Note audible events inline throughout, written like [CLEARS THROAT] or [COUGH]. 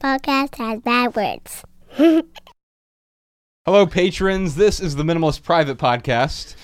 podcast has bad words. [LAUGHS] Hello, patrons. This is the Minimalist Private Podcast,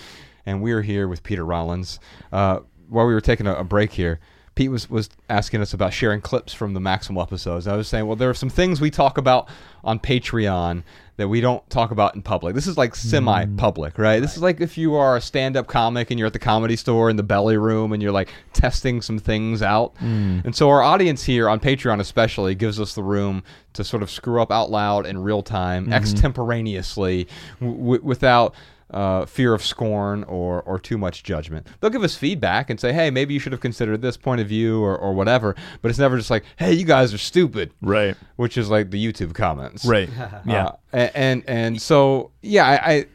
and we're here with Peter Rollins. Uh, while we were taking a, a break here, Pete was, was asking us about sharing clips from the Maximal episodes. I was saying, well, there are some things we talk about on Patreon that we don't talk about in public. This is like semi public, right? This is like if you are a stand up comic and you're at the comedy store in the belly room and you're like testing some things out. And so our audience here on Patreon, especially, gives us the room to sort of screw up out loud in real time, extemporaneously, w- w- without uh, fear of scorn or, or too much judgment. They'll give us feedback and say, hey, maybe you should have considered this point of view or, or whatever, but it's never just like, hey, you guys are stupid, Right. which is like the YouTube comments. Right. [LAUGHS] yeah. Uh, a- and, and so, yeah, I, I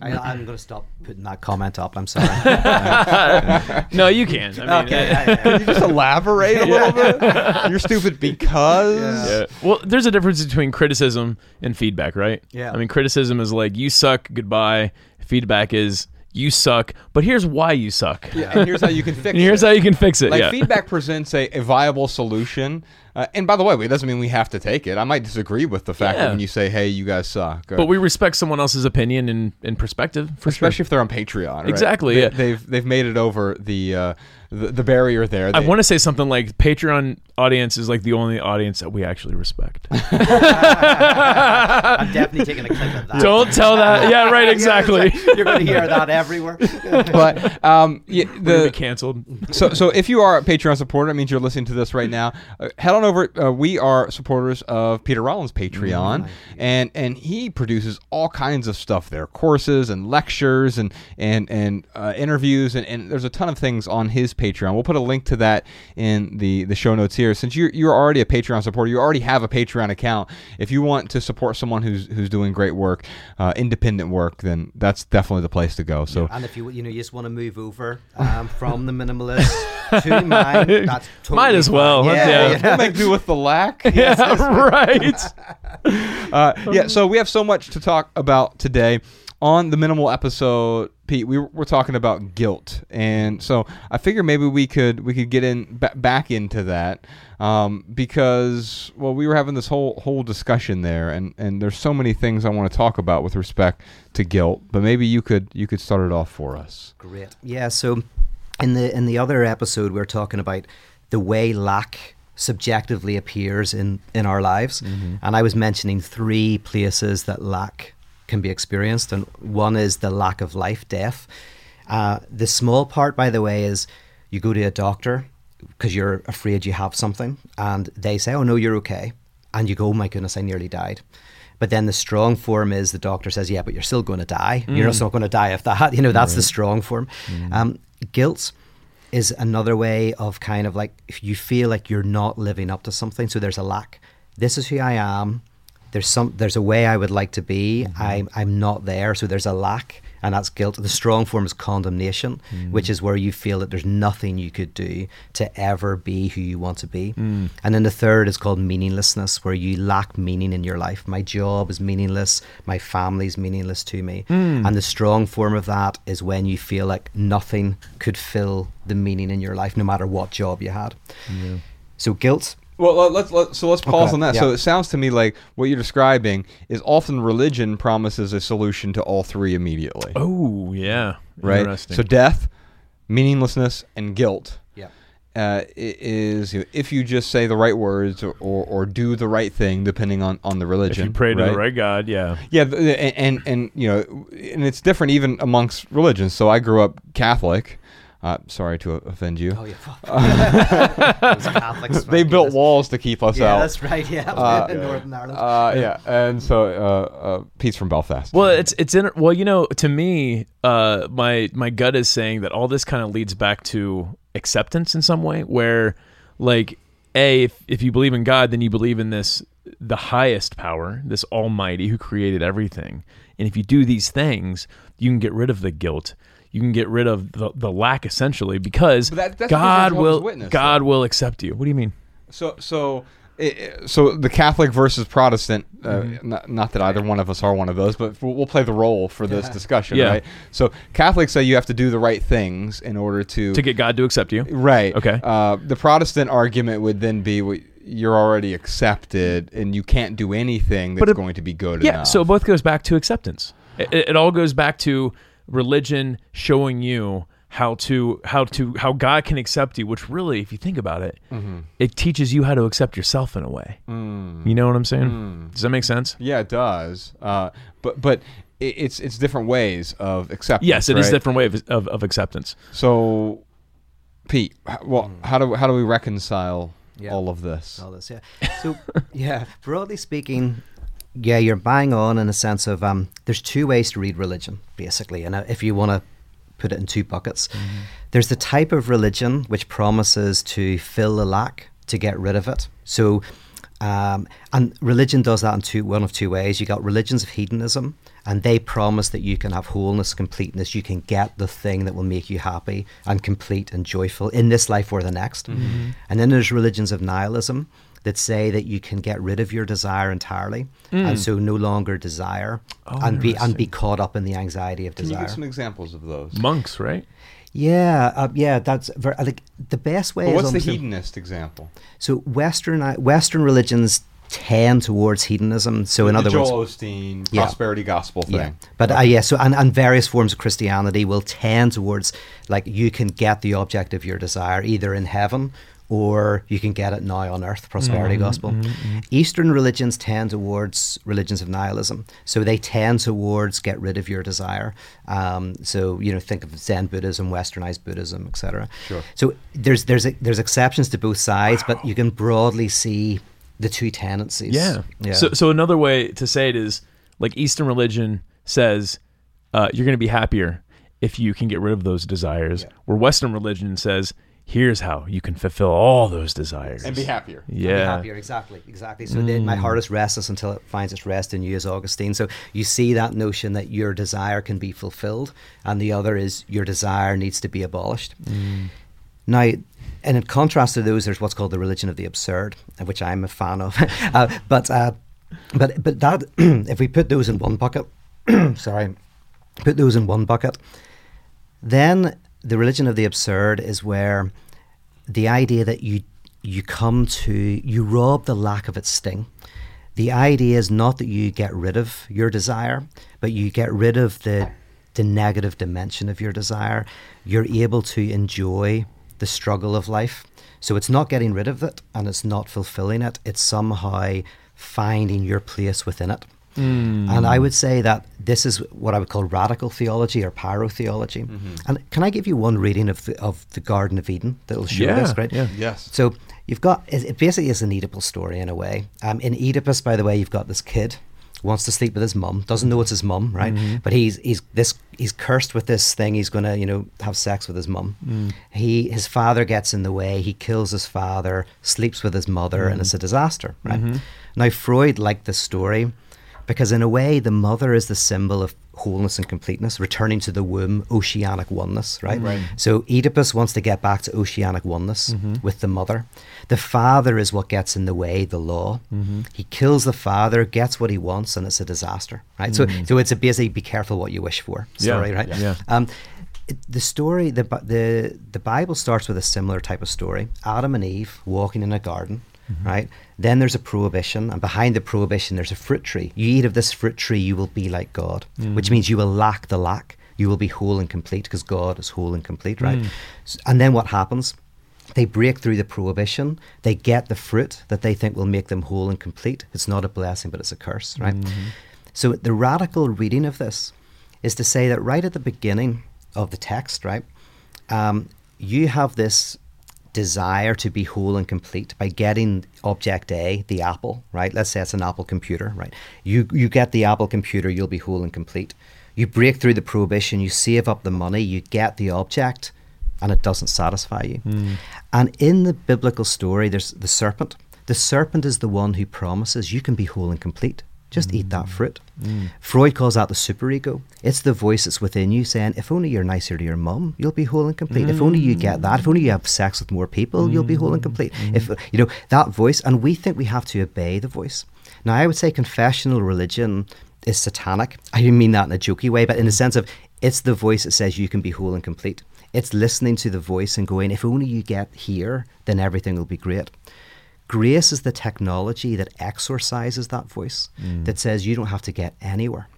I, I'm going to stop putting that comment up. I'm sorry. [LAUGHS] no, you can. I mean, okay. uh, yeah, yeah. [LAUGHS] can you just elaborate a little bit? You're stupid because. yeah. Well, there's a difference between criticism and feedback, right? Yeah. I mean, criticism is like you suck, goodbye. Feedback is you suck, but here's why you suck. Yeah, and here's how you can [LAUGHS] fix And here's it. how you can fix it. like yeah. feedback presents a, a viable solution. Uh, and by the way, it doesn't mean we have to take it. I might disagree with the fact that when you say, "Hey, you guys suck," or- But we respect someone else's opinion and, and perspective for especially sure. if they're on Patreon. right? Exactly, They, yeah. They've they've made it over the uh, the, the barrier there. I want to say something like Patreon audience is like the only audience that we actually respect. [LAUGHS] I'm definitely taking a clip of that. Don't tell that. [LAUGHS] Yeah, right. Exactly. You're going to hear that everywhere. [LAUGHS] but um, yeah, We're be the canceled. so so if you are a Patreon supporter, it means you're listening to this right now. Uh, head on over. Uh, we are supporters of Peter Rollins' Patreon, and and he produces all kinds of stuff there, courses and lectures and and and uh, interviews, and, and there's a ton of things on his Patreon. We'll put a link to that in the the show notes here. Since you're you're already a Patreon supporter, you already have a Patreon account. If you want to support someone who's who's doing great work, uh, independent work, then that's definitely the place to go. So. And if you you know you just want to move over um, from the minimalist [LAUGHS] to mine, that's totally Might as well. fine. Let's- Yeah, yeah. We'll do with the lack. [LAUGHS] Yeah, [LAUGHS] right. [LAUGHS] Uh, yeah, so we have so much to talk about today. On the minimal episode, Pete, we were, we're talking about guilt, and so I figure maybe we could we could get in ba- back into that um, because well, we were having this whole whole discussion there, and and there's so many things I want to talk about with respect to guilt, but maybe you could you could start it off for us. Great. Yeah. So, in the in the other episode, we are talking about the way lack subjectively appears in in our lives, and I was mentioning three places that lack can be experienced, and one is the lack of life, death. Uh, the small part, by the way, is you go to a doctor because you're afraid you have something, and they say, "Oh no, you're okay," and you go, "Oh my goodness, I nearly died." But then the strong form is the doctor says, "Yeah, but you're still going to die. You're just not going to die of that." [LAUGHS] You know, that's the strong form. Um, guilt is another way of kind of like if you feel like you're not living up to something. So there's a lack. This is who I am. There's some. There's a way I would like to be. Mm-hmm. I'm. I'm not there. So there's a lack, and that's guilt. The strong form is condemnation, mm. which is where you feel that there's nothing you could do to ever be who you want to be. Mm. And then the third is called meaninglessness, where you lack meaning in your life. My job is meaningless. My family's meaningless to me. Mm. And the strong form of that is when you feel like nothing could fill the meaning in your life, no matter what job you had. So guilt. Well, let- let's let, so let's pause Okay, on that. So it sounds to me like what you're describing is often religion promises a solution to all three immediately, Oh yeah. right? Interesting. So death, meaninglessness, and guilt Yeah. uh, i- is you know, if you just say the right words or, or, or do the right thing, depending on, on the religion. if you pray to right? the right God, yeah. Yeah, th- th- and, and and you know, and it's different even amongst religions. So I grew up Catholic. Uh, sorry to offend you. Oh yeah. [LAUGHS] Those [LAUGHS] they built walls to keep us Yeah, out. that's right. Yeah, Uh, [LAUGHS] in Northern Ireland. Uh, yeah, and so uh, uh, Pete's from Belfast. Well, it's it's in well, you know, to me, uh, my my gut is saying that all this kind of leads back to acceptance in some way, where like a if if you believe in God, then you believe in this the highest power, this Almighty who created everything, and if you do these things, you can get rid of the guilt. You can get rid of the, the lack essentially because that- God will Witness, God will accept you. What do you mean? So so i- i- so the Catholic versus Protestant. Uh, Mm-hmm. not, not that either one of us are one of those, but we'll, we'll play the role for this discussion, Yeah. right? So Catholics say you have to do the right things in order to To get God to accept you. right. Okay. Uh, the Protestant argument would then be, well, you're already accepted and you can't do anything that's it- going to be good yeah enough. so it both goes back to acceptance it, it all goes back to religion showing you how to how to how god can accept you which really if you think about it Mm-hmm. it teaches you how to accept yourself in a way Mm. you know what i'm saying does that make sense Yeah, it does. Uh, but but it's it's different ways of acceptance. yes it is right? a different way of, of, of acceptance So, Pete, well, how do how do we reconcile Yeah. all of this? all this. Yeah. So [LAUGHS] yeah, broadly speaking, yeah, you're bang on in a sense of um, there's two ways to read religion, basically, and uh, if you want to put it in two buckets, there's the type of religion which promises to fill the lack, to get rid of it. So. Um, and religion does that in two, one of two ways. You got religions of hedonism, and they promise that you can have wholeness, completeness. You can get the thing that will make you happy and complete and joyful in this life or the next. And then there's religions of nihilism that say that you can get rid of your desire entirely, and so no longer desire, and be and be caught up in the anxiety of desire. Can you desire. give some examples of those? monks right yeah, uh, yeah, that's very, I think the best way. Well, is what's the almost to- hedonist example? So Western Western religions tend towards hedonism. So in the other Joel words, Osteen Yeah. prosperity gospel thing. Yeah, but uh, yeah, so and, and various forms of Christianity will tend towards like you can get the object of your desire either in heaven or you can get it now on earth, prosperity Mm-hmm, gospel. Eastern religions tend towards religions of nihilism, so they tend towards get rid of your desire. Um, so you know, think of Zen Buddhism, Westernized Buddhism, etc. Sure. So there's there's there's exceptions to both sides, but you can broadly see the two tendencies. Yeah. yeah. So, so another way to say it is like Eastern religion says uh, you're going to be happier if you can get rid of those desires, where Western religion says here's how you can fulfill all those desires And be happier. be Yeah. happier. Exactly, exactly. So then my heart is restless until it finds its rest in you, as Augustine. So you see that notion that your desire can be fulfilled, and the other is your desire needs to be abolished. Now, and in contrast to those, there's what's called the religion of the absurd, which I'm a fan of. [LAUGHS] uh, but uh, but but that [CLEARS THROAT] if we put those in one bucket, [CLEARS THROAT] sorry, put those in one bucket, then the religion of the absurd is where the idea that you you come to you rob the lack of its sting. The idea is not that you get rid of your desire, but you get rid of the the negative dimension of your desire. You're able to enjoy the struggle of life. So it's not getting rid of it and it's not fulfilling it. It's somehow finding your place within it. Mm. And I would say that this is what I would call radical theology or pyrotheology. Mm-hmm. And can I give you one reading of the, of the Garden of Eden that'll show Yeah, this, right? yeah. Yes. So you've got it it basically is an Oedipus story in a way. Um, in Oedipus, by the way, you've got this kid wants to sleep with his mum, doesn't know it's his mum, right? Mm-hmm. But he's he's this he's cursed with this thing. He's gonna you know have sex with his mum. Mm. He his father gets in the way. He kills his father, sleeps with his mother, and mm-hmm. it's a disaster, right? Now Freud liked this story because in a way the mother is the symbol of wholeness and completeness returning to the womb oceanic oneness right, Right. so oedipus wants to get back to oceanic oneness mm-hmm. with the mother. The father is what gets in the way the law. Mm-hmm. He kills the father gets what he wants and it's a disaster right? So mm. so it's a basically be careful what you wish for Yeah. story right? Yeah. um, the story, the, the the Bible starts with a similar type of story: Adam and Eve walking in a garden, Mm-hmm. right? Then there's a prohibition, and behind the prohibition, there's a fruit tree. You eat of this fruit tree, you will be like God, mm. which means you will lack the lack. You will be whole and complete because God is whole and complete, right? Mm. S- And then what happens? They break through the prohibition. They get the fruit that they think will make them whole and complete. It's not a blessing, but it's a curse, right? Mm-hmm. So the radical reading of this is to say that right at the beginning of the text, right, um, you have this desire to be whole and complete by getting object A, the apple, right? Let's say it's an Apple computer, right? You you get the Apple computer, you'll be whole and complete. You break through the prohibition, you save up the money, you get the object, and it doesn't satisfy you. Hmm. And in the biblical story, there's the serpent. The serpent is the one who promises you can be whole and complete. Just eat mm. that fruit. Mm. Freud calls that the superego. It's the voice that's within you saying, if only you're nicer to your mum, you'll be whole and complete. If only you get that, if only you have sex with more people, you'll be whole and mm. complete. If you know that voice, and we think we have to obey the voice. Now, I would say confessional religion is satanic. I don't mean that in a jokey way, but in the sense of it's the voice that says you can be whole and complete. It's listening to the voice and going, if only you get here, then everything will be great. Grace is the technology that exorcises that voice, Mm. that says you don't have to get anywhere.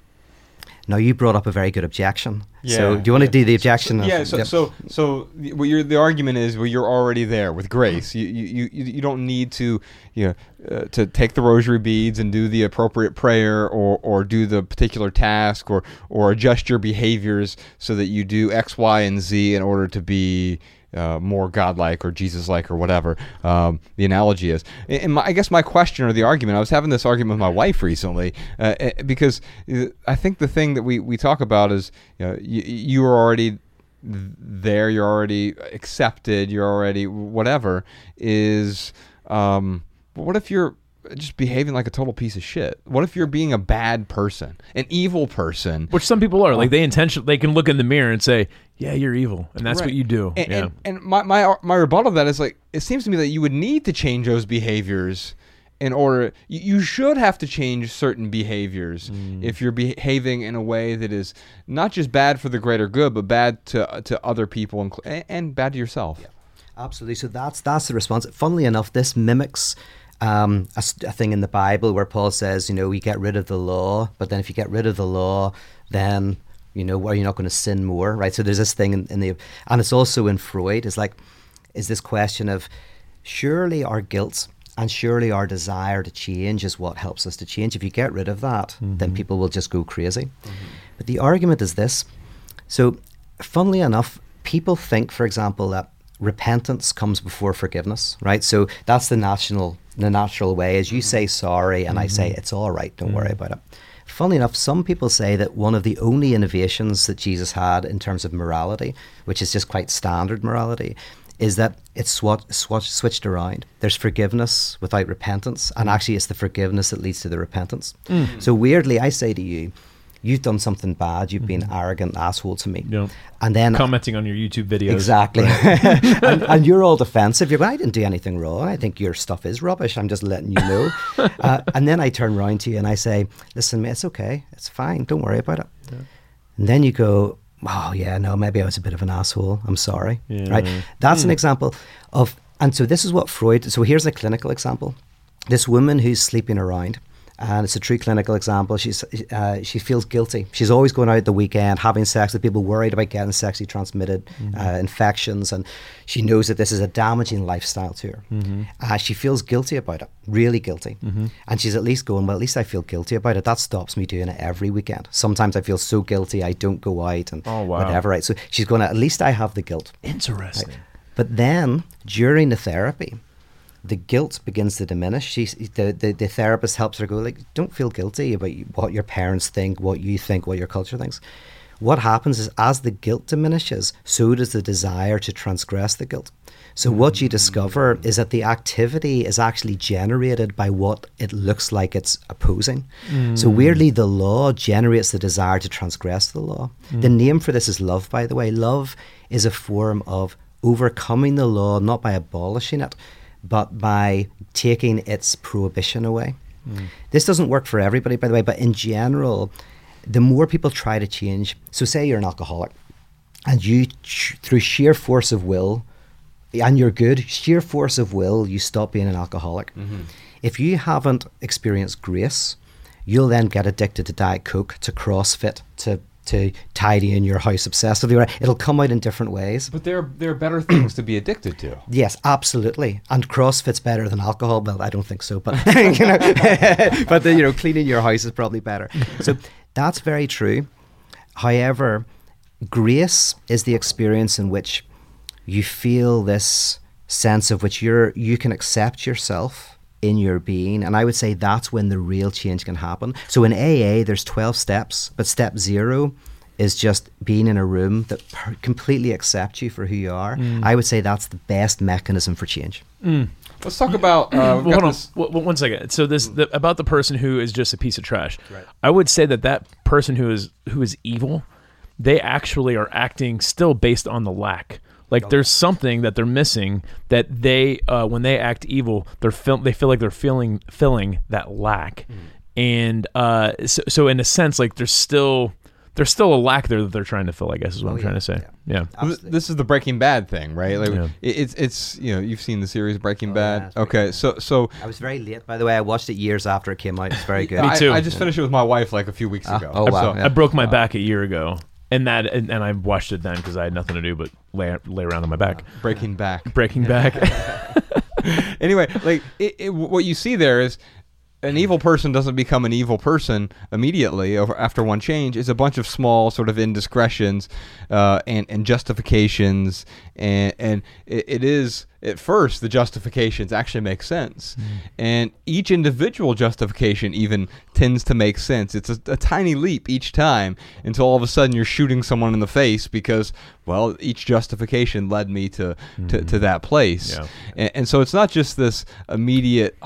Now, you brought up a very good objection. Yeah, so, do you want yeah. to do the objection? of- Yeah, so Yep. so so the- what you're, the argument is well you're already there with grace. You you, you, you don't need to you know uh, to take the rosary beads and do the appropriate prayer or or do the particular task or or adjust your behaviors so that you do X, Y, and Z in order to be uh, more godlike or Jesus-like or whatever um, the analogy is. And my, I guess my question or the argument, I was having this argument with my wife recently uh, eh, because uh, I think the thing that we, we talk about is you, know, you, are already there, you're already accepted, you're already whatever. Is um, what if you're just behaving like a total piece of shit? What if you're being a bad person, an evil person? Which some people are like they intentionally, they can look in the mirror and say, "Yeah, you're evil," and that's Right. what you do. And, yeah. and, and my, my my rebuttal to that is like it seems to me that you would need to change those behaviors in order you, you should have to change certain behaviors Mm. if you're behaving in a way that is not just bad for the greater good but bad to to other people and, and, and bad to yourself. Absolutely. So that's that's the response. Funnily enough, this mimics um, a, a thing in the Bible where Paul says, you know, we get rid of the law, but then if you get rid of the law, then you know, are you not going to sin more, right? So there's this thing in, in the, and it's also in Freud. It's like, is this question of surely our guilt and surely our desire to change is what helps us to change. If you get rid of that, then people will just go crazy. But the argument is this. So, funnily enough, people think, for example, that repentance comes before forgiveness, right? So that's the natural, the natural way. As you mm-hmm. say sorry, and I say mm-hmm. it's all right, don't worry mm-hmm. about it. Funnily enough, some people say that one of the only innovations that Jesus had in terms of morality, which is just quite standard morality, is that it's swat, swat, switched around. There's forgiveness without repentance, and actually, it's the forgiveness that leads to the repentance. So weirdly, I say to you, you've done something bad. You've been arrogant asshole to me, Yeah. and then Commenting on your YouTube videos. Exactly. [LAUGHS] and, [LAUGHS] and you're all defensive. You're going, I didn't do anything wrong. I think your stuff is rubbish. I'm just letting you know. [LAUGHS] uh, and then I turn around to you and I say, listen, mate, it's okay. It's fine. Don't worry about it. And then you go, oh, yeah, no, maybe I was a bit of an asshole. I'm sorry. Yeah. Right? That's an example of, and so this is what Freud, so here's a clinical example. This woman who's sleeping around, and it's a true clinical example. She's uh, she feels guilty. She's always going out the weekend, having sex with people, worried about getting sexually transmitted uh, infections, and she knows that this is a damaging lifestyle to her. Uh, she feels guilty about it, really guilty, and she's at least going, well, at least I feel guilty about it. That stops me doing it every weekend. Sometimes I feel so guilty I don't go out and Oh, wow. whatever. Right. So she's going, at least I have the guilt. Interesting. But then during the therapy, the guilt begins to diminish. She, the, the, the therapist helps her go like, don't feel guilty about what your parents think, what you think, what your culture thinks. What happens is as the guilt diminishes, so does the desire to transgress the guilt. So what you mm. discover is that the activity is actually generated by what it looks like it's opposing. So mm. weirdly, the law generates the desire to transgress the law. The mm. name for this is love, by the way. Love is a form of overcoming the law, not by abolishing it, but by taking its prohibition away. This doesn't work for everybody, by the way, but in general, the more people try to change, so say you're an alcoholic, and you, ch- through sheer force of will, and you're good, sheer force of will, you stop being an alcoholic. Mm-hmm. If you haven't experienced grace, you'll then get addicted to Diet Coke, to CrossFit, to to tidy in your house obsessively. Right? It'll come out in different ways. But there there are better things to be addicted to. Yes, absolutely. And CrossFit's better than alcohol. Well, I don't think so, but [LAUGHS] you know, [LAUGHS] but the, you know, cleaning your house is probably better. So that's very true. However, grace is the experience in which you feel this sense of which you're you can accept yourself in your being and i would say that's when the real change can happen so in aa there's 12 steps but step 0 is just being in a room that per- completely accepts you for who you are mm. i would say that's the best mechanism for change mm. Let's talk about. Uh, mm. Well, hold on. this- W- w- one second. So this the, about the person who is just a piece of trash. I would say that that person who is who is evil, they actually are acting still based on the lack. Like there's something that they're missing that they uh, when they act evil, they're feel they feel like they're feeling filling that lack, and uh, so, so in a sense, like there's still there's still a lack there that they're trying to fill. I guess is what Oh, I'm trying to say. yeah. Yeah. This is the Breaking Bad thing, right? Like Yeah. it's it's you know you've seen the series Breaking Oh, Bad. yeah, okay, good. so so I was very late, by the way. I watched it years after it came out. It's very [LAUGHS] good. I, too. I just finished it with my wife like a few weeks Ah, ago. oh, wow, So- yeah. I broke my back a year ago, and that and, and I watched it then because I had nothing to do but lay lay around on my back, Breaking Back. breaking back. [LAUGHS] anyway, like it, it, what you see there is an evil person doesn't become an evil person immediately over after one change. It's a bunch of small sort of indiscretions uh, and and justifications, and and it, it is at first the justifications actually make sense, and each individual justification even tends to make sense. It's a, a tiny leap each time until all of a sudden you're shooting someone in the face because well each justification led me to to, to that place. Yeah. And, and so it's not just this immediate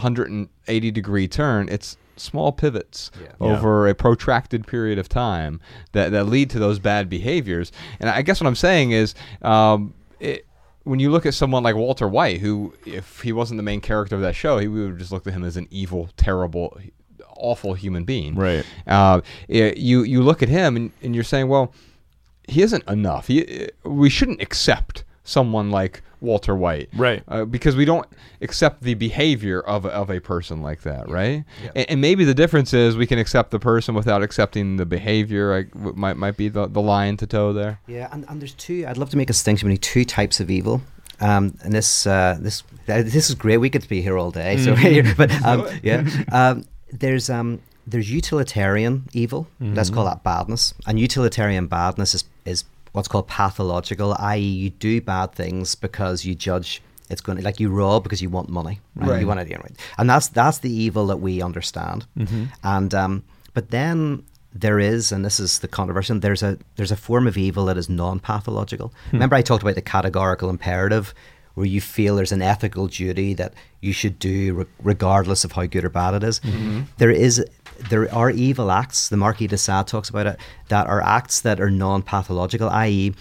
180 degree turn, it's small pivots Yeah. over a protracted period of time that, that lead to those bad behaviors. And I guess what I'm saying is, um, it, when you look at someone like Walter White, who, if he wasn't the main character of that show, he we would just look at him as an evil, terrible, awful human being. Right. Uh, it- you you look at him and, and you're saying, well, he isn't enough. He, we shouldn't accept someone like Walter White, Right. Uh, because we don't accept the behavior of a, of a person like that, right? Yeah. And, and maybe the difference is we can accept the person without accepting the behavior. Like, might might be the, the line to toe there. Yeah, and, and there's two. I'd love to make a distinction between two types of evil. Um, and this uh, this uh, this is great. We get to be here all day. So, [LAUGHS] but [LAUGHS] um, yeah, um, there's um, there's utilitarian evil. Let's call that badness. And utilitarian badness is is what's called pathological, i.e., you do bad things because you judge it's going to like you rob because you want money, right? Right. You want to, know, and that's that's the evil that we understand. Mm-hmm. And um, but then there is, and this is the controversy. There's a there's a form of evil that is non-pathological. Hmm. Remember, I talked about the categorical imperative, where you feel there's an ethical duty that you should do re- regardless of how good or bad it is. Mm-hmm. There is there are evil acts. The Marquis de Sade talks about it that are acts that are non-pathological, i.e.,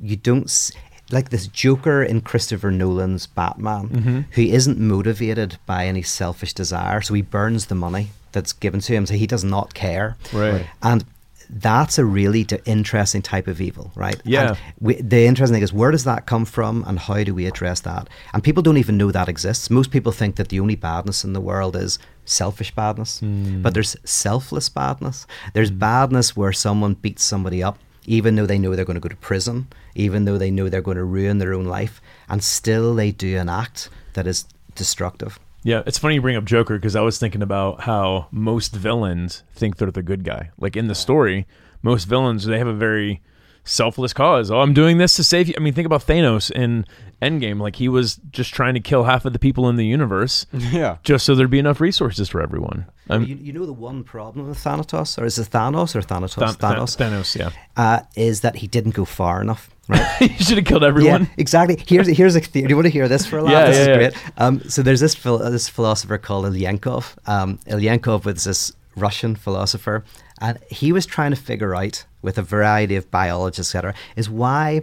you don't. S- like this Joker in Christopher Nolan's Batman, mm-hmm. who isn't motivated by any selfish desire, so he burns the money that's given to him, so he does not care. Right. And that's a really d- interesting type of evil, right? Yeah. We, the interesting thing is, where does that come from, and how do we address that? And people don't even know that exists. Most people think that the only badness in the world is selfish badness, hmm. but there's selfless badness. There's hmm. badness where someone beats somebody up, even though they know they're going to go to prison, even though they know they're going to ruin their own life, and still they do an act that is destructive. Yeah, it's funny you bring up Joker because I was thinking about how most villains think they're the good guy. Like in the story, most villains they have a very selfless cause. Oh, I'm doing this to save you. I mean, think about Thanos in Endgame. Like he was just trying to kill half of the people in the universe [LAUGHS] Yeah. just so there'd be enough resources for everyone. Um, you, you know the one problem with Thanatos, or is it Thanos or Thanatos? Than- Than- Thanos. Thanos, yeah. uh, is that he didn't go far enough. Right? [LAUGHS] he should have killed everyone. Yeah, exactly. Here's here's a theory. Do you want to hear this for a laugh? Yeah, this yeah, is yeah. great. Um, so there's this phil- this philosopher called Ilyenkov. Um, Ilyenkov was this Russian philosopher, and he was trying to figure out with a variety of biologists, etc., is why.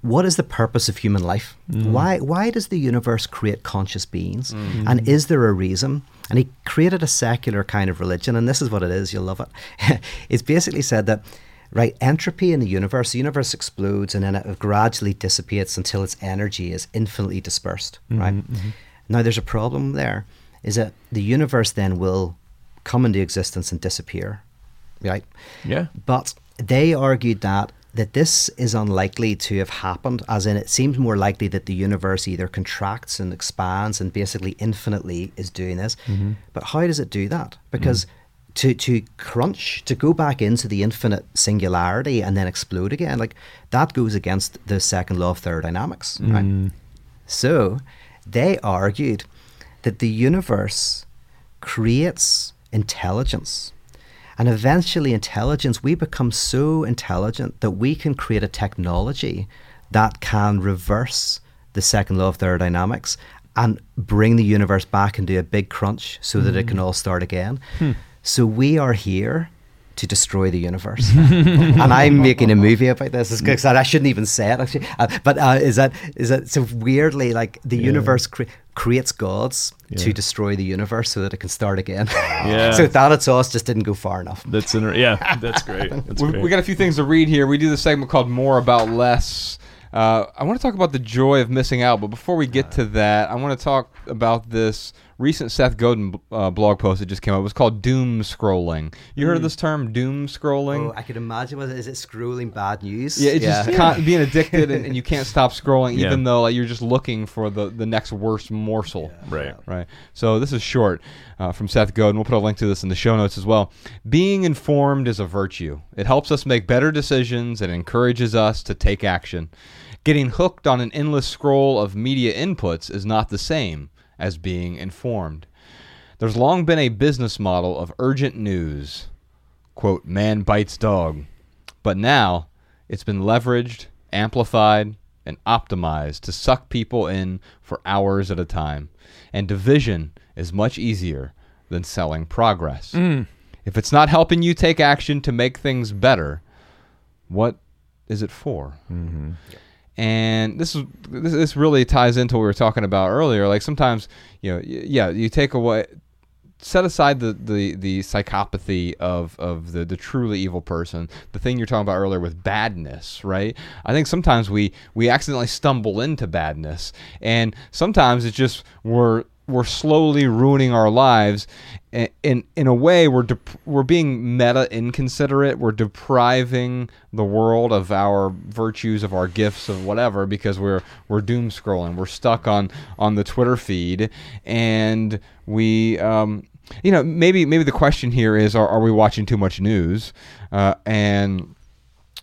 What is the purpose of human life? Why why does the universe create conscious beings? And is there a reason? And he created a secular kind of religion, and this is what it is. You'll love it. [LAUGHS] it's basically said that right entropy in the universe the universe explodes and then it gradually dissipates until its energy is infinitely dispersed mm-hmm, right? Mm-hmm. now there's a problem there is that the universe then will come into existence and disappear right? Yeah. but they argued that that this is unlikely to have happened as in it seems more likely that the universe either contracts and expands and basically infinitely is doing this. Mm-hmm. But how does it do that? Because mm. To, to crunch to go back into the infinite singularity and then explode again. Like that goes against the second law of thermodynamics right? Mm. So they argued that the universe creates intelligence. And eventually, intelligence, we become so intelligent that we can create a technology that can reverse the second law of thermodynamics and bring the universe back into a big crunch so that it mm. can all start again. Hmm. So we are here to destroy the universe. [LAUGHS] and I'm making a movie about this. It's good, I shouldn't even say it actually. [LAUGHS] Uh, but uh, is that is that so weirdly like the universe cre- creates gods Yeah. to destroy the universe so that it can start again. [LAUGHS] Yeah. so Thanatos Sauce just didn't go far enough. That's in, yeah, that's great. That's we, great. we got a few things to read here. We do this segment called More About Less. Uh, I want to talk about the joy of missing out, but before we get to that, I want to talk about this recent Seth Godin uh, blog post that just came out. It was called Doom Scrolling. You heard of this term, Doom Scrolling? Oh, I could imagine. Was it, is it scrolling bad news? Yeah, it's just con- being [LAUGHS] addicted and, and you can't stop scrolling, Yeah. even though like, you're just looking for the, the next worst morsel. Right. Right. So this is short uh, from Seth Godin. We'll put a link to this in the show notes as well. Being informed is a virtue. It helps us make better decisions and encourages us to take action. Getting hooked on an endless scroll of media inputs is not the same as being informed. There's long been a business model of urgent news. Quote, man bites dog. But now it's been leveraged, amplified, and optimized to suck people in for hours at a time. And division is much easier than selling progress. Mm. If it's not helping you take action to make things better, what is it for? Mm-hmm. And this is this, this really ties into what we were talking about earlier. Like sometimes, you know, yeah, you take away set aside the, the, the psychopathy of, of the, the truly evil person, the thing you're talking about earlier with badness, right? I think sometimes we, we accidentally stumble into badness. And sometimes it's just we're we're slowly ruining our lives. In in, a way, we're we're being meta inconsiderate. We're depriving the world of our virtues, of our gifts, of whatever, because we're we're doom scrolling. We're stuck on on the Twitter feed, and we. Um, you know, maybe maybe the question here is: Are, are we watching too much news? Uh, and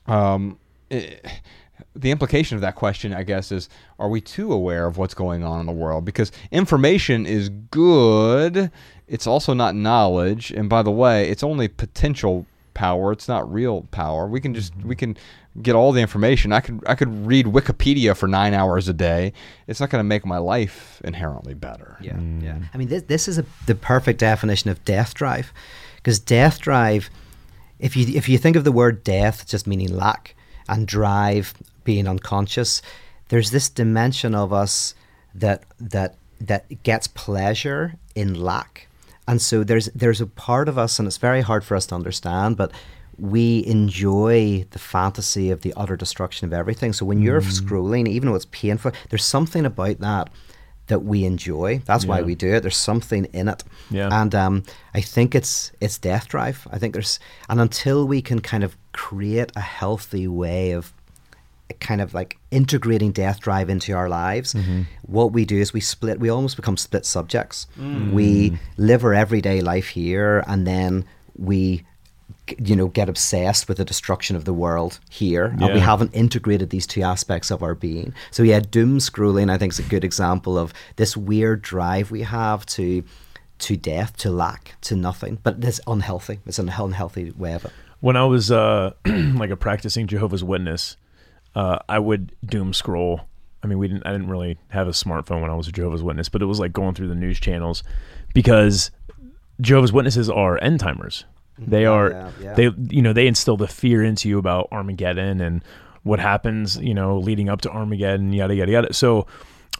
um, eh, the implication of that question, I guess, is are we too aware of what's going on in the world? Because information is good, it's also not knowledge. And by the way, it's only potential power, it's not real power. We can just we can get all the information. I could I could read Wikipedia for 9 hours a day. It's not going to make my life inherently better. Yeah, yeah. Mm. I mean, this this is a, the perfect definition of death drive, because death drive, if you if you think of the word death just meaning lack and drive being unconscious, there's this dimension of us that that that gets pleasure in lack, and so there's there's a part of us, and it's very hard for us to understand, but we enjoy the fantasy of the utter destruction of everything. So when you're scrolling, even though it's painful, there's something about that that we enjoy. That's why we do it. There's something in it. Yeah. And um, I think it's it's death drive. I think there's and until we can kind of create a healthy way of kind of like integrating death drive into our lives, Mm-hmm. what we do is we split. We almost become split subjects. Mm. We live our everyday life here, and then we. You know, get obsessed with the destruction of the world here, and we haven't integrated these two aspects of our being. So, yeah, doom scrolling, I think, is a good example of this weird drive we have to to death, to lack, to nothing. But it's unhealthy. It's an unhealthy way of it. when I was uh, [CLEARS THROAT] like a practicing Jehovah's Witness, uh, I would doom scroll. I mean, we didn't. I didn't really have a smartphone when I was a Jehovah's Witness, but it was like going through the news channels because Jehovah's Witnesses are end timers. They are. Yeah, yeah. They you know they instill the fear into you about Armageddon and what happens. You know, leading up to Armageddon, yada yada yada. So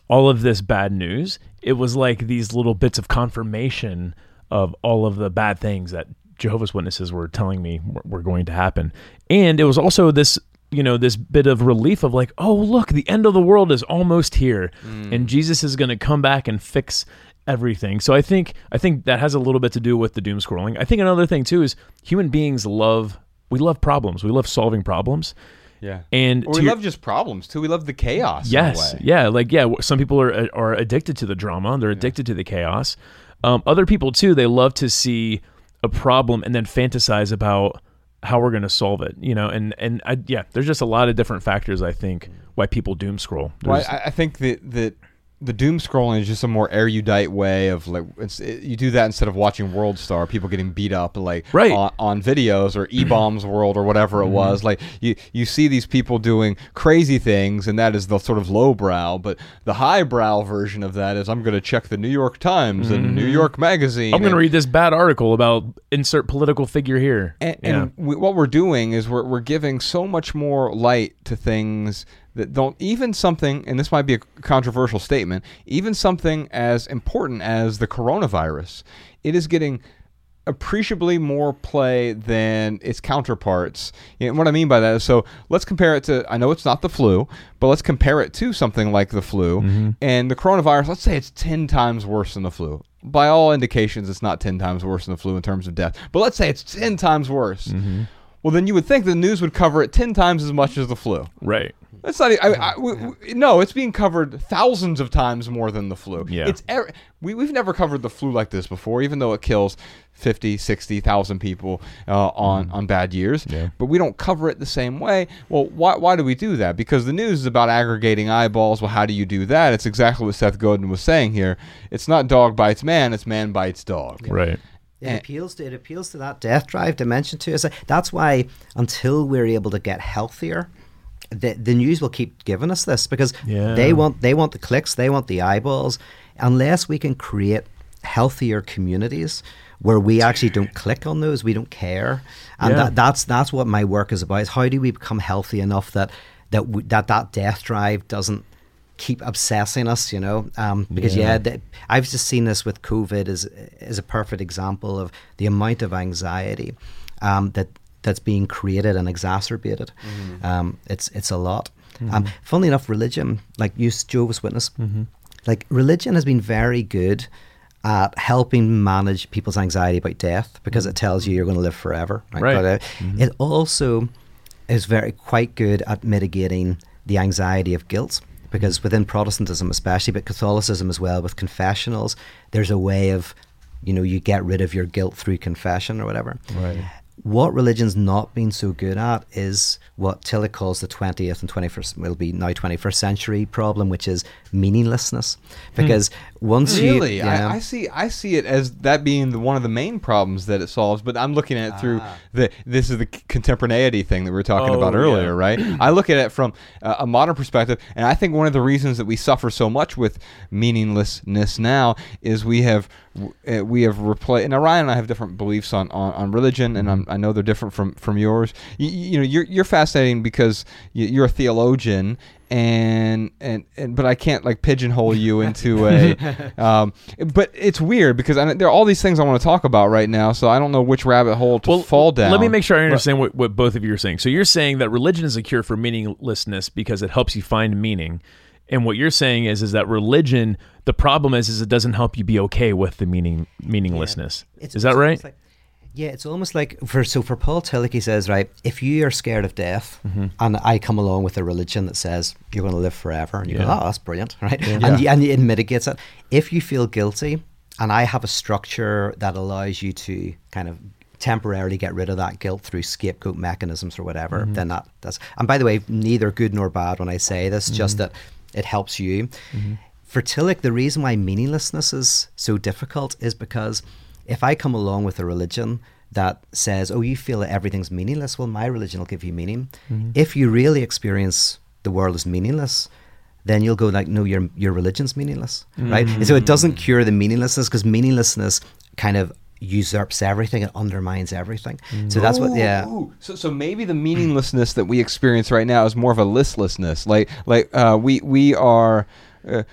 all of this bad news, it was like these little bits of confirmation of all of the bad things that Jehovah's Witnesses were telling me were, were going to happen. And it was also this, you know, this bit of relief of like, oh, look, the end of the world is almost here and Jesus is going to come back and fix everything. So I think I think that has a little bit to do with the doom scrolling. I think another thing too is human beings love we love problems. We love solving problems. Yeah. And Or we your- love just problems too. We love the chaos. in a Yes, way. yeah, like yeah. Some people are are addicted to the drama. They're addicted to the chaos. Um, other people too. They love to see a problem and then fantasize about how we're going to solve it. You know, and and I, yeah, there's just a lot of different factors. I think why people doom scroll. Well, I, I think that that the doom scrolling is just a more erudite way of like it, you do that instead of watching World Star, people getting beat up like Right. on, on videos or E Bombs [CLEARS THROAT] World or whatever it mm-hmm. was. Like you you see these people doing crazy things, and that is the sort of lowbrow. But the highbrow version of that is I'm going to check the New York Times and New mm-hmm. York Magazine. I'm going to read this bad article about insert political figure here. and, yeah. and we, what we're doing is we're, we're giving so much more light to things that don't even something and this might be a controversial statement even something as important as the coronavirus it is getting appreciably more play than its counterparts. And what I mean by that is so let's compare it to I know it's not the flu, but let's compare it to something like the flu mm-hmm. and the coronavirus. Let's say it's 10 times worse than the flu. By all indications it's not 10 times worse than the flu in terms of death. But let's say it's 10 times worse. Mm-hmm. Well, then you would think the news would cover it 10 times as much as the flu. right. That's not. I we, we- no, it's being covered thousands of times more than the flu. Yeah. It's er, we we've never covered the flu like this before, even though it kills 50, 60,000 people uh, on on bad years. Yeah. But we don't cover it the same way. Well, why why do we do that? Because the news is about aggregating eyeballs. Well, how do you do that? It's exactly what Seth Godin was saying here. It's not dog bites man. It's man bites dog. Right. It Eh. appeals to it appeals to that death drive dimension to us. That's why until we're able to get healthier, the, the news will keep giving us this because Yeah. they want they want the clicks, they want the eyeballs. Unless we can create healthier communities where we actually don't click on those, we don't care, and Yeah. that, that's that's what my work is about. Is how do we become healthy enough that that we, that that death drive doesn't keep obsessing us, you know. Um, because Yeah. yeah, I've just seen this with COVID as as a perfect example of the amount of anxiety um, that that's being created and exacerbated. Um, it's it's a lot. Um, funnily enough, religion, like you, Jehovah's Witness, like religion has been very good at helping manage people's anxiety about death because it tells you you're going to live forever. Right. But, uh, It also is very quite good at mitigating the anxiety of guilt because within Protestantism especially but Catholicism as well with confessionals there's a way of you know you get rid of your guilt through confession or whatever Right. What religion's not been so good at is what Tillich calls the 20th and 21st will be now 21st century problem which is meaninglessness because once you Really, yeah. I, I see. I see it as that being the, one of the main problems that it solves. But I'm looking at it through the. This is the contemporaneity thing that we were talking Oh, about yeah. earlier, right? [CLEARS THROAT] I look at it from uh, a modern perspective, and I think one of the reasons that we suffer so much with meaninglessness now is we have uh, we have replaced. And Ryan and I have different beliefs on on, on religion, and I'm, I know they're different from from yours. You, you know, you're you're fascinating because you, you're a theologian and and and but I can't like pigeonhole you [LAUGHS] into a um but it's weird because I, there are all these things I want to talk about right now so I don't know which rabbit hole to fall down Let me make sure I understand what, what both of you are saying. So you're saying that religion is a cure for meaninglessness because it helps you find meaning. And what you're saying is is that religion the problem is is it doesn't help you be okay with the meaning meaninglessness. It's- is that it's right? like- yeah, it's almost like for so for Paul Tillich, he says, right, if you are scared of death, Mm-hmm. and I come along with a religion that says you're going to live forever, and you go, Yeah. oh, that's brilliant, [LAUGHS] right? Yeah. And, and it mitigates it. If you feel guilty, and I have a structure that allows you to kind of temporarily get rid of that guilt through scapegoat mechanisms or whatever, Mm-hmm. then that that's. And by the way, neither good nor bad when I say this, Mm-hmm. just that it helps you. For Tillich, the reason why meaninglessness is so difficult is because if I come along with a religion that says, "Oh, you feel that everything's meaningless," well, my religion will give you meaning. If you really experience the world as meaningless, then you'll go like, "No, your your religion's meaningless," right? And so it doesn't cure the meaninglessness because meaninglessness kind of usurps everything and undermines everything. So that's what, yeah. Ooh, So, so maybe the meaninglessness that we experience right now is more of a listlessness. Like, like uh, we we are. Uh,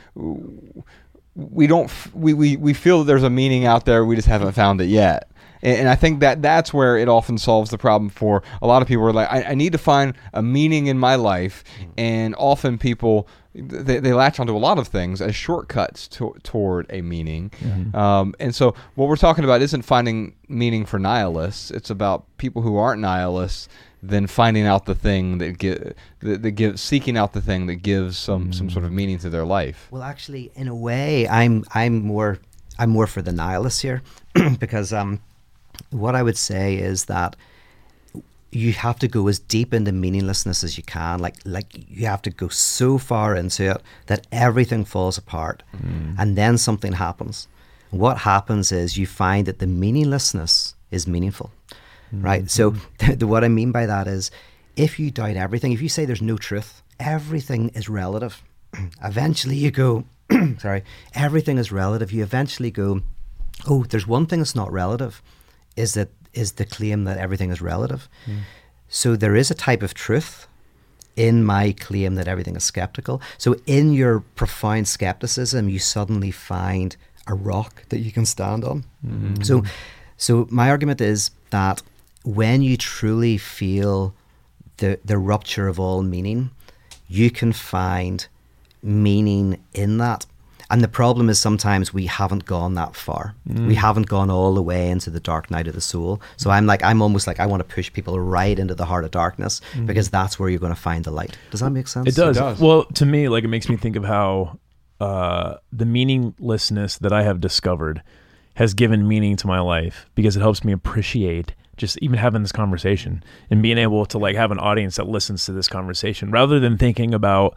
we don't f- we, we, we feel that there's a meaning out there. We just haven't found it yet. And, and i think that that's where it often solves the problem for a lot of people. Are like I, I need to find a meaning in my life. And often people they, they latch onto a lot of things as shortcuts to, toward a meaning. Um, and so what we're talking about isn't finding meaning for nihilists. It's about people who aren't nihilists then finding out the thing that give that, that gives seeking out the thing that gives some some sort of meaning to their life. Well, actually, in a way, I'm I'm more I'm more for the nihilists here [CLEARS THROAT] because um, what I would say is that you have to go as deep into meaninglessness as you can. Like like you have to go so far into it that everything falls apart, and then something happens. What happens is you find that the meaninglessness is meaningful, right? So mm-hmm. [LAUGHS] the, what I mean by that is, if you doubt everything, if you say there's no truth, everything is relative. [CLEARS THROAT] eventually, you go, [CLEARS THROAT] sorry, everything is relative. You eventually go, oh, there's one thing that's not relative, is that is the claim that everything is relative. Hmm. So there is a type of truth in my claim that everything is skeptical. So in your profound skepticism, you suddenly find a rock that you can stand on. Mm-hmm. So so my argument is that when you truly feel the the rupture of all meaning, you can find meaning in that. And the problem is sometimes we haven't gone that far. We haven't gone all the way into the dark night of the soul. So I'm like, I'm almost like, I want to push people right into the heart of darkness because that's where you're going to find the light. Does that make sense? It does. does. Well, to me, like it makes me think of how uh, the meaninglessness that I have discovered has given meaning to my life because it helps me appreciate just even having this conversation and being able to like have an audience that listens to this conversation rather than thinking about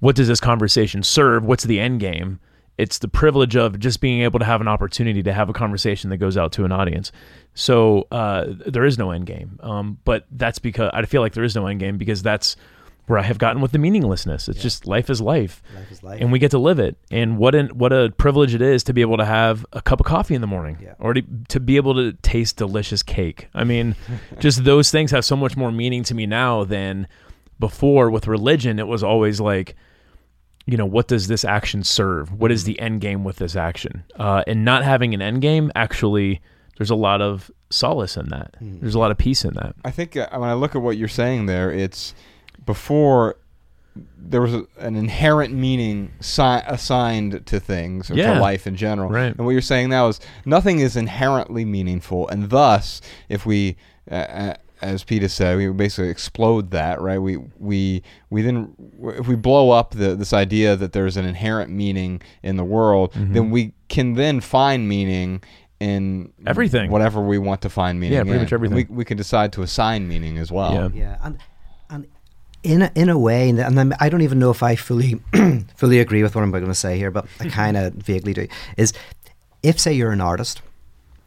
what does this conversation serve, what's the end game. It's the privilege of just being able to have an opportunity to have a conversation that goes out to an audience. So uh, there is no end game, um, but that's because I feel like there is no end game because that's where I have gotten with the meaninglessness. It's just life is life, Life is life. and we get to live it. And what an what a privilege it is to be able to have a cup of coffee in the morning, Yeah. or to, to be able to taste delicious cake. I mean, [LAUGHS] just those things have so much more meaning to me now than before. With religion, it was always like, you know, what does this action serve? What is the end game with this action? Uh, and not having an end game actually. There's a lot of solace in that. There's a lot of peace in that. I think uh, when I look at what you're saying there, it's before there was a, an inherent meaning si- assigned to things or Yeah. to life in general. Right. And what you're saying now is nothing is inherently meaningful, and thus, if we, uh, uh, as Peter said, we basically explode that, right? We we we then if we blow up the, this idea that there's an inherent meaning in the world, Mm-hmm. then we can then find meaning. In Everything. whatever we want to find meaning. Yeah, pretty in. much everything. We, we can decide to assign meaning as well. Yeah. Yeah, and and in a, in a way, and, I don't even know if I fully [CLEARS THROAT] fully agree with what I'm going to say here, but I mm-hmm. kind of vaguely do. Is if say you're an artist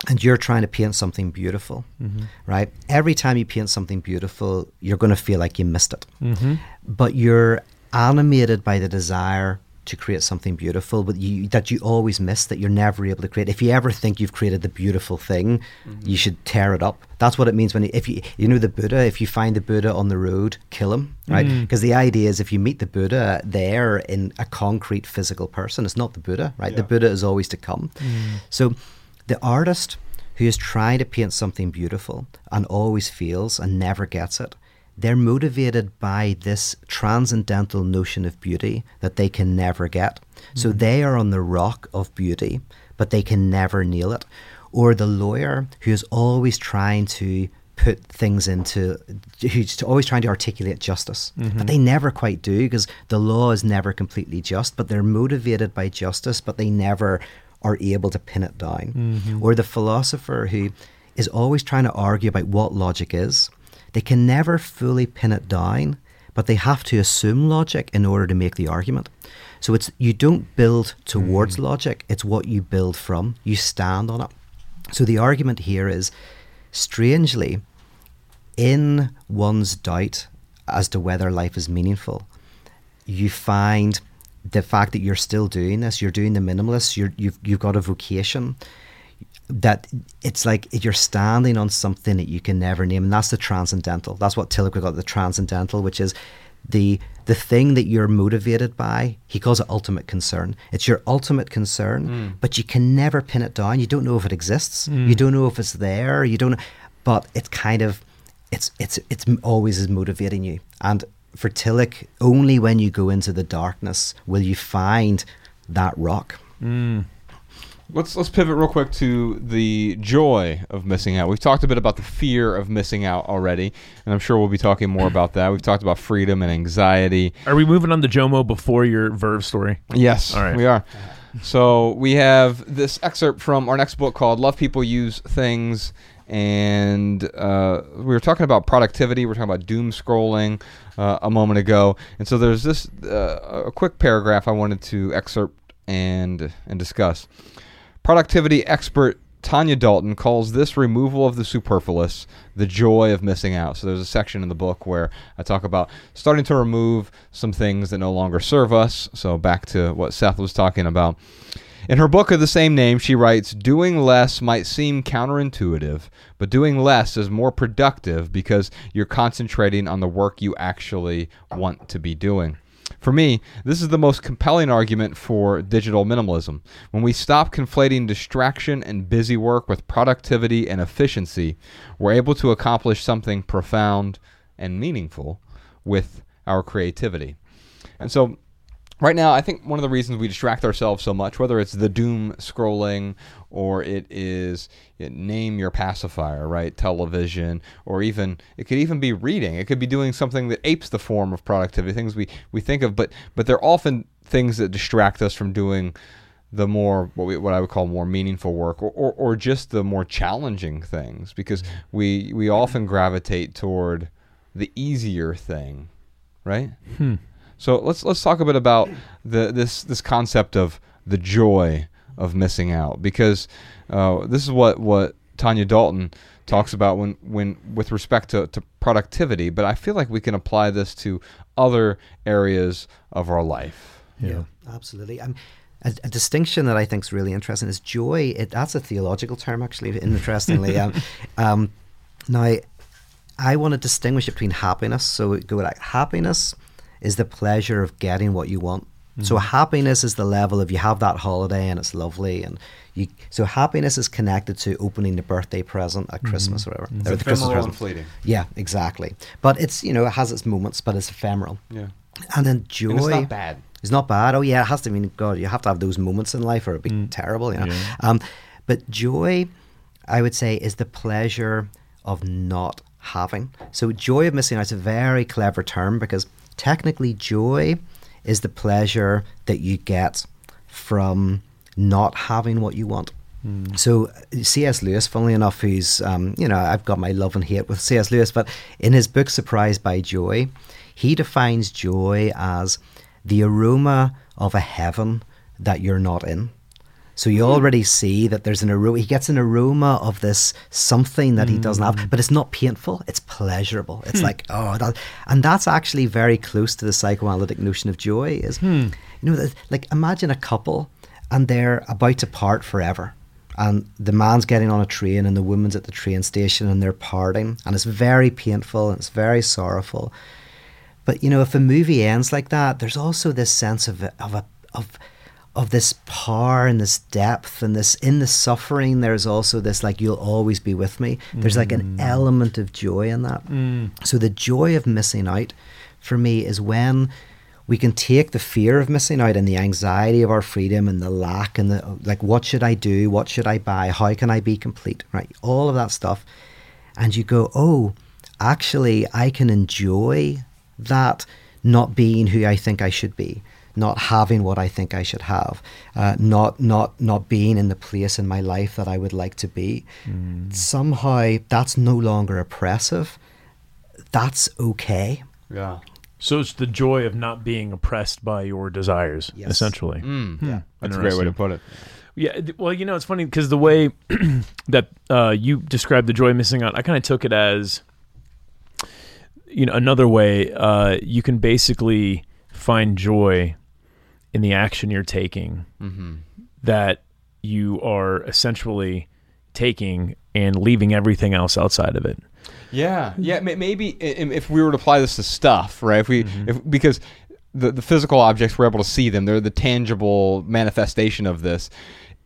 and you're trying to paint something beautiful, mm-hmm. right? Every time you paint something beautiful, you're going to feel like you missed it, mm-hmm. but you're animated by the desire to create something beautiful but you that you always miss that you're never able to create. If you ever think you've created the beautiful thing mm-hmm. you should tear it up. That's what it means when you, if you you know the buddha if you find the buddha on the road kill him right? Mm. Because the idea is if you meet the buddha there in a concrete physical person it's not the buddha right? The buddha is always to come. Mm. So the artist who is trying to paint something beautiful and always feels and never gets it they're motivated by this transcendental notion of beauty that they can never get. So mm-hmm. they are on the rock of beauty, but they can never nail it. Or the lawyer who is always trying to put things into, who's always trying to articulate justice, mm-hmm. but they never quite do because the law is never completely just, but they're motivated by justice, but they never are able to pin it down. Mm-hmm. Or the philosopher who is always trying to argue about what logic is. They can never fully pin it down, but they have to assume logic in order to make the argument. So it's you don't build towards hmm. logic, it's what you build from. You stand on it. So the argument here is strangely in one's doubt as to whether life is meaningful, you find the fact that you're still doing this, you're doing the minimalist, you're, you've you've got a vocation that it's like you're standing on something that you can never name, and that's the transcendental. That's what Tillich got the transcendental, which is the the thing that you're motivated by. He calls it ultimate concern. It's your ultimate concern, hmm. but you can never pin it down. You don't know if it exists. Hmm. You don't know if it's there. You don't. But it's kind of it's it's it's always is motivating you. And for Tillich, only when you go into the darkness will you find that rock. Hmm. Let's let's pivot real quick to the joy of missing out. We've talked a bit about the fear of missing out already, and I'm sure we'll be talking more about that. We've talked about freedom and anxiety. Are we moving on to Jomo before your Verve story? Yes, All right. we are. So we have this excerpt from our next book called "Love People, Use Things, and uh, we were talking about productivity. We are talking about doom scrolling uh, a moment ago, and so there's this uh, a quick paragraph I wanted to excerpt and and discuss. Productivity expert Tanya Dalton calls this removal of the superfluous the joy of missing out. So there's a section in the book where I talk about starting to remove some things that no longer serve us. So back to what Seth was talking about. In her book of the same name, she writes Doing less might seem counterintuitive, but doing less is more productive because you're concentrating on the work you actually want to be doing. For me, this is the most compelling argument for digital minimalism. When we stop conflating distraction and busy work with productivity and efficiency, we're able to accomplish something profound and meaningful with our creativity. And so right now, I think one of the reasons we distract ourselves so much, whether it's the doom scrolling or it is it, name your pacifier, right? Television, or even it could even be reading. It could be doing something that apes the form of productivity, things we, we think of, but but they're often things that distract us from doing the more what we, what I would call more meaningful work, or, or, or just the more challenging things, because we we often gravitate toward the easier thing, right? Hmm. So let's let's talk a bit about the this this concept of the joy of missing out because uh, this is what what Tanya Dalton talks about when when with respect to, to productivity. But I feel like we can apply this to other areas of our life. Yeah, yeah absolutely. Um, a, a, distinction that I think is really interesting is joy. It, that's a theological term, actually. [LAUGHS] Interestingly, [LAUGHS] um, um, now I want to distinguish between happiness. So go like happiness is the pleasure of getting what you want. Mm-hmm. So happiness is the level of you have that holiday and it's lovely and you so happiness is connected to opening the birthday present at mm-hmm. Christmas or whatever. Mm-hmm. Or the Christmas present. fleeting. Yeah, exactly. But it's you know, it has its moments, but it's ephemeral. Yeah. And then joy and it's not bad. It's not bad. Oh yeah, it has to I mean God, you have to have those moments in life or it'd be mm. terrible, you know. Yeah. Um, but joy I would say is the pleasure of not having. So joy of missing out is a very clever term because technically joy is the pleasure that you get from not having what you want. Mm. So C.S. Lewis, funnily enough, who's um, you know I've got my love and hate with C.S. Lewis, but in his book Surprised by Joy, he defines joy as the aroma of a heaven that you're not in. So you hmm. already see that there's an aroma. He gets an aroma of this something that he doesn't have, hmm. but it's not painful. It's pleasurable. It's hmm. like oh, that, and that's actually very close to the psychoanalytic notion of joy. Is hmm. you know, like imagine a couple and they're about to part forever. And the man's getting on a train and the woman's at the train station and they're parting. And it's very painful and it's very sorrowful. But, you know, if a movie ends like that, there's also this sense of, of, a, of of this power and this depth and this in the suffering there's also this like you'll always be with me. There's like an mm. element of joy in that. Mm. so the joy of missing out for me is when we can take the fear of missing out and the anxiety of our freedom and the lack and the like what should i do? What should i buy? How can i be complete? Right? All of that stuff. And you go oh actually i can enjoy that not being who i think i should be not having what I think I should have, uh, not not not being in the place in my life that I would like to be. Mm. Somehow that's no longer oppressive. That's okay. Yeah. So it's the joy of not being oppressed by your desires, yes. essentially. Mm. Hmm. Yeah, that's a great way to put it. Yeah, well, you know, it's funny because the way [CLEARS THROAT] that uh, you described the joy of missing out, I kind of took it as, you know, another way. Uh, you can basically find joy in the action you're taking mm-hmm. that you are essentially taking and leaving everything else outside of it. Yeah, yeah. Maybe if we were to apply this to stuff, right? If we, mm-hmm. if because the the physical objects we're able to see them, they're the tangible manifestation of this.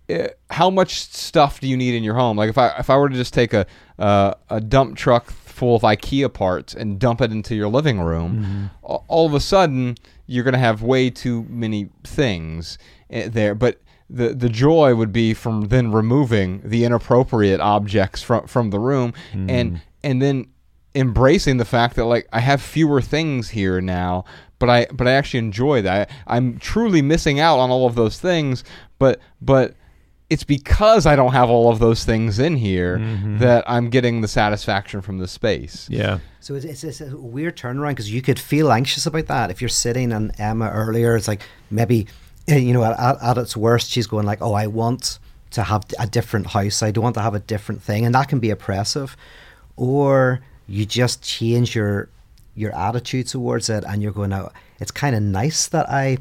Eh, how much stuff do you need in your home? Like if I if I were to just take a uh, a dump truck full of IKEA parts and dump it into your living room, mm-hmm. all of a sudden you're going to have way too many things eh, there. But the the joy would be from then removing the inappropriate objects from from the room mm. and and then embracing the fact that like I have fewer things here now but I but I actually enjoy that I, I'm truly missing out on all of those things but but it's because I don't have all of those things in here Mm-hmm. that I'm getting the satisfaction from the space. Yeah. So it's, it's, it's a weird turnaround because you could feel anxious about that if you're sitting and Emma earlier. It's like maybe eh, you know at, at, at its worst she's going like, oh, I want to have a different house. I don't want to have a different thing, and that can be oppressive. Or you just change your your attitude towards it, and you're going out. It's kind of nice that I,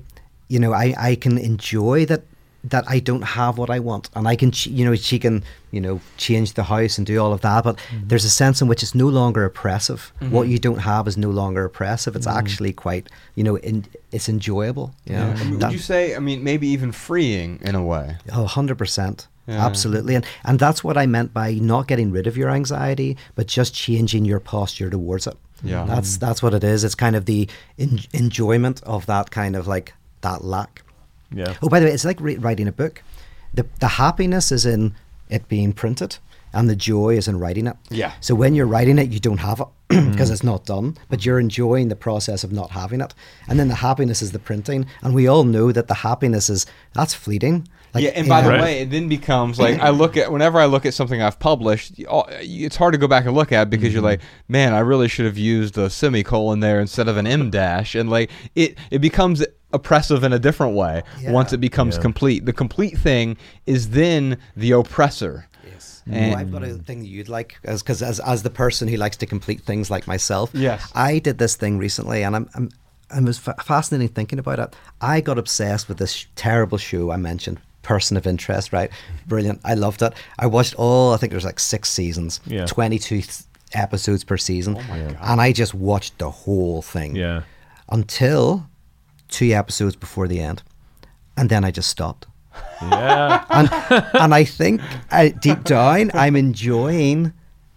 you know, I I can enjoy that that I don't have what I want, and I can, you know, she can, you know, change the house and do all of that. But mm-hmm. there's a sense in which it's no longer oppressive. Mm-hmm. What you don't have is no longer oppressive. It's mm-hmm. actually quite, you know, in, it's enjoyable. You know? I mean, That- would you say? I mean, maybe even freeing in a way. Oh, 100%. Yeah. Absolutely. And and that's what I meant by not getting rid of your anxiety, but just changing your posture towards it. Yeah. That's that's what it is. It's kind of the en- enjoyment of that kind of like that lack. Yeah. Oh, by the way, it's like re- writing a book. The the happiness is in it being printed, and the joy is in writing it. Yeah. So when you're writing it, you don't have it [CLEARS THROAT] because it's not done, but you're enjoying the process of not having it. And then the happiness is the printing, and we all know that the happiness is that's fleeting. yeah, and by the know, way, it then becomes like [CLEARS THROAT] I look at whenever I look at something I've published, it's hard to go back and look at because you're Mm-hmm. like, man, I really should have used a semicolon there instead of an m dash, and like it it becomes oppressive in a different way once it becomes Yeah. complete. The complete thing is then the oppressor. Yes. And- oh, I've got a thing that you'd like, because as, as the person who likes to complete things like myself, Yes. I did this thing recently, and I'm, I'm I was fa- fascinating thinking about it. I got obsessed with this sh- terrible show I mentioned, Person of Interest. Right, brilliant. I loved it. I watched all. I think there's like six seasons, Yeah. twenty two episodes per season, oh my God. and I just watched the whole thing. Yeah. Until two episodes before the end, and then I just stopped Yeah. and and I think uh, deep down I'm enjoying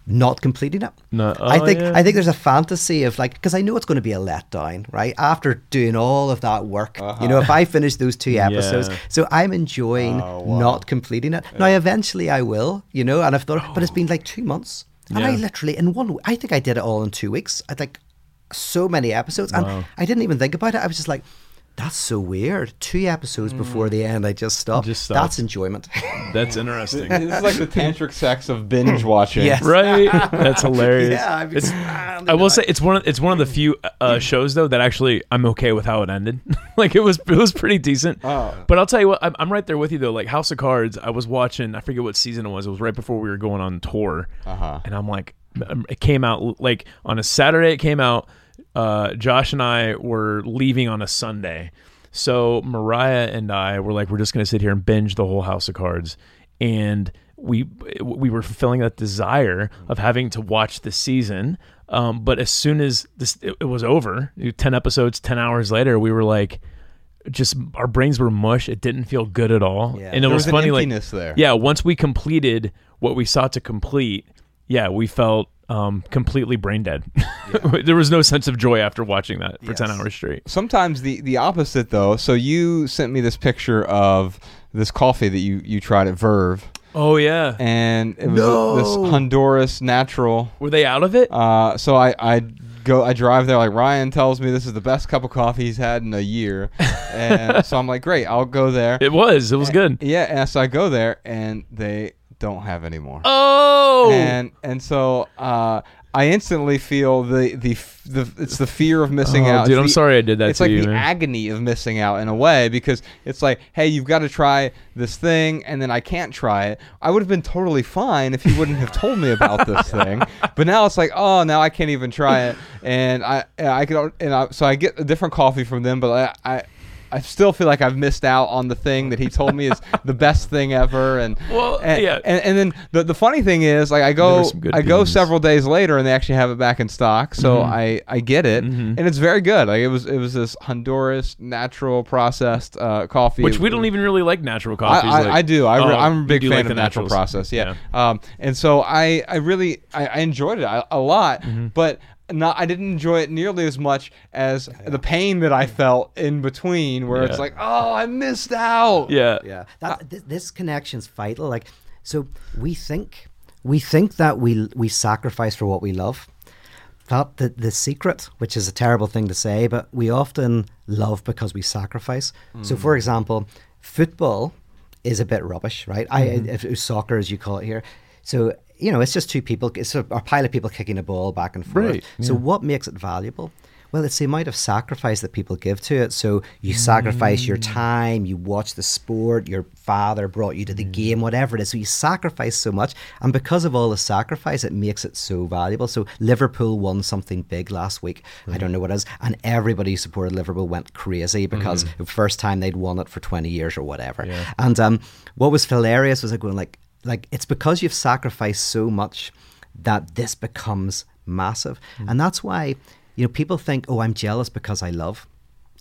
not completing it. No- I oh, think yeah. I think there's a fantasy of like because I know it's going to be a letdown, right? After doing all of that work, you know, if I finish those two episodes, Yeah. so I'm enjoying Oh, wow. not completing it. Now, eventually, I will, you know, and I've thought, but it's been like two months, and I literally in one, I think I did it all in two weeks. I like so many episodes, Wow. and I didn't even think about it. I was just like. That's so weird. Two episodes before the end, I just stopped. Just stopped. That's enjoyment. [LAUGHS] That's interesting. This is like the tantric sex of binge [LAUGHS] watching. Yes. right? That's [LAUGHS] hilarious. Yeah, I mean, It's- ah, I will say it's one. Of, it's one of the few uh, shows though that actually I'm okay with how it ended. like it was, it was pretty decent. Oh. But I'll tell you what, I'm, I'm right there with you though. Like House of Cards, I was watching. I forget what season it was. It was right before we were going on tour, Uh-huh. and I'm like, um, it came out like on a Saturday. It came out. Uh, Josh and I were leaving on a Sunday, so Mariah and I were like, we're just gonna sit here and binge the whole House of Cards, and we we were fulfilling that desire of having to watch the season. Um, but as soon as this it, it was over, ten episodes, ten hours later, we were like, just our brains were mush. It didn't feel good at all, Yeah. and it There was, was funny. Like, there. yeah, once we completed what we sought to complete, yeah, we felt um, completely brain dead. [LAUGHS] there was no sense of joy after watching that for ten hours straight. Sometimes the the opposite though. So you sent me this picture of this coffee that you you tried at Verve, Oh yeah, and it was No. this Honduras natural. were they out of it? Uh, so I I go I drive there like Ryan tells me this is the best cup of coffee he's had in a year, [LAUGHS] and so I'm like great I'll go there. it was. It was good. Yeah, and so I go there and they don't have any more. Oh, and and so uh, I instantly feel the, the the it's the fear of missing Oh, out. dude, It's I'm the- sorry I did that It's like you, the man. agony of missing out in a way because it's like, hey, you've got to try this thing, and then I can't try it. I would have been totally fine if you wouldn't have told me about this [LAUGHS] thing, but now it's like, oh, now I can't even try it, and I I could and I, so I get a different coffee from them, but I. I I still feel like I've missed out on the thing that he told me is [LAUGHS] the best thing ever, and Well, and, yeah. and, and then the, the funny thing is, like I go, were some I go beans. several days later, and they actually have it back in stock. So Mhm. I, I get it, Mhm. and it's very good. Like it was, it was this Honduras natural processed uh, coffee, which we don't even really like natural I. I, like- I do. I re- Oh, I'm a big fan like of the natural naturals. process. Yeah. Um, and so I, I really, I, I enjoyed it a, a lot, Mm-hmm. but not. I didn't enjoy it nearly as much as the pain that I felt in between, where it's like, oh, I missed out. Yeah. yeah that uh, th- this connection's vital like so we think we think that we we sacrifice for what we love that the, the secret which is a terrible thing to say but we often love because we sacrifice so mm. for example football is a bit rubbish, right? I mm-hmm. if it was soccer as you call it here, so you know it's just two people, it's a, a pile of people kicking a ball back and forth. Right, So what makes it valuable? Well, it's the amount of sacrifice that people give to it. So you sacrifice your mm. time, you watch the sport, your father brought you to the mm. game, whatever it is. So you sacrifice so much. And because of all the sacrifice, it makes it so valuable. So Liverpool won something big last week. I don't know what it is. And everybody who supported Liverpool went crazy because mm-hmm. the first time they'd won it for 20 years or whatever. And um, what was hilarious was like going like, like it's because you've sacrificed so much that this becomes massive. Hmm. And that's why, you know, people think, oh, I'm jealous because I love.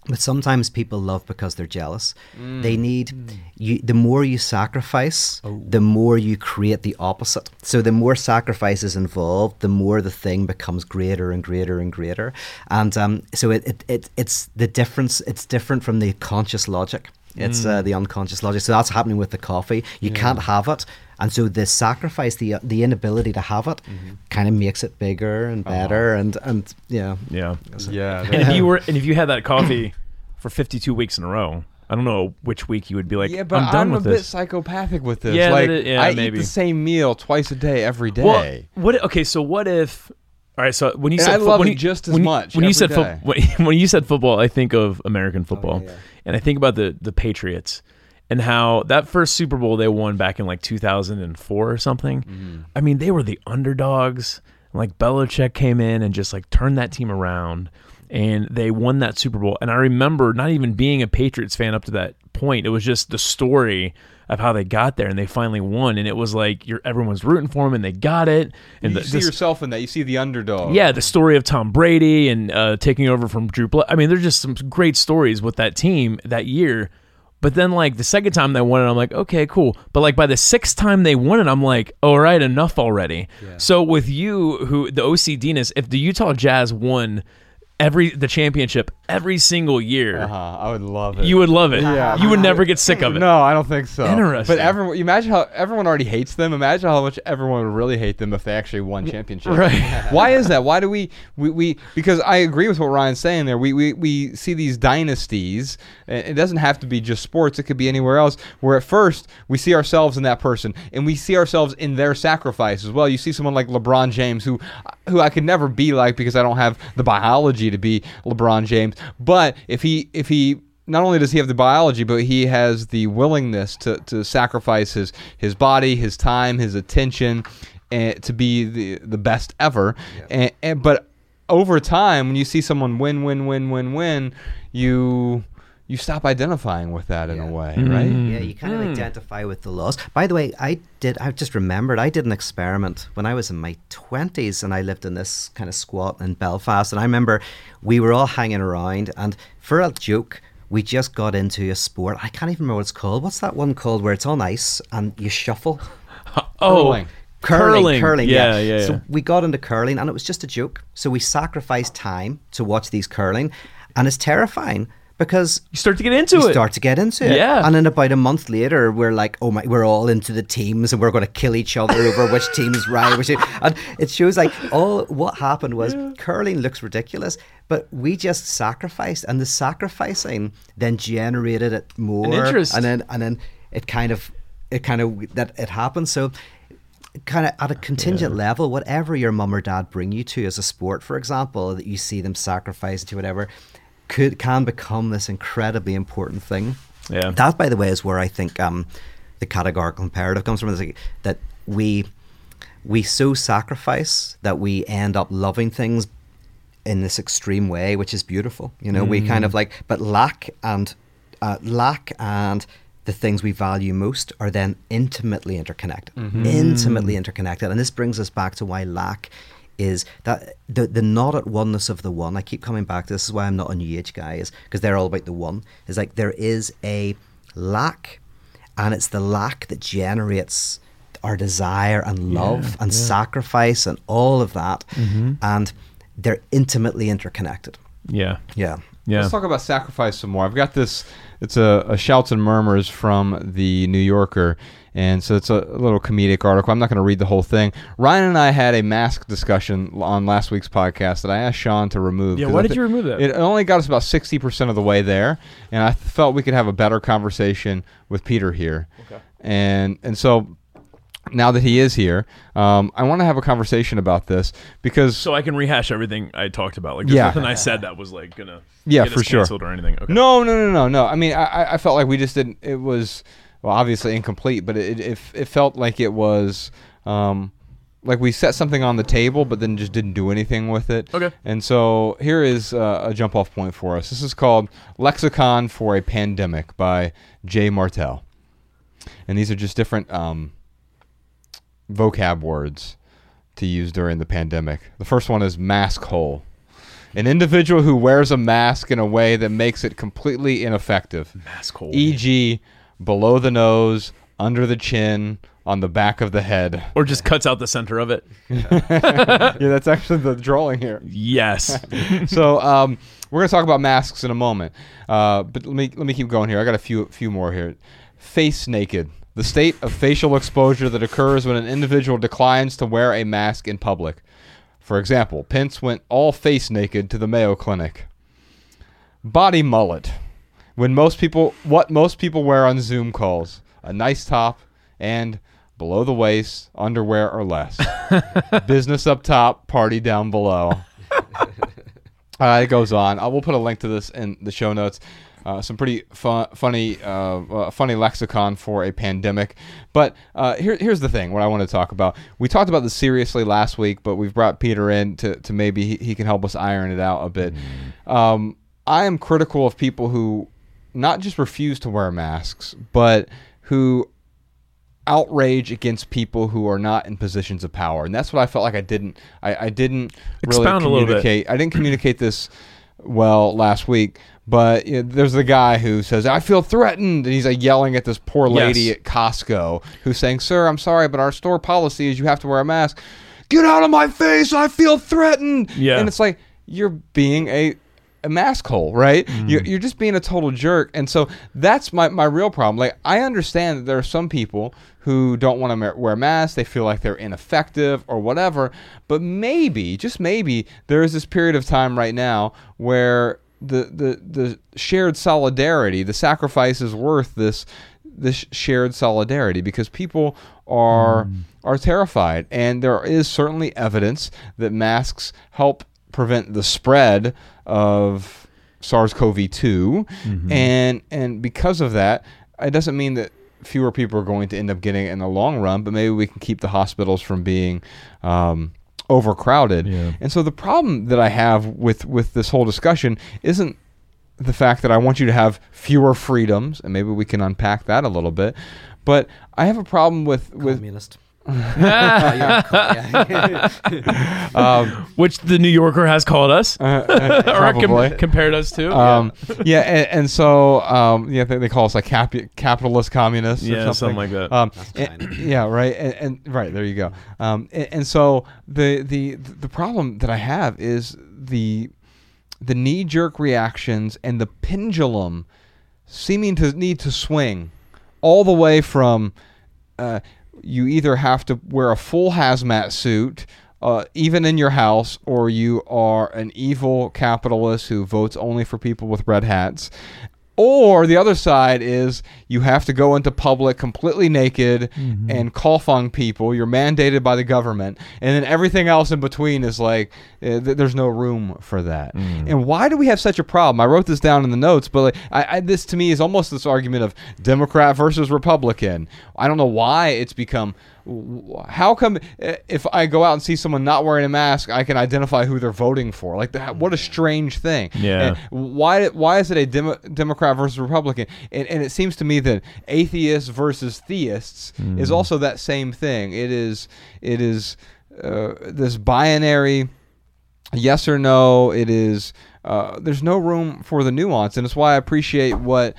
But sometimes people love because they're jealous. Mm. They need hmm. you. The more you sacrifice, oh. the more you create the opposite. So the more sacrifice is involved, the more the thing becomes greater and greater and greater. And um, so it, it, it it's the difference. It's different from the conscious logic. It's uh, the unconscious logic. So that's happening with the coffee. You can't have it, and so the sacrifice, the uh, the inability to have it, mm-hmm. kind of makes it bigger and uh-huh. better. And and yeah, Yeah. Yeah. [LAUGHS] And if you were, and if you had that coffee [COUGHS] for 52 weeks in a row, I don't know which week you would be like, yeah, but I'm done with a bit psychopathic with this. Yeah, like that is- yeah, I maybe. eat the same meal twice a day every day. Well, what? Okay, so what if? All right, so when you And said I fo- love when you, just as when you- much When you every said fo- day. when, [LAUGHS] when you said football, I think of American oh, football, yeah. And I think about the the Patriots and how that first Super Bowl they won back in like 2004 or something. Mm-hmm. I mean, they were the underdogs. Like Belichick came in and just like turned that team around, and they won that Super Bowl. And I remember not even being a Patriots fan up to that point. It was just the story of how they got there and they finally won and it was like you're everyone's rooting for them and they got it and you the- see this- yourself in that. You see the underdog. yeah, the story of Tom Brady and uh, taking over from Drew. Ble- I mean, there's just some great stories with that team that year. But then, like the second time they won it, I'm like, okay, cool. But like by the sixth time they won it, I'm like, all right, enough already. So with you, who the OCDness, if the Utah Jazz won every the championship every single year, Uh-huh. I would love it. you would love it. Yeah. You would never get sick of it. No, I don't think so. Interesting. But everyone, imagine how everyone already hates them. Imagine how much everyone would really hate them if they actually won championships. Right. [LAUGHS] Why is that? Why do we, we, we because I agree with what Ryan's saying there. We, we, we see these dynasties. It doesn't have to be just sports. It could be anywhere else. Where at first we see ourselves in that person, and we see ourselves in their sacrifice as well. You see someone like LeBron James, who, who I could never be like because I don't have the biology to be LeBron James. But if he, if he not only does he have the biology, but he has the willingness to, to sacrifice his, his body, his time, his attention, and to be the the best ever. And, and but over time, when you see someone win, win, win, win, win, you you stop identifying with that in a way, Mm-hmm. right? Yeah, you kind of identify with the loss. By the way, I did. I've just remembered. I did an experiment when I was in my twenties, and I lived in this kind of squat in Belfast. And I remember we were all hanging around, and for a joke, we just got into a sport. I can't even remember what it's called. What's that one called where it's on ice and you shuffle? [LAUGHS] Oh, Curling. Curling, curling, Yeah, yeah, yeah, So yeah. we got into curling, and it was just a joke. So we sacrificed time to watch these curling, and it's terrifying because You start to get into you it. start to get into it. Yeah. And then about a month later, we're like, oh my, we're all into the teams and we're going to kill each other over [LAUGHS] which team's right. Which and it shows like all what happened was curling looks ridiculous, but we just sacrificed, and the sacrificing then generated it more, interest. and then and then it kind of it kind of that it happened. So kind of at a contingent level, whatever your mum or dad bring you to as a sport, for example, that you see them sacrifice to whatever, could can become this incredibly important thing. Yeah. That, by the way, is where I think um, the categorical imperative comes from. Is like that we we so sacrifice that we end up loving things in this extreme way, which is beautiful. You know, we kind of like, but lack and uh, lack and the things we value most are then intimately interconnected, intimately interconnected. And this brings us back to why lack is that the the not at oneness of the one. I keep coming back to this. Is why I'm not a new age guy, is because they're all about the one. Is like there is a lack, and it's the lack that generates our desire and love and sacrifice and all of that, mm-hmm. and they're intimately interconnected. Yeah. Yeah. Yeah. Let's talk about sacrifice some more. I've got this. It's a, a shouts and murmurs from the New Yorker, And so it's a, little comedic article. I'm not going to read the whole thing. Ryan and I had a mask discussion on last week's podcast that I asked Sean to remove. Yeah, why did thi- you remove that? It only got us about 60% of the way there, and I felt we could have a better conversation with Peter here. Okay. And and so now that he is here, um, I want to have a conversation about this because So I can rehash everything I talked about. Like, there's Yeah. nothing I said that was like gonna Yeah, get for sure. or anything. Okay. No, no, no, no, no. I mean, I, I- I felt like we just didn't. It was well, obviously incomplete, but it it, it felt like it was um, like we set something on the table, but then just didn't do anything with it. Okay. And so here is uh, a jump off point for us. This is called Lexicon for a Pandemic by Jay Martel, and these are just different um, vocab words to use during the pandemic. The first one is mask hole. An individual who wears a mask in a way that makes it completely ineffective, Mask hole. e.g., below the nose, under the chin, on the back of the head. or just cuts out the center of it. [LAUGHS] yeah, that's actually the drawing here. Yes. [LAUGHS] so um, we're going to talk about masks in a moment, uh, but let me let me keep going here. I got a few few more here. Face naked, the state of facial exposure that occurs when an individual declines to wear a mask in public. For example, Pence went all face naked to the Mayo Clinic. Body mullet, when most people what most people wear on Zoom calls, a nice top and below the waist underwear or less. [LAUGHS] Business up top, party down below. [LAUGHS] Uh, it goes on. Uh, we'll put a link to this in the show notes. Uh, some pretty fun, funny, uh, uh, funny lexicon for a pandemic. But uh, here, here's the thing: what I want to talk about. We talked about this seriously last week, but we've brought Peter in to, to maybe he, he can help us iron it out a bit. Um, I am critical of people who not just refuse to wear masks, but who outrage against people who are not in positions of power, and that's what I felt like I didn't. I, I didn't really Expound bit. communicate. I didn't communicate this well last week. But you know, there's the guy who says, "I feel threatened," and he's like yelling at this poor lady Yes. at Costco who's saying, "Sir, I'm sorry, but our store policy is you have to wear a mask." Get out of my face! I feel threatened. Yeah. and it's like you're being a a mask hole, right? You're, mm. you're just being a total jerk. And so that's my, my real problem. Like, I understand that there are some people who don't want to wear masks. They feel like they're ineffective or whatever. But maybe, just maybe, there is this period of time right now where the, the, the shared solidarity, the sacrifice is worth this this shared solidarity because people are mm. are terrified and there is certainly evidence that masks help prevent the spread of SARS-CoV-2 and and because of that it doesn't mean that fewer people are going to end up getting it in the long run but maybe we can keep the hospitals from being um, overcrowded Yeah. and so the problem that I have with with this whole discussion isn't the fact that I want you to have fewer freedoms, and maybe we can unpack that a little bit. But I have a problem with with Communist. Yeah. [LAUGHS] um, Which the New Yorker has called us. uh, uh, [LAUGHS] or com- compared us to. Um, yeah, and, and so um, yeah, they, they call us like cap- capitalist communists. or Yeah, something, something like that. Um, and- [CLEARS THROAT] yeah, right, and, and right there you go. Um, and, and so the the the problem that I have is the the knee jerk reactions and the pendulum seeming to need to swing all the way from uh, you either have to wear a full hazmat suit, uh, even in your house, or you are an evil capitalist who votes only for people with red hats. Or the other side is you have to go into public completely naked and cough on people. You're mandated by the government, and then everything else in between is like uh, th- there's no room for that. And why do we have such a problem? I wrote this down in the notes, but like, I, I, this to me is almost this argument of Democrat versus Republican. I don't know why it's become. How come uh, if I go out and see someone not wearing a mask, I can identify who they're voting for? Like that, what a strange thing. Yeah. And why why is it a Demo- Democrat versus Republican? And, and it seems to me that atheists versus theists is also that same thing. It is it is uh, this binary yes or no. It is uh, there's no room for the nuance, and it's why I appreciate what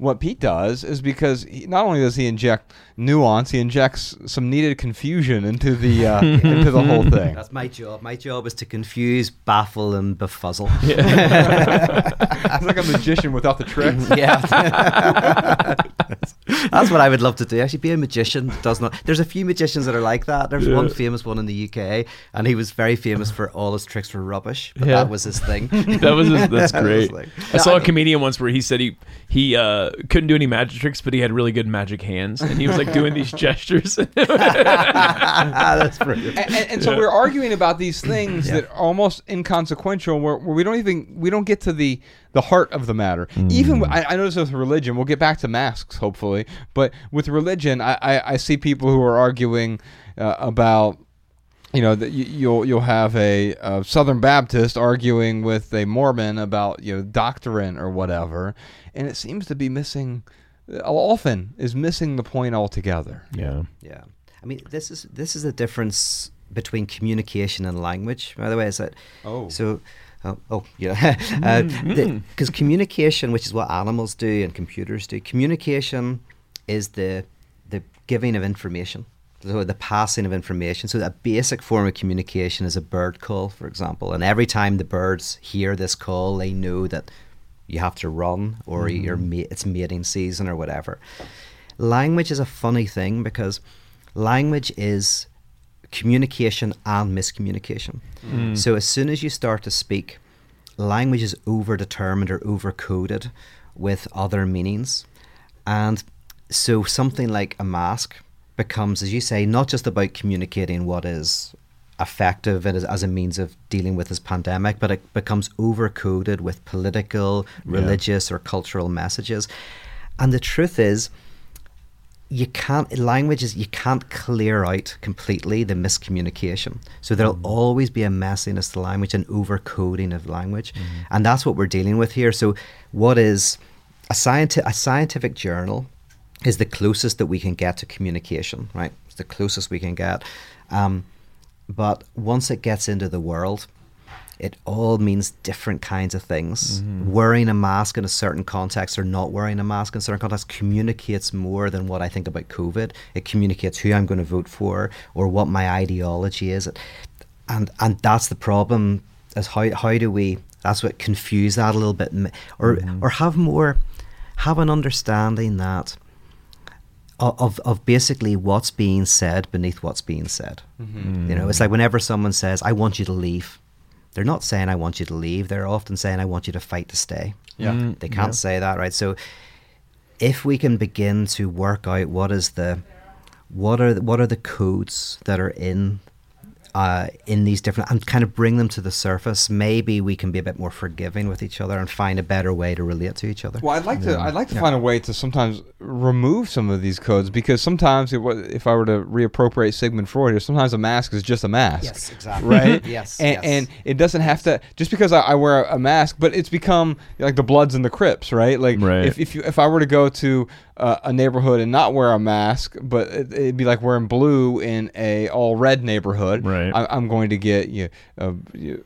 what Pete does is because he, not only does he inject nuance, he injects some needed confusion into the uh, [LAUGHS] into the whole thing. That's my job. My job is to confuse, baffle, and befuzzle. [LAUGHS] [LAUGHS] It's like a magician without the tricks. yeah. [LAUGHS] That's what I would love to do. Actually, be a magician that does not. There's a few magicians that are like that. There's Yeah. one famous one in the UK, and he was very famous for all his tricks were rubbish. But Yeah. that was his thing. [LAUGHS] That was his, that's [LAUGHS] That was great. like- I saw I a mean- comedian once where he said he he uh, couldn't do any magic tricks, but he had really good magic hands, and he was like doing these gestures. That's brilliant. and, and, and so we're arguing about these things Yeah. that are almost inconsequential where, where we don't even we don't get to the the heart of the matter even I, I notice with religion we'll get back to masks hopefully but with religion i i, I see people who are arguing uh, about you know that you, you'll you'll have a, uh Southern Baptist arguing with a Mormon about you know doctrine or whatever, and it seems to be missing. Often is missing the point altogether. yeah. Yeah, I mean, this is this is the difference between communication and language. By the way, is that Oh. so? Oh, oh yeah, [LAUGHS] uh, mm-hmm. because communication, which is what animals do and computers do, communication is the the giving of information. So the passing of information. So a basic form of communication is a bird call, for example. And every time the birds hear this call, they know that you have to run or mm-hmm. you're ma- it's mating season or whatever. Language is a funny thing because language is communication and miscommunication. Mm. So as soon as you start to speak, language is overdetermined or overcoded with other meanings. And so something like a mask becomes, as you say, not just about communicating what is effective as, as a means of dealing with this pandemic, but it becomes overcoded with political, religious, or cultural messages. And the truth is, you can't languages you can't clear out completely the miscommunication. So there'll always be a messiness to language and overcoding of language. And that's what we're dealing with here. So what is a scienti- a scientific journal is the closest that we can get to communication right? It's the closest we can get. Um, but once it gets into the world it all means different kinds of things. Mm-hmm. Wearing a mask in a certain context or not wearing a mask in a certain context communicates more than what I think about COVID. It communicates who I'm going to vote for or what my ideology is. And and that's the problem is how how do we that's what confuse that a little bit m- or mm-hmm. or have more have an understanding that of of basically what's being said beneath what's being said. Mm-hmm. You know, it's like whenever someone says, "I want you to leave," they're not saying, "I want you to leave." They're often saying, "I want you to fight to stay." Yeah. Mm, They can't say that, right? So, if we can begin to work out what is the what are the, what are the codes that are in uh, in these different and kind of bring them to the surface, maybe we can be a bit more forgiving with each other and find a better way to relate to each other. Well, I'd like to. I'd like to find a way to sometimes remove some of these codes because sometimes, it, wa- if I were to reappropriate Sigmund Freud, sometimes a mask is just a mask. Yes, exactly. Right. [LAUGHS] Yes, And, yes. and it doesn't have to just because I, I wear a mask, but it's become like the Bloods and the Crips, right? Like Right. if if you, if I were to go to uh, a neighborhood and not wear a mask, but it, it'd be like wearing blue in a all red neighborhood. Right. I, I'm going to get you. Uh, you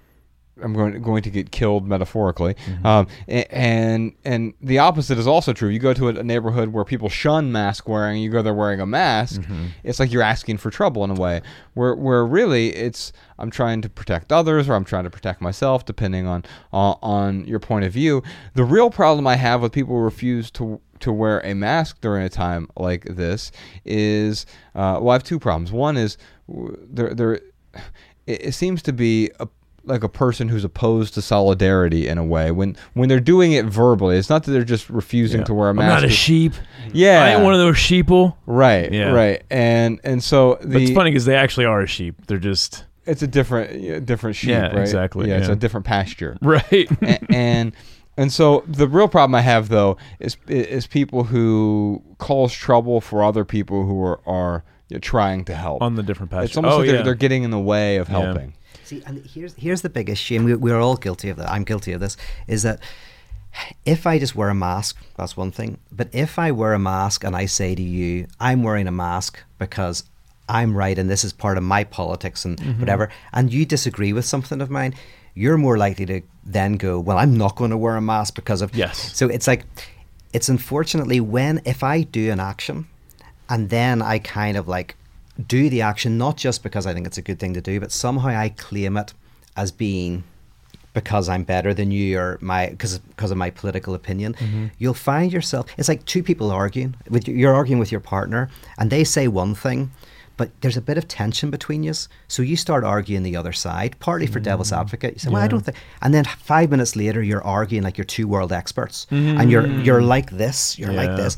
I'm going going to get killed metaphorically, um, and and the opposite is also true. You go to a, neighborhood where people shun mask wearing, you go there wearing a mask. It's like you're asking for trouble in a way. Where where really it's I'm trying to protect others or I'm trying to protect myself, depending on on, on your point of view. The real problem I have with people who refuse to to wear a mask during a time like this is uh, well, I have two problems. One is there there it, seems to be a, like a person who's opposed to solidarity in a way when when they're doing it verbally. It's not that they're just refusing Yeah. to wear a I'm mask. not a sheep. Yeah, I ain't one of those sheeple. Right, Yeah. right, and and so the it's funny because they actually are a sheep. They're just it's a different yeah, different sheep, Yeah, right? exactly, Yeah, it's a different pasture. [LAUGHS] right. A- and and so the real problem I have though is is people who cause trouble for other people who are are you know, trying to help. on the different pasture. it's almost oh, like they're, yeah. they're getting in the way of Yeah. helping. See, and here's here's the biggest shame. We, we're all guilty of that. I'm guilty of this. Is that if I just wear a mask, that's one thing. But if I wear a mask and I say to you, I'm wearing a mask because I'm right and this is part of my politics and Mm-hmm. whatever, and you disagree with something of mine, you're more likely to then go, well, I'm not going to wear a mask because of Yes. So it's like, it's unfortunately when if I do an action, and then I kind of like do the action not just because I think it's a good thing to do, but somehow I claim it as being because I'm better than you or my because because of my political opinion, mm-hmm. you'll find yourself. It's like two people arguing. With you're arguing with your partner, and they say one thing, but there's a bit of tension between you. So you start arguing the other side, partly for devil's mm. advocate. You say, "Well, I don't think," and then five minutes later, you're arguing like you're two world experts, and you're you're mm. like this, you're like this,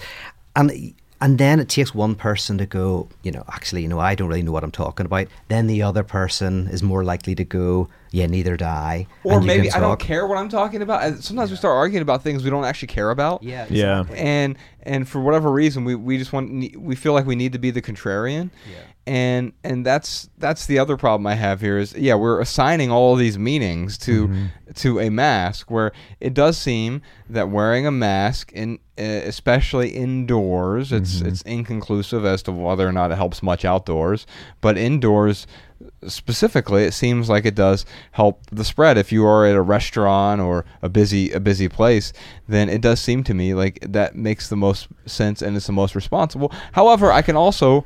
and and then it takes one person to go, you know, actually, you know, I don't really know what I'm talking about. Then the other person is more likely to go, yeah, neither do I. Or maybe I don't care what I'm talking about. And sometimes we start arguing about things we don't actually care about. Yeah, Yeah. and and for whatever reason we, we just want we feel like we need to be the contrarian Yeah. And and that's that's the other problem i have here is yeah we're assigning all these meanings to to a mask where it does seem that wearing a mask in uh, especially indoors it's it's inconclusive as to whether or not it helps much outdoors but indoors specifically it seems like it does help the spread. If you are at a restaurant or a busy a busy place then it does seem to me like that makes the most sense and it's the most responsible. However i can also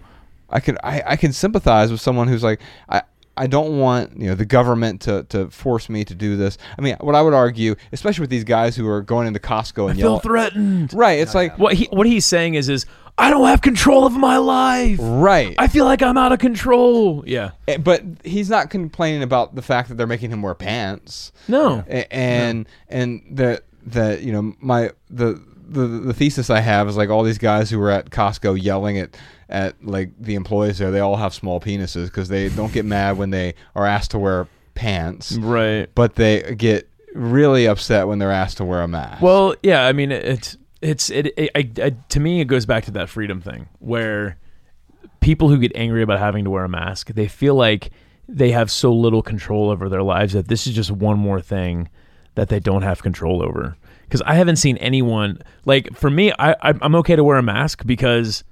i can i, I can sympathize with someone who's like i I don't want you know the government to, to force me to do this. I mean, what I would argue, especially with these guys who are going into Costco and I feel threatened. right? It's like What he what he's saying is is I don't have control of my life. right, I feel like I'm out of control. Yeah. Eh, but he's not complaining about the fact that they're making him wear pants. No. A- and and the the you know my the the the thesis I have is like all these guys who were at Costco yelling at at like the employees there they all have small penises because they don't get mad when they are asked to wear pants Right. but they get really upset when they're asked to wear a mask Well, yeah, I mean, it's it's it, it I, I, to me it goes back to that freedom thing where people who get angry about having to wear a mask, they feel like they have so little control over their lives that this is just one more thing that they don't have control over. Because I haven't seen anyone like for me, I I'm I'm okay to wear a mask because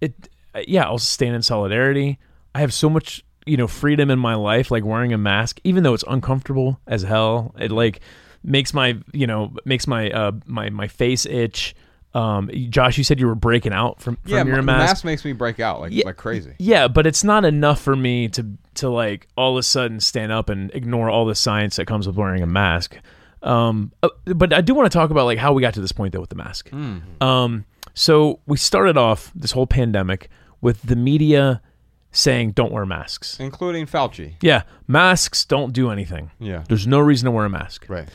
it yeah I'll stand in solidarity. I have so much you know freedom in my life, like wearing a mask, even though it's uncomfortable as hell. It like makes my you know makes my uh my my face itch. Um, Josh, you said you were breaking out from, from yeah your mask. mask makes me break out like Yeah. like crazy Yeah, but it's not enough for me to to like all of a sudden stand up and ignore all the science that comes with wearing a mask. Um, uh, but I do want to talk about like how we got to this point though with the mask. Um, so we started off this whole pandemic with the media saying don't wear masks. including Fauci Yeah, masks don't do anything. yeah There's no reason to wear a mask. right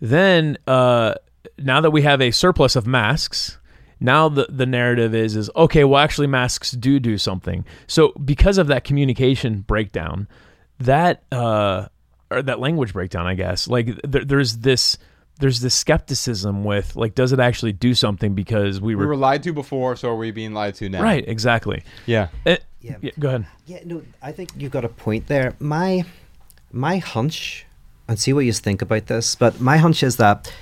Then, uh, now that we have a surplus of masks, now the the narrative is is okay. Well, actually, masks do do something. So because of that communication breakdown, that uh, or that language breakdown, I guess, like there, there's this there's this skepticism with like, does it actually do something? Because we we were, were lied to before so are we being lied to now right, exactly. yeah Uh, Yeah. yeah, go ahead. Yeah, no, I think you've got a point there. My my hunch, and see what you think about this, but my hunch is that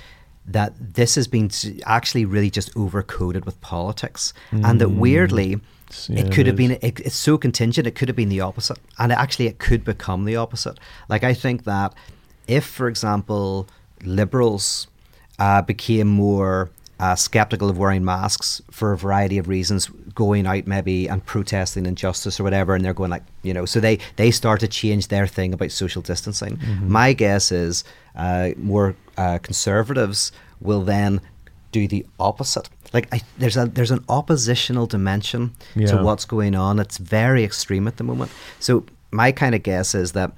that this has been actually really just overcoded with politics, and that weirdly. Yeah, it could it have been. It, it's so contingent. It could have been the opposite, and actually, it could become the opposite. Like I think that if, for example, liberals uh, became more uh, skeptical of wearing masks for a variety of reasons, going out maybe and protesting injustice or whatever, and they're going like, you know, so they they start to change their thing about social distancing. My guess is uh, more uh, conservatives will then do the opposite. Like I, there's a there's an oppositional dimension Yeah. to what's going on. It's very extreme at the moment. So my kind of guess is that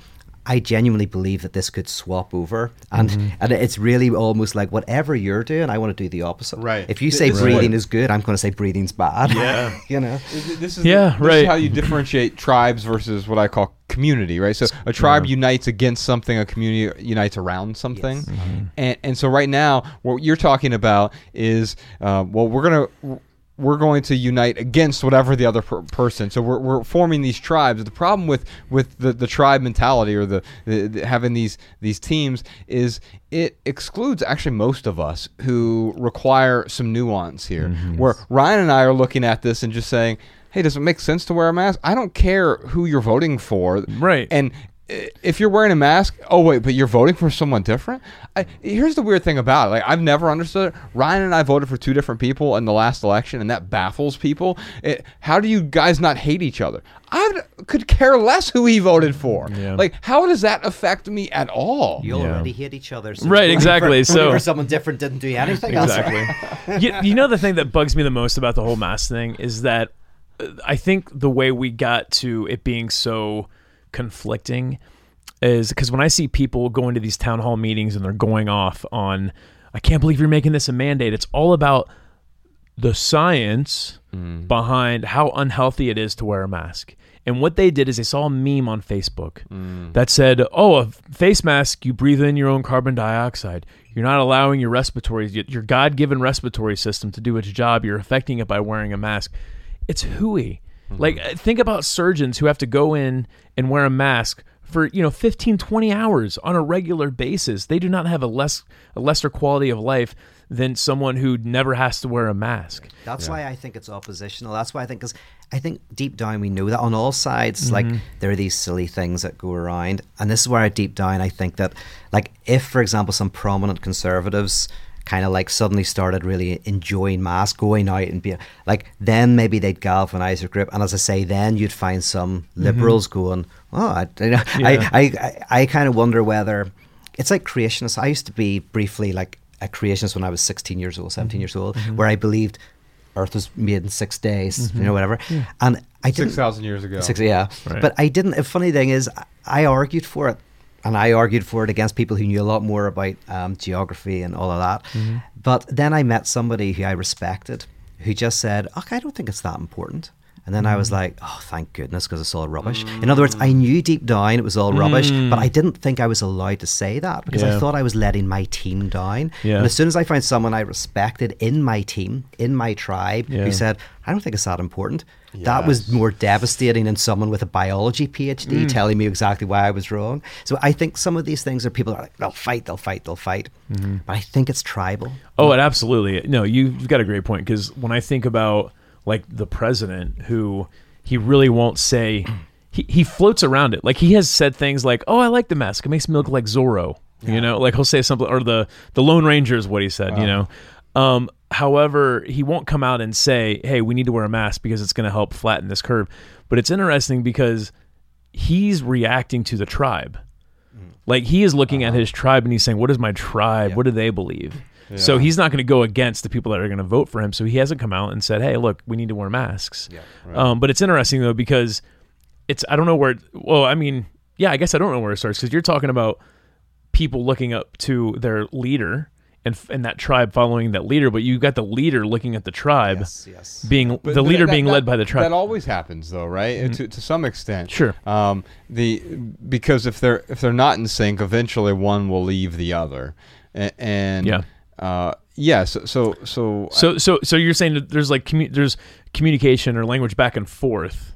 I genuinely believe that this could swap over, and Mm-hmm. and it's really almost like whatever you're doing, I want to do the opposite. Right. If you say this is breathing what- is good, I'm going to say breathing's bad. Yeah. [LAUGHS] you know. This is Yeah, this right. Is how you differentiate tribes versus what I call community, right? So a tribe unites against something, a community unites around something, Yes. and and so right now what you're talking about is uh, well we're gonna. We're going to unite against whatever the other per- person. So we're, we're forming these tribes. The problem with, with the, the tribe mentality or the, the, the having these these teams is it excludes actually most of us who require some nuance here. Mm-hmm. Where Ryan and I are looking at this and just saying, "Hey, does it make sense to wear a mask? I don't care who you're voting for, Right. And if you're wearing a mask, oh wait, but you're voting for someone different. I, here's the weird thing about it. Like I've never understood. It. Ryan and I voted for two different people in the last election, and that baffles people. It, how do you guys not hate each other? I could care less who he voted for. Yeah. Like, how does that affect me at all? You Yeah. already hate each other. So Right, exactly, For, so- for someone different didn't do anything. Exactly. [LAUGHS] you, you know the thing that bugs me the most about the whole mask thing is that uh, I think the way we got to it being so conflicting is because when I see people going to these town hall meetings and they're going off on, I can't believe you're making this a mandate. It's all about the science mm. behind how unhealthy it is to wear a mask. And what they did is they saw a meme on Facebook mm. that said, "Oh, a face mask, you breathe in your own carbon dioxide. You're not allowing your respiratory, your God-given respiratory system to do its job. You're affecting it by wearing a mask." It's hooey. Like uh, think about surgeons who have to go in and wear a mask for, you know, 15 20 hours on a regular basis. They do not have a less a lesser quality of life than someone who never has to wear a mask. That's why I think it's oppositional. That's why I think, because I think deep down we know that on all sides, like there are these silly things that go around, and this is where I deep down I think that, like, if for example some prominent conservatives kind of like suddenly started really enjoying mass, going out and be like, then maybe they'd galvanize their group, and as I say, then you'd find some mm-hmm. liberals going, oh, I, you know, Yeah. I, I, I, I kind of wonder whether it's like creationists. I used to be briefly like a creationist when I was 16 years old, 17 mm-hmm. years old, mm-hmm. where I believed Earth was made in six days, you know, whatever. And I didn't. Six thousand years ago. Six, yeah. Right. But I didn't. The funny thing is, I argued for it. And I argued for it against people who knew a lot more about um, geography and all of that. Mm-hmm. But then I met somebody who I respected who just said, Okay, I don't think it's that important. And then I was mm-hmm. like, oh, thank goodness, because it's all rubbish. Mm. In other words, I knew deep down it was all rubbish, mm. but I didn't think I was allowed to say that because Yeah. I thought I was letting my team down. Yeah. And as soon as I found someone I respected in my team, in my tribe, Yeah. who said, I don't think it's that important, that was more devastating than someone with a biology PhD Mm. telling me exactly why I was wrong. So I think some of these things are people are like, they'll fight, they'll fight, they'll fight. Mm-hmm. But I think it's tribal. Oh, it absolutely. No, you- you've got a great point because when I think about like the president who he really won't say [CLEARS THROAT] he, he floats around it. Like he has said things like, "Oh, I like the mask. It makes me look like Zorro." You know, like he'll say something or the the Lone Ranger is what he said, you know. Um however, he won't come out and say, "Hey, we need to wear a mask because it's going to help flatten this curve." But it's interesting because he's reacting to the tribe. Like he is looking at his tribe and he's saying, "What is my tribe? What do they believe?" So he's not going to go against the people that are going to vote for him. So he hasn't come out and said, "Hey, look, we need to wear masks." Um, but it's interesting though because it's I don't know where. It, well, I mean, yeah, I guess I don't know where it starts because you're talking about people looking up to their leader and and that tribe following that leader, but you got the leader looking at the tribe Yes, yes. being But- the but leader that- being that- led by the tribe. That always happens, though, right? To, to some extent. Sure. Um, the because if they're if they're not in sync, eventually one will leave the other, A- and Yeah. uh, yeah. So so so, So so so you're saying that there's like commu- there's communication or language back and forth,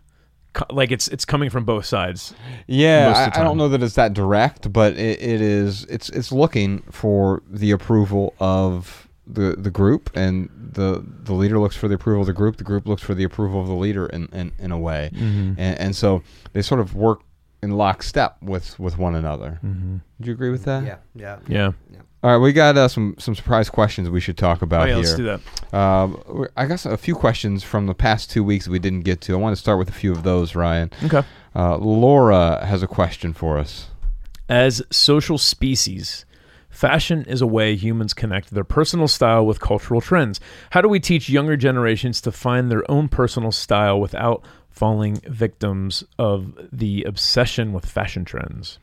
like it's it's coming from both sides. Yeah, I, I don't know that it's that direct, but it, it is. It's it's looking for the approval of the the group, and the the leader looks for the approval of the group. The group looks for the approval of the leader, in in, in a way, Mm-hmm. and, and so they sort of work in lockstep with with one another. Mm-hmm. Would you agree with that? Yeah, Yeah, yeah. Yeah. All right, we got uh, some some surprise questions we should talk Oh about yeah, here. let's do that. Um, I guess a few questions from the past two weeks we didn't get to. I want to start with a few of those, Ryan. Okay. Uh, Laura has a question for us. As social species, fashion is a way humans connect their personal style with cultural trends. How do we teach younger generations to find their own personal style without falling victims of the obsession with fashion trends?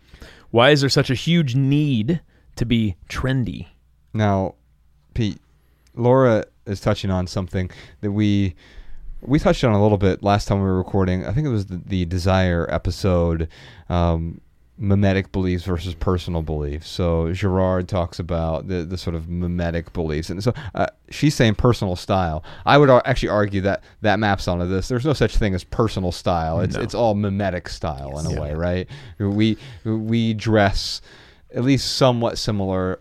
Why is there such a huge need to be trendy? Now, Pete, Laura is touching on something that we we touched on a little bit last time we were recording. I think it was the, the desire episode, um, mimetic beliefs versus personal beliefs. So Girard talks about the the sort of mimetic beliefs, and so uh, she's saying personal style. I would ar- actually argue that that maps onto this. There's no such thing as personal style. It's No. it's all mimetic style in a Yeah. way, right? We we dress at least somewhat similar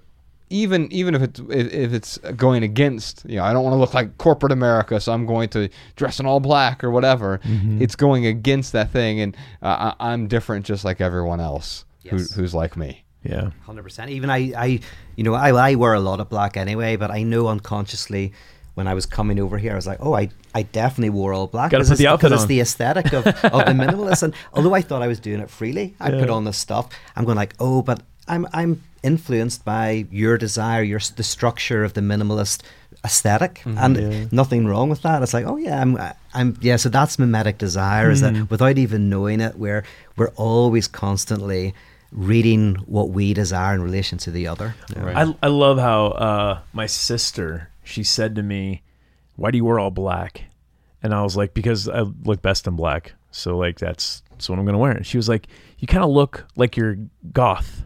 even even if it's if, if it's going against you know I don't want to look like corporate America, so I'm going to dress in all black or whatever. Mm-hmm. It's going against that thing, and uh, I, I'm different just like everyone else who, who's like me. Yeah. Hundred percent. Even I, I, you know, I, I wear a lot of black anyway, but I know unconsciously when I was coming over here, I was like, oh, I, I definitely wore all black. Gotta because put the it's- outfit because on. It's the aesthetic of, of the [LAUGHS] minimalist, and although I thought I was doing it freely, I put on this stuff. I'm going like, oh, but I'm I'm influenced by your desire, your the structure of the minimalist aesthetic, and Yeah. nothing wrong with that. It's like, oh yeah, I'm I'm yeah. So that's mimetic desire. Is Hmm. that without even knowing it, we're we're always constantly reading what we desire in relation to the other. Right. I, I love how uh, my sister she said to me, "Why do you wear all black?" And I was like, "Because I look best in black, so like that's that's what I'm gonna wear." And she was like, "You kind of look like you're goth."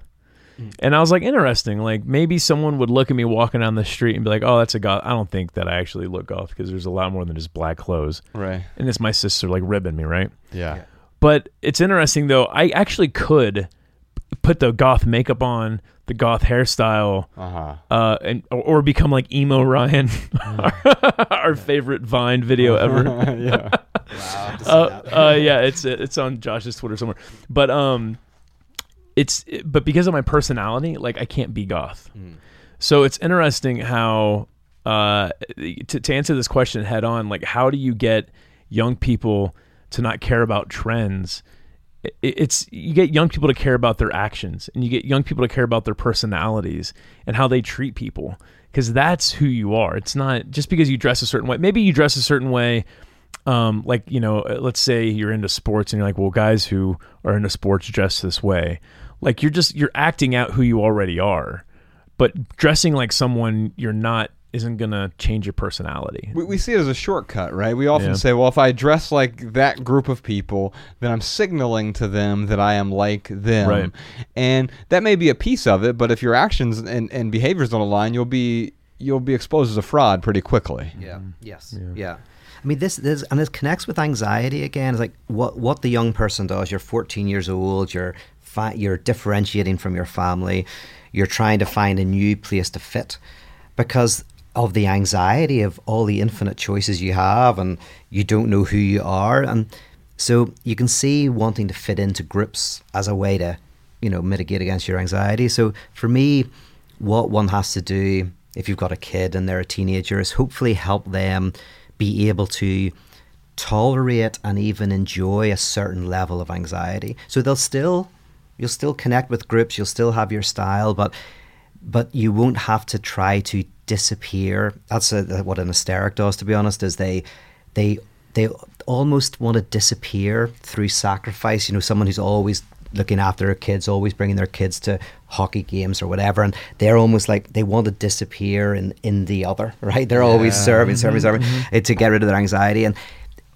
And I was like, interesting. Like maybe someone would look at me walking down the street and be like, "Oh, that's a goth." I don't think that I actually look goth because there's a lot more than just black clothes. Right. And it's my sister like ribbing me, right? Yeah. But it's interesting though. I actually could put the goth makeup on, the goth hairstyle, Uh huh. uh, and or, or become like emo Ryan, [LAUGHS] our favorite Vine video ever. [LAUGHS] yeah. Wow, uh, uh, yeah, it's it's on Josh's Twitter somewhere. But um, it's but because of my personality, like I can't be goth. So it's interesting how uh to to answer this question head on, like how do you get young people to not care about trends? It- It's you get young people to care about their actions, and you get young people to care about their personalities and how they treat people, because that's who you are. It's not just because you dress a certain way. Maybe you dress a certain way um, like you know, let's say you're into sports and you're like, well, guys who are into sports dress this way, like you're just you're acting out who you already are, but dressing like someone you're not isn't gonna change your personality. We, we see it as a shortcut, right? We often Yeah. say, well, if I dress like that group of people, then I'm signaling to them that I am like them. Right. And that may be a piece of it, but if your actions and, and behaviors don't align, you'll be you'll be exposed as a fraud pretty quickly. Yeah. Mm-hmm. Yes. Yeah. I mean, this, this and it connects with anxiety again. It's like what what the young person does. You're 14 years old. You're fi- you're differentiating from your family. You're trying to find a new place to fit because of the anxiety of all the infinite choices you have, and you don't know who you are, and so you can see wanting to fit into groups as a way to, you know, mitigate against your anxiety. So for me, what one has to do if you've got a kid and they're a teenager is hopefully help them be able to tolerate and even enjoy a certain level of anxiety. So they'll still you'll still connect with groups, you'll still have your style, but but you won't have to try to disappear. That's a, what an hysteric does, to be honest. Is they they they almost want to disappear through sacrifice. You know, someone who's always looking after their kids, always bringing their kids to hockey games or whatever, and they're almost like they want to disappear in in the other, [LAUGHS] right? They're always Yeah. serving, serving, serving uh, to get rid of their anxiety, and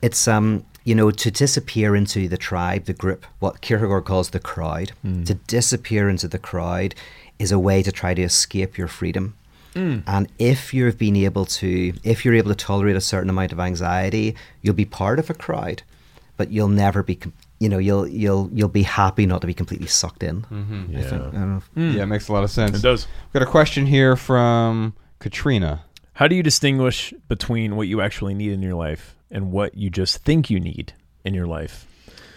it's um you know to disappear into the tribe, the group, what Kierkegaard calls the crowd. Hmm. To disappear into the crowd is a way to try to escape your freedom. Hmm. And if you've been able to, if you're able to tolerate a certain amount of anxiety, you'll be part of a crowd, but you'll never be, you know, you'll you'll you'll be happy not to be completely sucked in. I mm-hmm. think. I don't know. Hmm. Yeah, it makes a lot of sense. It does. We've got a question here from Katrina. How do you distinguish between what you actually need in your life and what you just think you need in your life?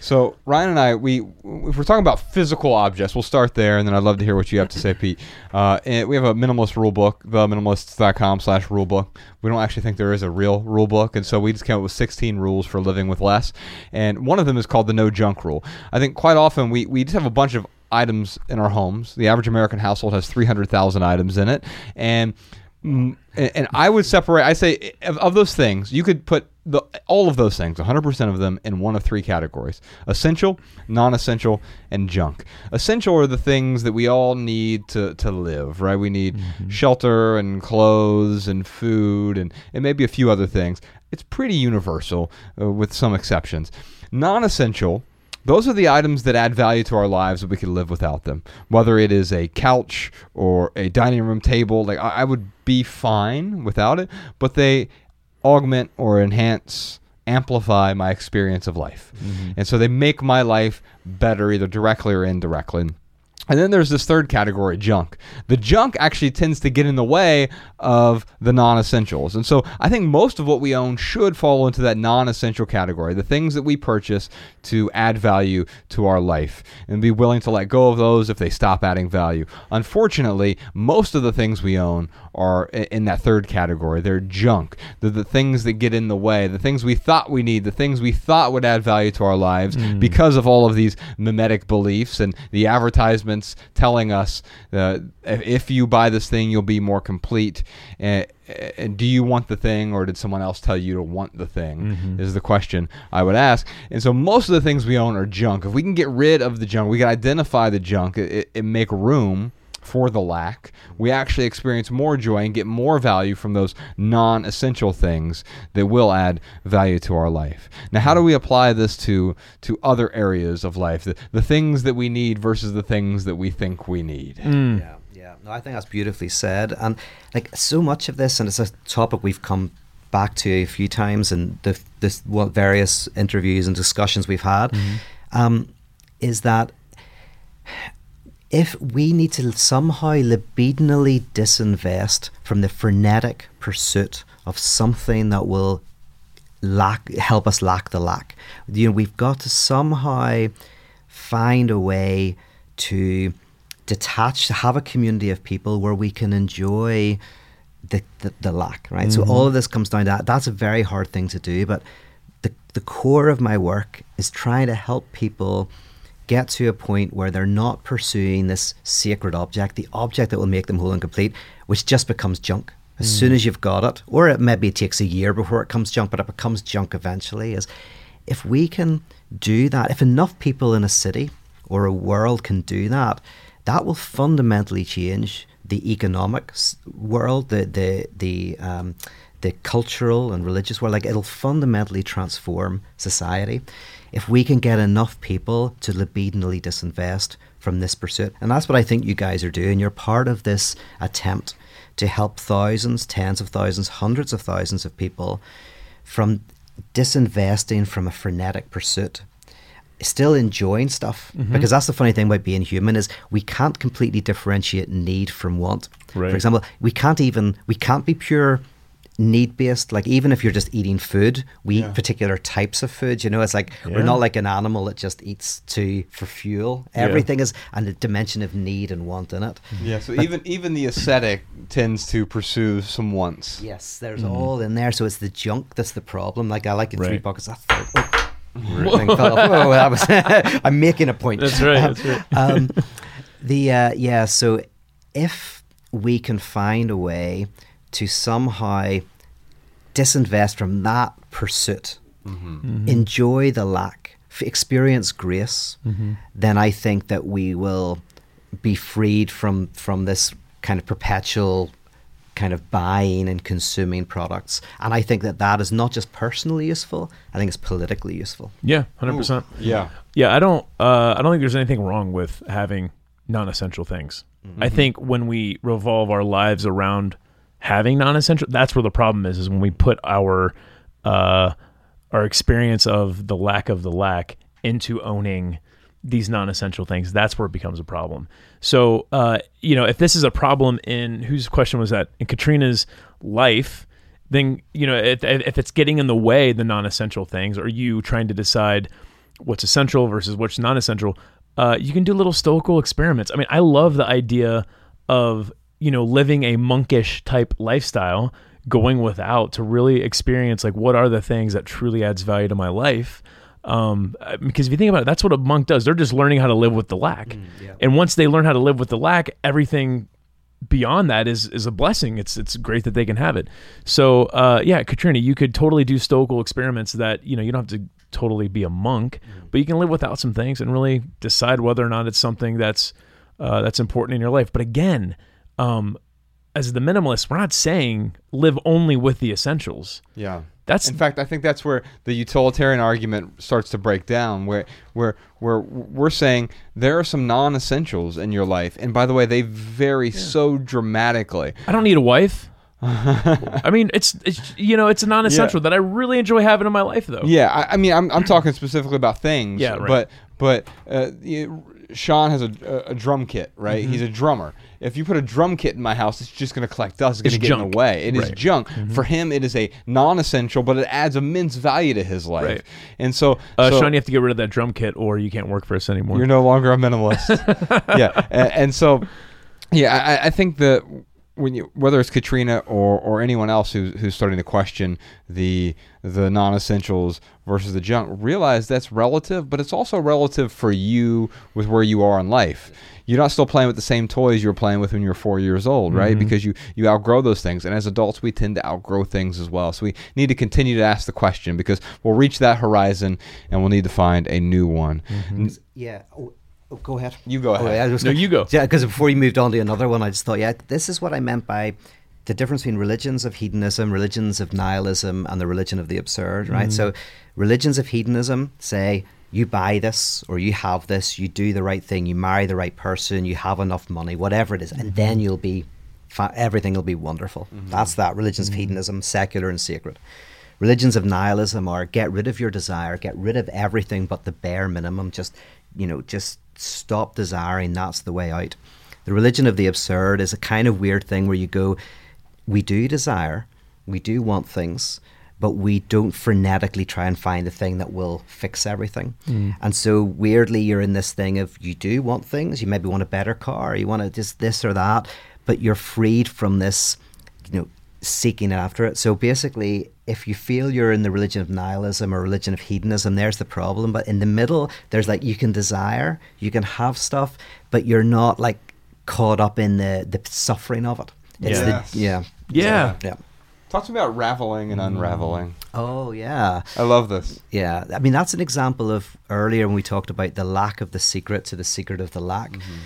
So Ryan and I, we if we're talking about physical objects, we'll start there, and then I'd love to hear what you have to say, [LAUGHS] Pete. Uh, and we have a minimalist rule book, theminimalists.com slash rule book. We don't actually think there is a real rule book, and so we just came up with 16 rules for living with less. And one of them is called the no junk rule. I think quite often we, we just have a bunch of items in our homes. The average American household has 300,000 items in it, and Mm, and, and I would separate. I say of, of those things, you could put the all of those things, 100% of them, in one of three categories: essential, non-essential, and junk. Essential are the things that we all need to to live. Right? We need shelter and clothes and food and and maybe a few other things. It's pretty universal, uh, with some exceptions. Non-essential those are the items that add value to our lives that we could live without them. Whether it is a couch or a dining room table, like I, I would be fine without it, but they augment or enhance, amplify my experience of life. Mm-hmm. And so they make my life better either directly or indirectly. And then there's this third category, junk. The junk actually tends to get in the way of the non essentials. And so I think most of what we own should fall into that non essential category, the things that we purchase to add value to our life and be willing to let go of those if they stop adding value. Unfortunately, most of the things we own are in that third category. They're junk. They're the things that get in the way, the things we thought we need, the things we thought would add value to our lives hmm. because of all of these mimetic beliefs and the advertisements telling us uh, if you buy this thing, you'll be more complete. Uh, and do you want the thing or did someone else tell you to want the thing? Is the question i would ask. And so most of the things we own are junk. If we can get rid of the junk we can identify the junk it, it make room for the lack. We actually experience more joy and get more value from those non-essential things that will add value to our life. Now how do we apply this to to other areas of life? The, the things that we need versus the things that we think we need. Yeah, yeah. No, I think that's beautifully said. And like so much of this, and it's a topic we've come back to a few times in the this what various interviews and discussions we've had, um, is that if we need to somehow libidinally disinvest from the frenetic pursuit of something that will lack help us lack the lack you know we've got to somehow find a way to detach to have a community of people where we can enjoy the, the, the lack right? So all mm-hmm. of this comes down to that. That's a very hard thing to do but the, the core of my work is trying to help people get to a point where they're not pursuing this sacred object, the object that will make them whole and complete, which just becomes junk. As soon as you've got it, or it maybe it takes a year before it comes junk, but it becomes junk eventually. Is if we can do that, if enough people in a city or a world can do that, that will fundamentally change the economic world, the the the um, the cultural and religious world. Like it'll fundamentally transform society if we can get enough people to libidinally disinvest from this pursuit. And that's what I think you guys are doing. You're part of this attempt to help thousands, tens of thousands, hundreds of thousands of people from disinvesting from a frenetic pursuit still enjoying stuff mm-hmm. because that's the funny thing about being human is we can't completely differentiate need from want Right. for example we can't even we can't be pure need based like even if you're just eating food we eat particular types of food you know it's like we're not like an animal that just eats to for fuel Yeah. everything is and a dimension of need and want in it yeah so even even the ascetic tends to pursue some wants Yes, there's all in there. So it's the junk that's the problem. Like I like it three Right. buckets. That's third. Oh, [LAUGHS] thing fell off. [LAUGHS] Whoa, that was. [LAUGHS] I'm making a point. That's right, that's right. um, the uh, yeah. So if we can find a way to somehow disinvest from that pursuit, Mm-hmm. enjoy the lack, experience grace, Mm-hmm. then I think that we will be freed from from this kind of perpetual kind of buying and consuming products. And I think that that is not just personally useful. I think it's politically useful. Yeah, hundred percent. yeah Yeah, I don't. Uh, I don't think there's anything wrong with having non-essential things. I think when we revolve our lives around having non-essential, that's where the problem is. Is when we put our uh, our experience of the lack of the lack into owning these non-essential things. That's where it becomes a problem. So, uh, you know, if this is a problem in whose question was that in Katrina's life, then you know if, if it's getting in the way the non-essential things, or you trying to decide what's essential versus what's non-essential, uh, you can do little stoical experiments. I mean, I love the idea of you know living a monkish type lifestyle, going without to really experience like what are the things that truly adds value to my life. Um, because if you think about it, that's what a monk does. They're just learning how to live with the lack, and once they learn how to live with the lack, everything beyond that is is a blessing. It's it's great that they can have it. So uh, yeah, Katrina, you could totally do stoical experiments that you know you don't have to totally be a monk, but you can live without some things and really decide whether or not it's something that's uh, that's important in your life. But again, um, as the minimalist, we're not saying live only with the essentials. yeah That's In fact, I think that's where the utilitarian argument starts to break down, where where where we're saying there are some non-essentials in your life, and by the way, they vary so dramatically. I don't need a wife. [LAUGHS] I mean, it's it's you know it's a non-essential that I really enjoy having in my life though. Yeah, I, I mean, I'm I'm talking specifically about things. Yeah, right. But but uh, Sean has a, a, a drum kit, right? Mm-hmm. He's a drummer. If you put a drum kit in my house, it's just going to collect dust. It's going to get in junk. the way. It is Right. Mm-hmm. junk. For him, it is a non-essential, but it adds immense value to his life. Right. And so, Uh, so Sean, you have to get rid of that drum kit, or you can't work for us anymore. you're no longer a minimalist. [LAUGHS] yeah, and, and so, yeah, I, I think that when you whether it's Katrina or, or anyone else who's who's starting to question the the non-essentials versus the junk, realize that's relative, but it's also relative for you with where you are in life. You're not still playing with the same toys you were playing with when you were four years old, right? Mm-hmm. Because you you outgrow those things, and as adults, we tend to outgrow things as well. So we need to continue to ask the question because we'll reach that horizon, and we'll need to find a new one. Mm-hmm. N- Yeah. Oh, oh, go ahead. You go Oh, ahead. yeah, I was No, gonna- you go. Yeah, because before you moved on to another one, I just thought, yeah, this is what I meant by the difference between religions of hedonism, religions of nihilism, and the religion of the absurd, right? Mm. So, religions of hedonism say you buy this or you have this, you do the right thing, you marry the right person, you have enough money, whatever it is, and then mm-hmm. you'll be, fi- everything will be wonderful. Mm-hmm. That's that. Religions of mm-hmm. hedonism, secular and sacred. Religions of nihilism are get rid of your desire, get rid of everything but the bare minimum. Just, you know, just stop desiring. That's the way out. The religion of the absurd is a kind of weird thing where you go, we do desire, we do want things, but we don't frenetically try and find the thing that will fix everything. Mm. And so weirdly, you're in this thing of you do want things, you maybe want a better car, you want to just this or that, but you're freed from this, you know, seeking after it. So basically, if you feel you're in the religion of nihilism or religion of hedonism, there's the problem. But in the middle, there's like you can desire, you can have stuff, but you're not like caught up in the the suffering of it. It's Yes. the yeah. Yeah. Yeah. Talk to me about raveling and unraveling. Oh yeah. I love this. Yeah, I mean that's an example of earlier when we talked about the lack of the secret to the secret of the lack. Mm-hmm.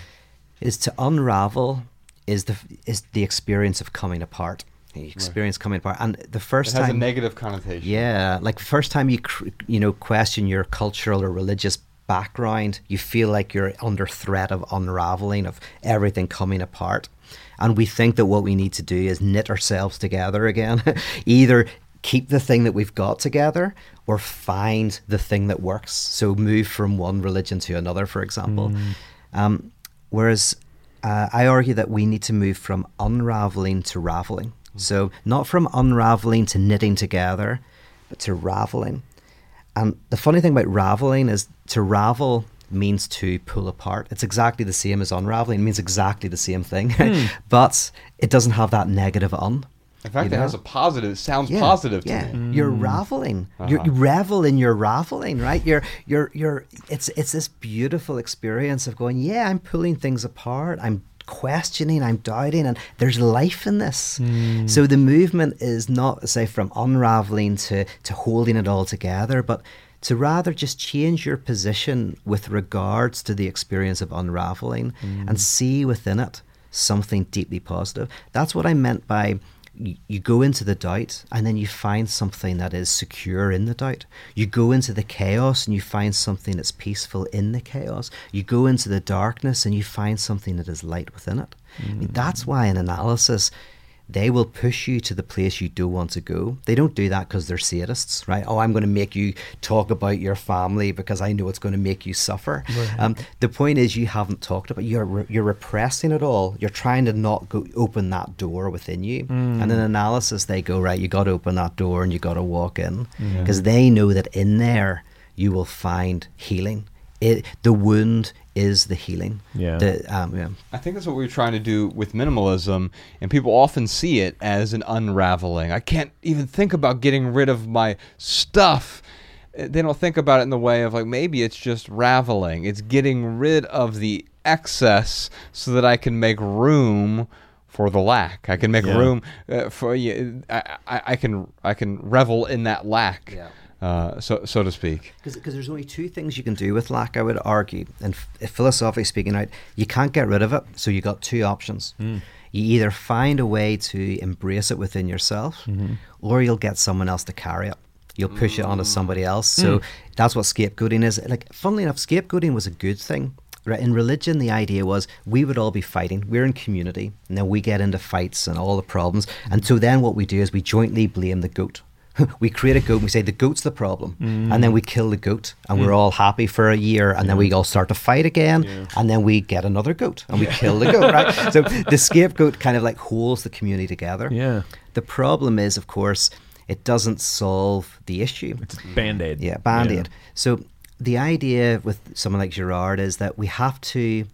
Is to unravel is the is the experience of coming apart. The experience coming apart, and the first It has a time, negative connotation. yeah, like first time you cr- you know question your cultural or religious background, you feel like you're under threat of unraveling of everything coming apart. And we think that what we need to do is knit ourselves together again. [LAUGHS] Either keep the thing that we've got together or find the thing that works. So move from one religion to another, for example. Um, whereas uh, I argue that we need to move from unraveling to raveling. So not from unraveling to knitting together, but to raveling. And the funny thing about raveling is to ravel means to pull apart. It's exactly the same as unraveling. It means exactly the same thing, [LAUGHS] hmm. but it doesn't have that negative un. In fact, you it has a positive. It sounds Yeah, positive to yeah. me. You're hmm. raveling. Ah. You're, you revel in your raveling, right? You're you're you're. It's it's this beautiful experience of going. Yeah, I'm pulling things apart. I'm questioning. I'm doubting, and there's life in this. Hmm. So the movement is not say from unraveling to to holding it all together, but to rather just change your position with regards to the experience of unraveling and hmm. see within it something deeply positive. That's what I meant by you, go into the doubt and then you find something that is secure in the doubt. You go into the chaos and you find something that's peaceful in the chaos. You go into the darkness and you find something that is light within it. I mean, that's mm. why in analysis, they will push you to the place you don't want to go. They don't do that because they're sadists, right? Oh, I'm going to make you talk about your family because I know it's going to make you suffer. Um, the point is, you haven't talked about you're re- you're repressing it all. You're trying to not go open that door within you. And in analysis, they go right. You got to open that door and you got to walk in because they know that in there you will find healing. It, the wound is the healing. Yeah. The, um, yeah. I think that's what we're trying to do with minimalism, and people often see it as an unraveling. I can't even think about getting rid of my stuff. They don't think about it in the way of like maybe it's just raveling. It's getting rid of the excess so that I can make room for the lack. I can make Yeah. room uh, for you. I, I, I can I can revel in that lack, Yeah. Uh, so so to speak. Because there's only two things you can do with lack, I would argue. And f- philosophically speaking, out, you can't get rid of it. So you got two options. Hmm. You either find a way to embrace it within yourself, mm-hmm. or you'll get someone else to carry it. You'll push it onto somebody else. So hmm. that's what scapegoating is. Like, funnily enough, scapegoating was a good thing. Right, in religion, the idea was we would all be fighting. We're in community, and then we get into fights and all the problems. And so then what we do is we jointly blame the goat [LAUGHS] we create a goat and we say the goat's the problem. And then mm. we kill the goat and we're mm. all happy for a year and then we all start to fight again and then we get another goat and we kill the goat right? [LAUGHS] So the scapegoat kind of like holds the community together. Yeah. the problem is of course it doesn't solve the issue. It's band aid. yeah, band aid. So the idea with someone like Girard is that we have to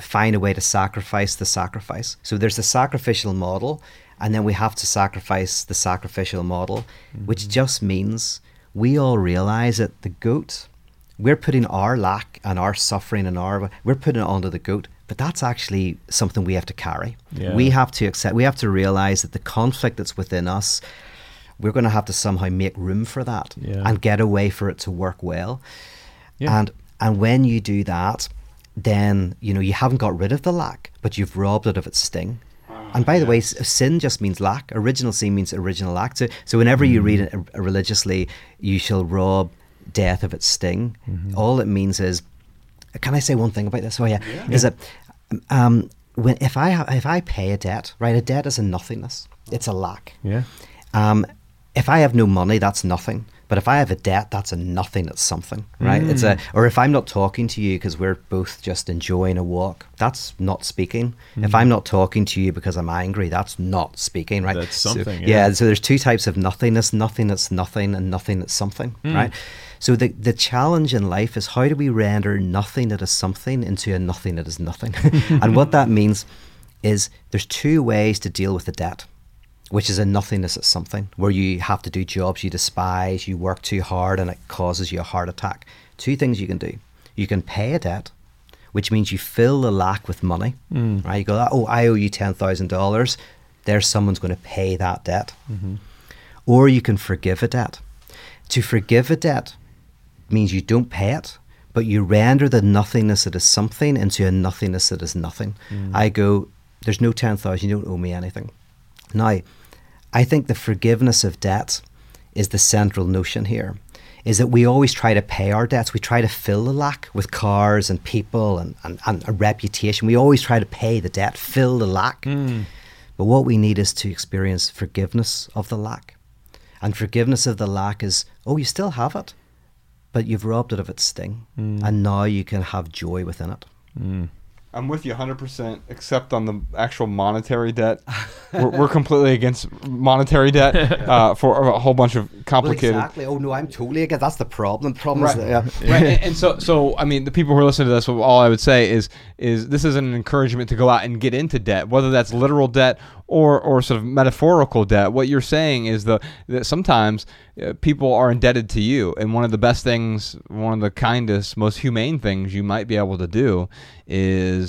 find a way to sacrifice the sacrifice. So there's the sacrificial model, and then we have to sacrifice the sacrificial model, which mm-hmm. just means we all realize that the goat, we're putting our lack and our suffering and our, we're putting it onto the goat. But that's actually something we have to carry. Yeah. We have to accept. We have to realize that the conflict that's within us, we're going to have to somehow make room for that Yeah. and get a way for it to work well. Yeah. And and when you do that, then you know you haven't got rid of the lack, but you've robbed it of its sting. And by the way, sin just means lack. Original sin means original lack. So, so whenever you read it uh, religiously, you shall rob death of its sting. All it means is, can I say one thing about this? Oh yeah, is that um, when if I ha- if I pay a debt, right? A debt is a nothingness. It's a lack. Yeah. Um, if I have no money, that's nothing. But if I have a debt, that's a nothing. It's something, right? It's a. Mm. Or if I'm not talking to you because we're both just enjoying a walk, that's not speaking. If mm. I'm not talking to you because I'm angry, that's not speaking, right? That's So- something, yeah. yeah. So there's two types of nothingness: nothing that's nothing, and nothing that's something, mm. right? So the the challenge in life is how do we render nothing that is something into a nothing that is nothing, [LAUGHS] and what that means is there's two ways to deal with the debt which is a nothingness at something where you have to do jobs you despise, you work too hard, and it causes you a heart attack. Two things you can do: you can pay a debt, which means you fill the lack with money. Mm. Right? You go, oh, I owe you ten thousand dollars. There's someone's going to pay that debt, mm-hmm. or you can forgive a debt. To forgive a debt means you don't pay it, but you render the nothingness that is something into a nothingness that is nothing. Mm. I go, there's no 10,000, you don't owe me anything. Now, I think the forgiveness of debt is the central notion here. Is that we always try to pay our debts. We try to fill the lack with cars and people and, and, and a reputation. We always try to pay the debt, fill the lack. Hmm. But what we need is to experience forgiveness of the lack. And forgiveness of the lack is, oh, you still have it, but you've robbed it of its sting. Hmm. And now you can have joy within it. Hmm. I'm with you 100%, except on the actual monetary debt. we're, we're completely against monetary debt [LAUGHS] uh, for a whole bunch of complicated. exactly. Oh, no, I'm totally against That's the problem. The problem Right. is, that, yeah. right. And, and so, so I mean, the people who are listening to this, all I would say is, is this is an encouragement to go out and get into debt, whether that's literal debt or, or sort of metaphorical debt. What you're saying is the that sometimes uh, people are indebted to you, and one of the best things, one of the kindest, most humane things you might be able to do is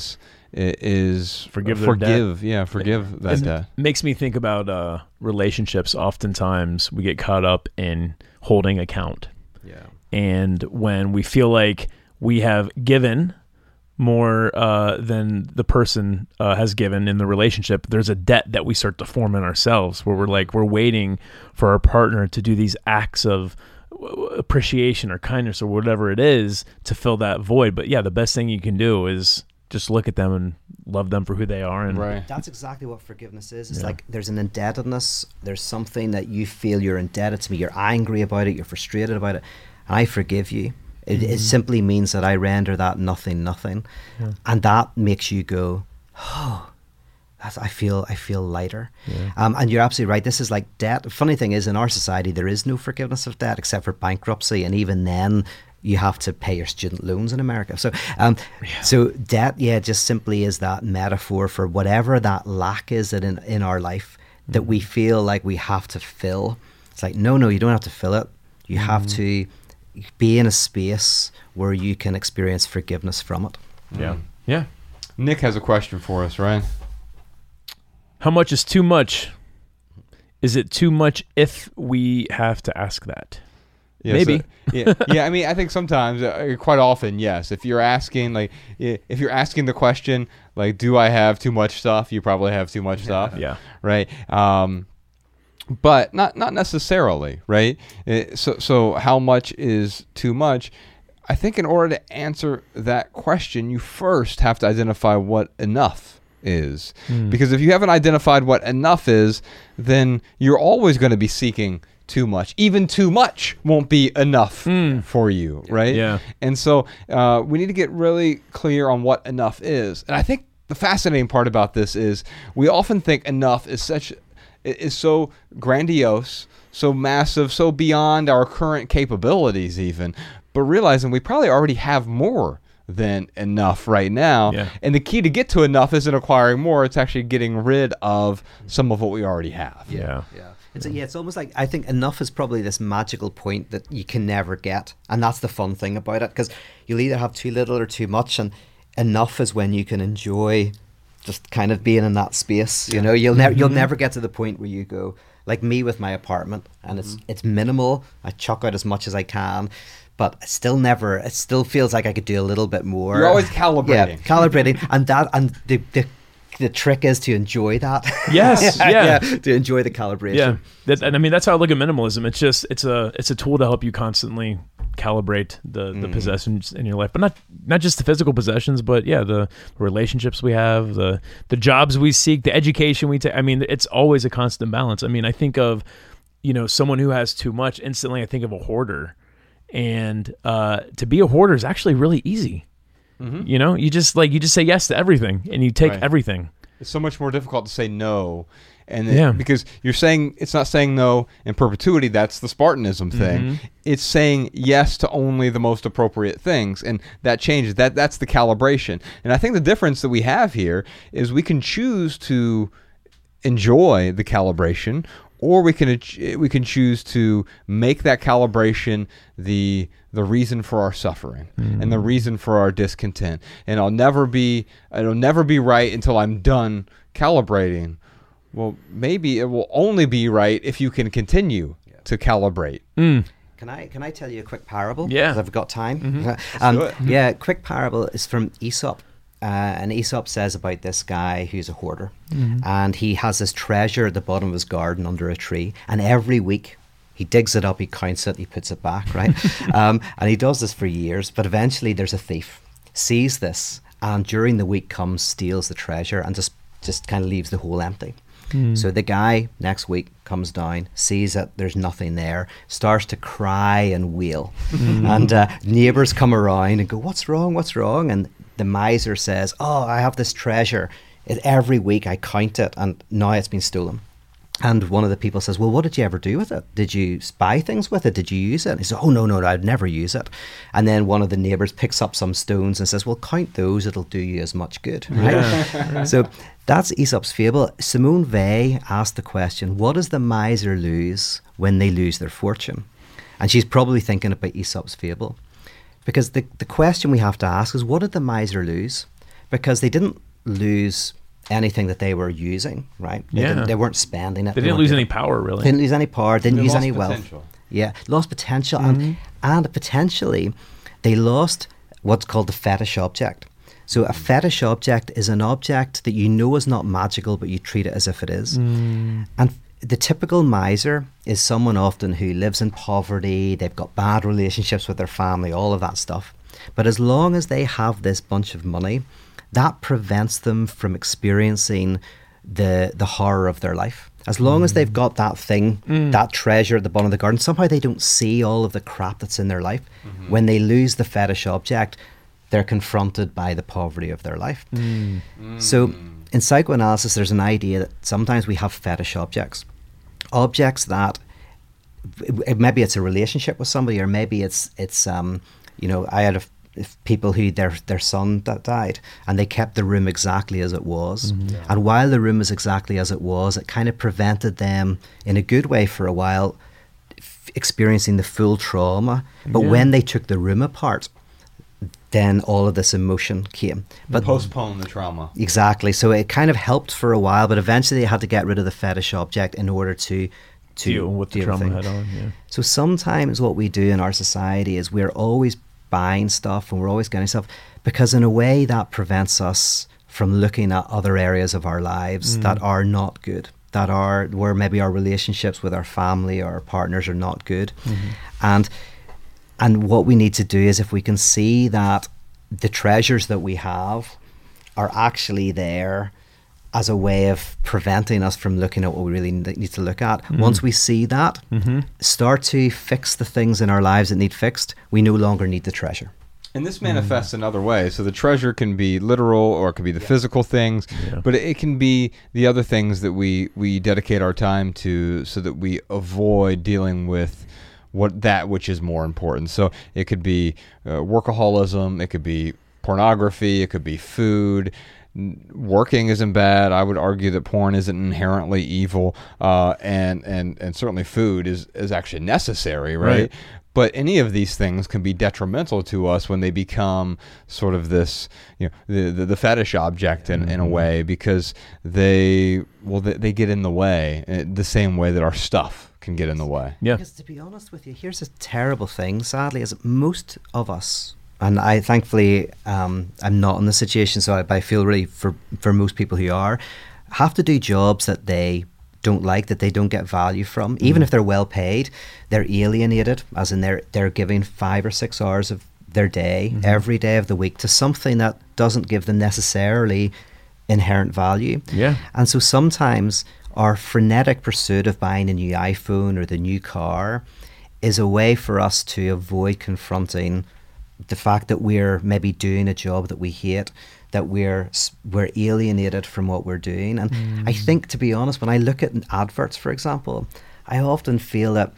is Forgive their debt. forgive, yeah, forgive that debt. makes me think about uh, relationships. Oftentimes, we get caught up in holding account, yeah. and when we feel like we have given more uh, than the person uh, has given in the relationship, there's a debt that we start to form in ourselves, where we're like we're waiting for our partner to do these acts of appreciation or kindness or whatever it is to fill that void. But yeah, the best thing you can do is just look at them and love them for who they are and Right. That's exactly what forgiveness is. It's like there's an indebtedness. There's something that you feel you're indebted to me. You're angry about it. You're frustrated about it. And I forgive you. It, it simply means that I render that nothing, nothing, and that makes you go, oh, that's, I feel, I feel lighter. Um, and you're absolutely right. This is like debt. Funny thing is, in our society, there is no forgiveness of debt except for bankruptcy, and even then, you have to pay your student loans in America. So, um, so debt, yeah, just simply is that metaphor for whatever that lack is that in in our life that we feel like we have to fill. It's like, no, no, you don't have to fill it. You have to be in a space where you can experience forgiveness from it. yeah, yeah. Nick has a question for us, right? How much is too much? Is it too much if we have to ask that? Yes, Maybe. uh, yeah, yeah. I mean, I think sometimes, uh, quite often, yes. If you're asking, like, if you're asking the question, like, do I have too much stuff? You probably have too much stuff. Yeah. Right. Um, but not not necessarily, right? Uh, so so how much is too much? I think in order to answer that question, you first have to identify what enough is. Because if you haven't identified what enough is, then you're always going to be seeking too much. Even too much won't be enough for you, right? Yeah. And so uh, we need to get really clear on what enough is. And I think the fascinating part about this is we often think enough is such is so grandiose, so massive, so beyond our current capabilities even, but realizing we probably already have more than enough right now. Yeah. And the key to get to enough isn't acquiring more, it's actually getting rid of some of what we already have. Yeah. Yeah. It's, yeah, it's almost like I think enough is probably this magical point that you can never get, and that's the fun thing about it because you'll either have too little or too much, and enough is when you can enjoy just kind of being in that space. You know, you'll never you'll mm-hmm. never get to the point where you go like me with my apartment, and it's mm-hmm. it's minimal. I chuck out as much as I can. But I still never. It still feels like I could do a little bit more. You're always Yeah, calibrating. calibrating, [LAUGHS] and that, and the, the the trick is to enjoy that. Yes, [LAUGHS] yeah. to enjoy the calibration. Yeah, that, and I mean that's how I look at minimalism. It's just it's a it's a tool to help you constantly calibrate the the possessions in your life, but not not just the physical possessions, but yeah, the relationships we have, the the jobs we seek, the education we take. I mean, it's always a constant balance. I mean, I think of you know someone who has too much. Instantly, I think of a hoarder, and uh, to be a hoarder is actually really easy. You know, you just like you just say yes to everything, and you take Right. everything. It's so much more difficult to say no. And it- Yeah. because you're saying it's not saying no in perpetuity, that's the Spartanism thing. Mm-hmm. It's saying yes to only the most appropriate things. And that changes. That that's the calibration. And I think the difference that we have here is we can choose to enjoy the calibration or we can we can choose to make that calibration the the reason for our suffering and the mm. reason for our discontent. And I'll never be it'll never be right until I'm done calibrating. Well maybe it will only be right if you can continue to calibrate. Mm. Can I can I tell you a quick parable? Yeah. 'Cause I've got time. Mm-hmm. [LAUGHS] Um, do it. Mm-hmm. Yeah, quick parable is from Aesop. Uh, and Aesop says about this guy who's a hoarder, mm-hmm. and he has this treasure at the bottom of his garden under a tree, and every week he digs it up, he counts it, he puts it back, right? [LAUGHS] um, and he does this for years, but eventually there's a thief sees this, and during the week comes, steals the treasure, and just just kind of leaves the hole empty. So the guy next week comes down, sees that there's nothing there, starts to cry and wail, and uh, neighbors come around and go, "What's wrong? What's wrong?" And the miser says, "Oh, I have this treasure. Every week I count it, and now it's been stolen." And one of the people says, "Well, what did you ever do with it? Did you buy things with it? Did you use it?" And he says, "Oh no, no, no, I'd never use it." And then one of the neighbors picks up some stones and says, "Well, count those; it'll do you as much good." [LAUGHS] Right? so that's Aesop's fable. Simone Weil asked the question, "What does the miser lose when they lose their fortune?" And she's probably thinking about Aesop's fable, because the the question we have to ask is, "What did the miser lose?" Because they didn't lose anything that they were using, right? They, Yeah. didn't, they weren't spending it. They didn't weren't lose any power really. Didn't lose any power. Didn't They use lost any wealth. Yeah, lost potential, and mm-hmm. and potentially they lost what's called the fetish object. So a fetish object is an object that you know is not magical, but you treat it as if it is. Mm. And the typical miser is someone often who lives in poverty. They've got bad relationships with their family, all of that stuff. But as long as they have this bunch of money, that prevents them from experiencing the the horror of their life. As long as they've got that thing, mm. that treasure at the bottom of the garden, somehow they don't see all of the crap that's in their life. Mm-hmm. When they lose the fetish object, they're confronted by the poverty of their life. Mm. So, in psychoanalysis, there's an idea that sometimes we have fetish objects, objects that maybe it's a relationship with somebody, or maybe it's it's um, you know I had a, people who their their son that died and they kept the room exactly as it was, mm-hmm. and while the room was exactly as it was, it kind of prevented them in a good way for a while f- experiencing the full trauma. But Yeah. when they took the room apart, then all of this emotion came. But postpone the trauma. Exactly. So it kind of helped for a while, but eventually they had to get rid of the fetish object in order to to deal with the deal trauma head on. Yeah. So sometimes what we do in our society is we're always buying stuff and we're always getting stuff because in a way that prevents us from looking at other areas of our lives mm. that are not good. That are where maybe our relationships with our family or our partners are not good. Mm-hmm. And and what we need to do is if we can see that the treasures that we have are actually there as a way of preventing us from looking at what we really need to look at. Mm. Once we see that, mm-hmm. start to fix the things in our lives that need fixed, we no longer need the treasure. And this manifests mm. in other ways. So the treasure can be literal, or it could be the physical things, Yeah. but it can be the other things that we we dedicate our time to, so that we avoid dealing with what that which is more important. So it could be uh, workaholism, it could be pornography, it could be food. N- Working isn't bad. I would argue that porn isn't inherently evil, uh, and and and certainly food is is actually necessary, right? Right. but any of these things can be detrimental to us when they become sort of this you know the the, the fetish object in, in a way because they well they, they get in the way uh, the same way that our stuff can get in the way Yeah. Because to be honest with you, here's a terrible thing. Sadly, is most of us, and I thankfully um, I'm not in the situation, so I, I feel really for for most people who are, have to do jobs that they don't like, that they don't get value from, even if they're well paid, they're alienated, as in they're they're giving five or six hours of their day every day of the week to something that doesn't give them necessarily inherent value. Yeah. And so sometimes our frenetic pursuit of buying a new iPhone or the new car is a way for us to avoid confronting the fact that we're maybe doing a job that we hate, that we're we're alienated from what we're doing. And I mm. think, to be honest, when I look at adverts, for example, I often feel that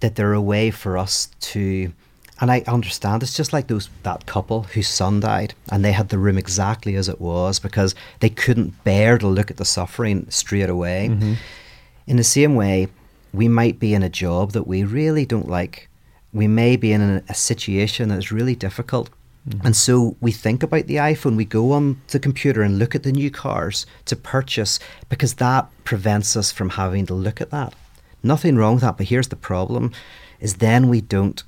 that they're a way for us to and I understand it's just like those that couple whose son died and they had the room exactly as it was because they couldn't bear to look at the suffering straight away. Mm-hmm. In the same way, we might be in a job that we really don't like. We may be in a, a situation that's really difficult. Mm-hmm. And so we think about the iPhone, we go on the computer and look at the new cars to purchase because that prevents us from having to look at that. Nothing wrong with that, but here's the problem is then we don't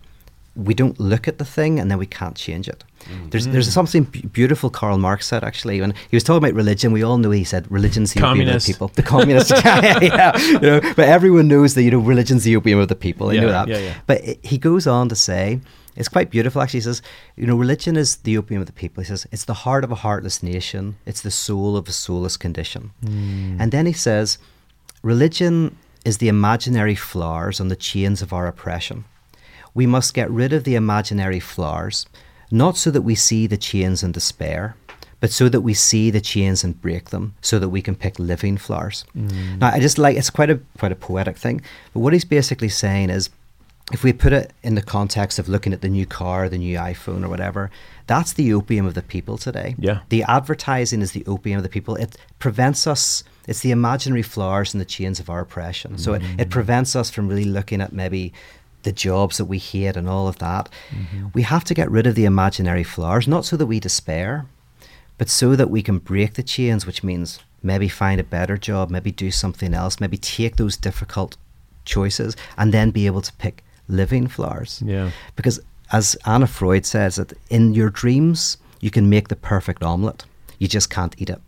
we don't look at the thing and then we can't change it. There's mm-hmm. there's something beautiful Karl Marx said actually when he was talking about religion. We all know he said religion's the opium of the people. The communist, [LAUGHS] yeah, yeah, you know, but everyone knows that you know religion's the opium of the people. They know that. yeah, yeah. But it, he goes on to say, it's quite beautiful actually. He says, you know, religion is the opium of the people. He says, it's the heart of a heartless nation, it's the soul of a soulless condition. Hmm. And then he says, religion is the imaginary flowers on the chains of our oppression. We must get rid of the imaginary flowers, not so that we see the chains and despair, but so that we see the chains and break them, so that we can pick living flowers. Mm. Now, I just like it's quite a quite a poetic thing, but what he's basically saying is, if we put it in the context of looking at the new car, the new iPhone, or whatever, that's the opium of the people today. Yeah. The advertising is the opium of the people. It prevents us, it's the imaginary flowers and the chains of our oppression. So it, it mm. prevents us from really looking at maybe the jobs that we hate and all of that. Mm-hmm. We have to get rid of the imaginary flowers, not so that we despair, but so that we can break the chains, which means maybe find a better job, maybe do something else, maybe take those difficult choices and then be able to pick living flowers. Yeah. Because as Anna Freud says, that in your dreams, you can make the perfect omelette. You just can't eat it.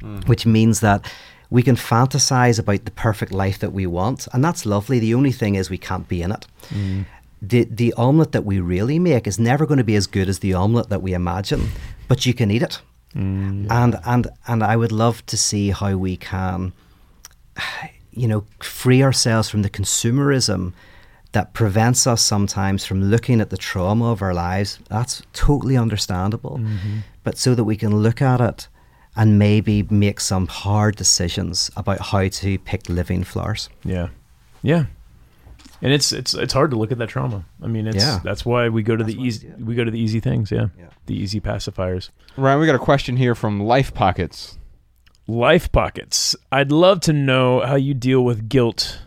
Mm. Which means that we can fantasize about the perfect life that we want, and that's lovely. The only thing is we can't be in it. Mm. The the omelette that we really make is never going to be as good as the omelette that we imagine, but you can eat it. Mm. And and and I would love to see how we can you know, free ourselves from the consumerism that prevents us sometimes from looking at the trauma of our lives. That's totally understandable. Mm-hmm. But so that we can look at it and maybe make some hard decisions about how to pick living flowers. Yeah, yeah, and it's it's it's hard to look at that trauma. I mean, it's Yeah. that's why we go to That's the easy we we go to the easy things. Yeah, Yeah. the easy pacifiers. ryan we got a question here from life pockets Life pockets. I'd love to know how you deal with guilt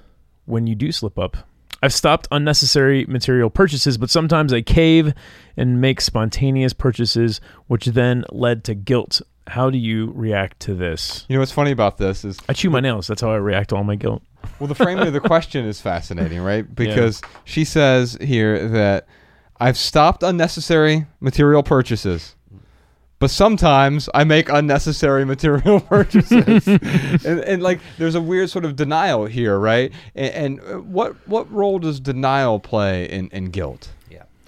when you do slip up. I've stopped unnecessary material purchases, but sometimes I cave and make spontaneous purchases, which then led to guilt. How do you react to this? you know what's funny about this is I chew my nails. That's how I react to all my guilt. Well, the framing of the [LAUGHS] question is fascinating, right? Because she says here that I've stopped unnecessary material purchases, but sometimes I make unnecessary material [LAUGHS] purchases, [LAUGHS] and, and like there's a weird sort of denial here, right? And, and uh, what what role does denial play in, in guilt?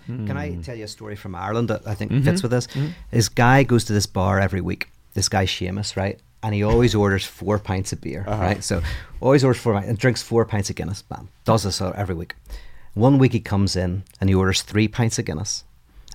Yeah. Can I tell you a story from Ireland that I think Mhm. fits with this? This guy goes to this bar every week. This guy Seamus, right? and he always orders four pints of beer, Uh-huh. right? So always orders four pints and drinks four pints of Guinness. Bam, does this every week. One week he comes in and he orders three pints of Guinness,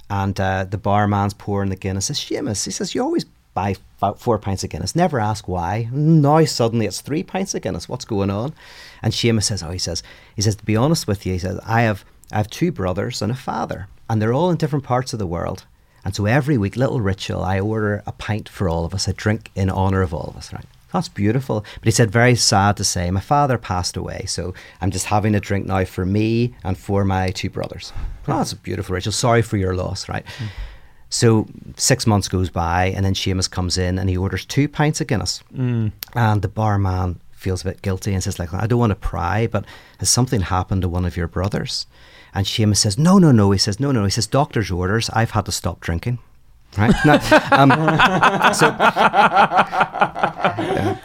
and uh, the barman's pouring the Guinness. Says Seamus, he says you always buy about four pints of Guinness. Never ask why. Now suddenly it's three pints of Guinness. What's going on? And Seamus says, oh, he says, he says to be honest with you, he says I have I have two brothers and a father, and they're all in different parts of the world. And so every week, little ritual, I order a pint for all of us, a drink in honor of all of us, right? That's beautiful. But he said, very sad to say, my father passed away, so I'm just having a drink now for me and for my two brothers. Oh, that's a beautiful ritual. Sorry for your loss, right? Hmm. So six months goes by, and then Seamus comes in and he orders two pints of Guinness. Hmm. And the barman feels a bit guilty and says, like, I don't want to pry, but has something happened to one of your brothers? And Seamus says, No, no, no. He says, No, no. He says, Doctor's orders. I've had to stop drinking. Right? Now, um, so,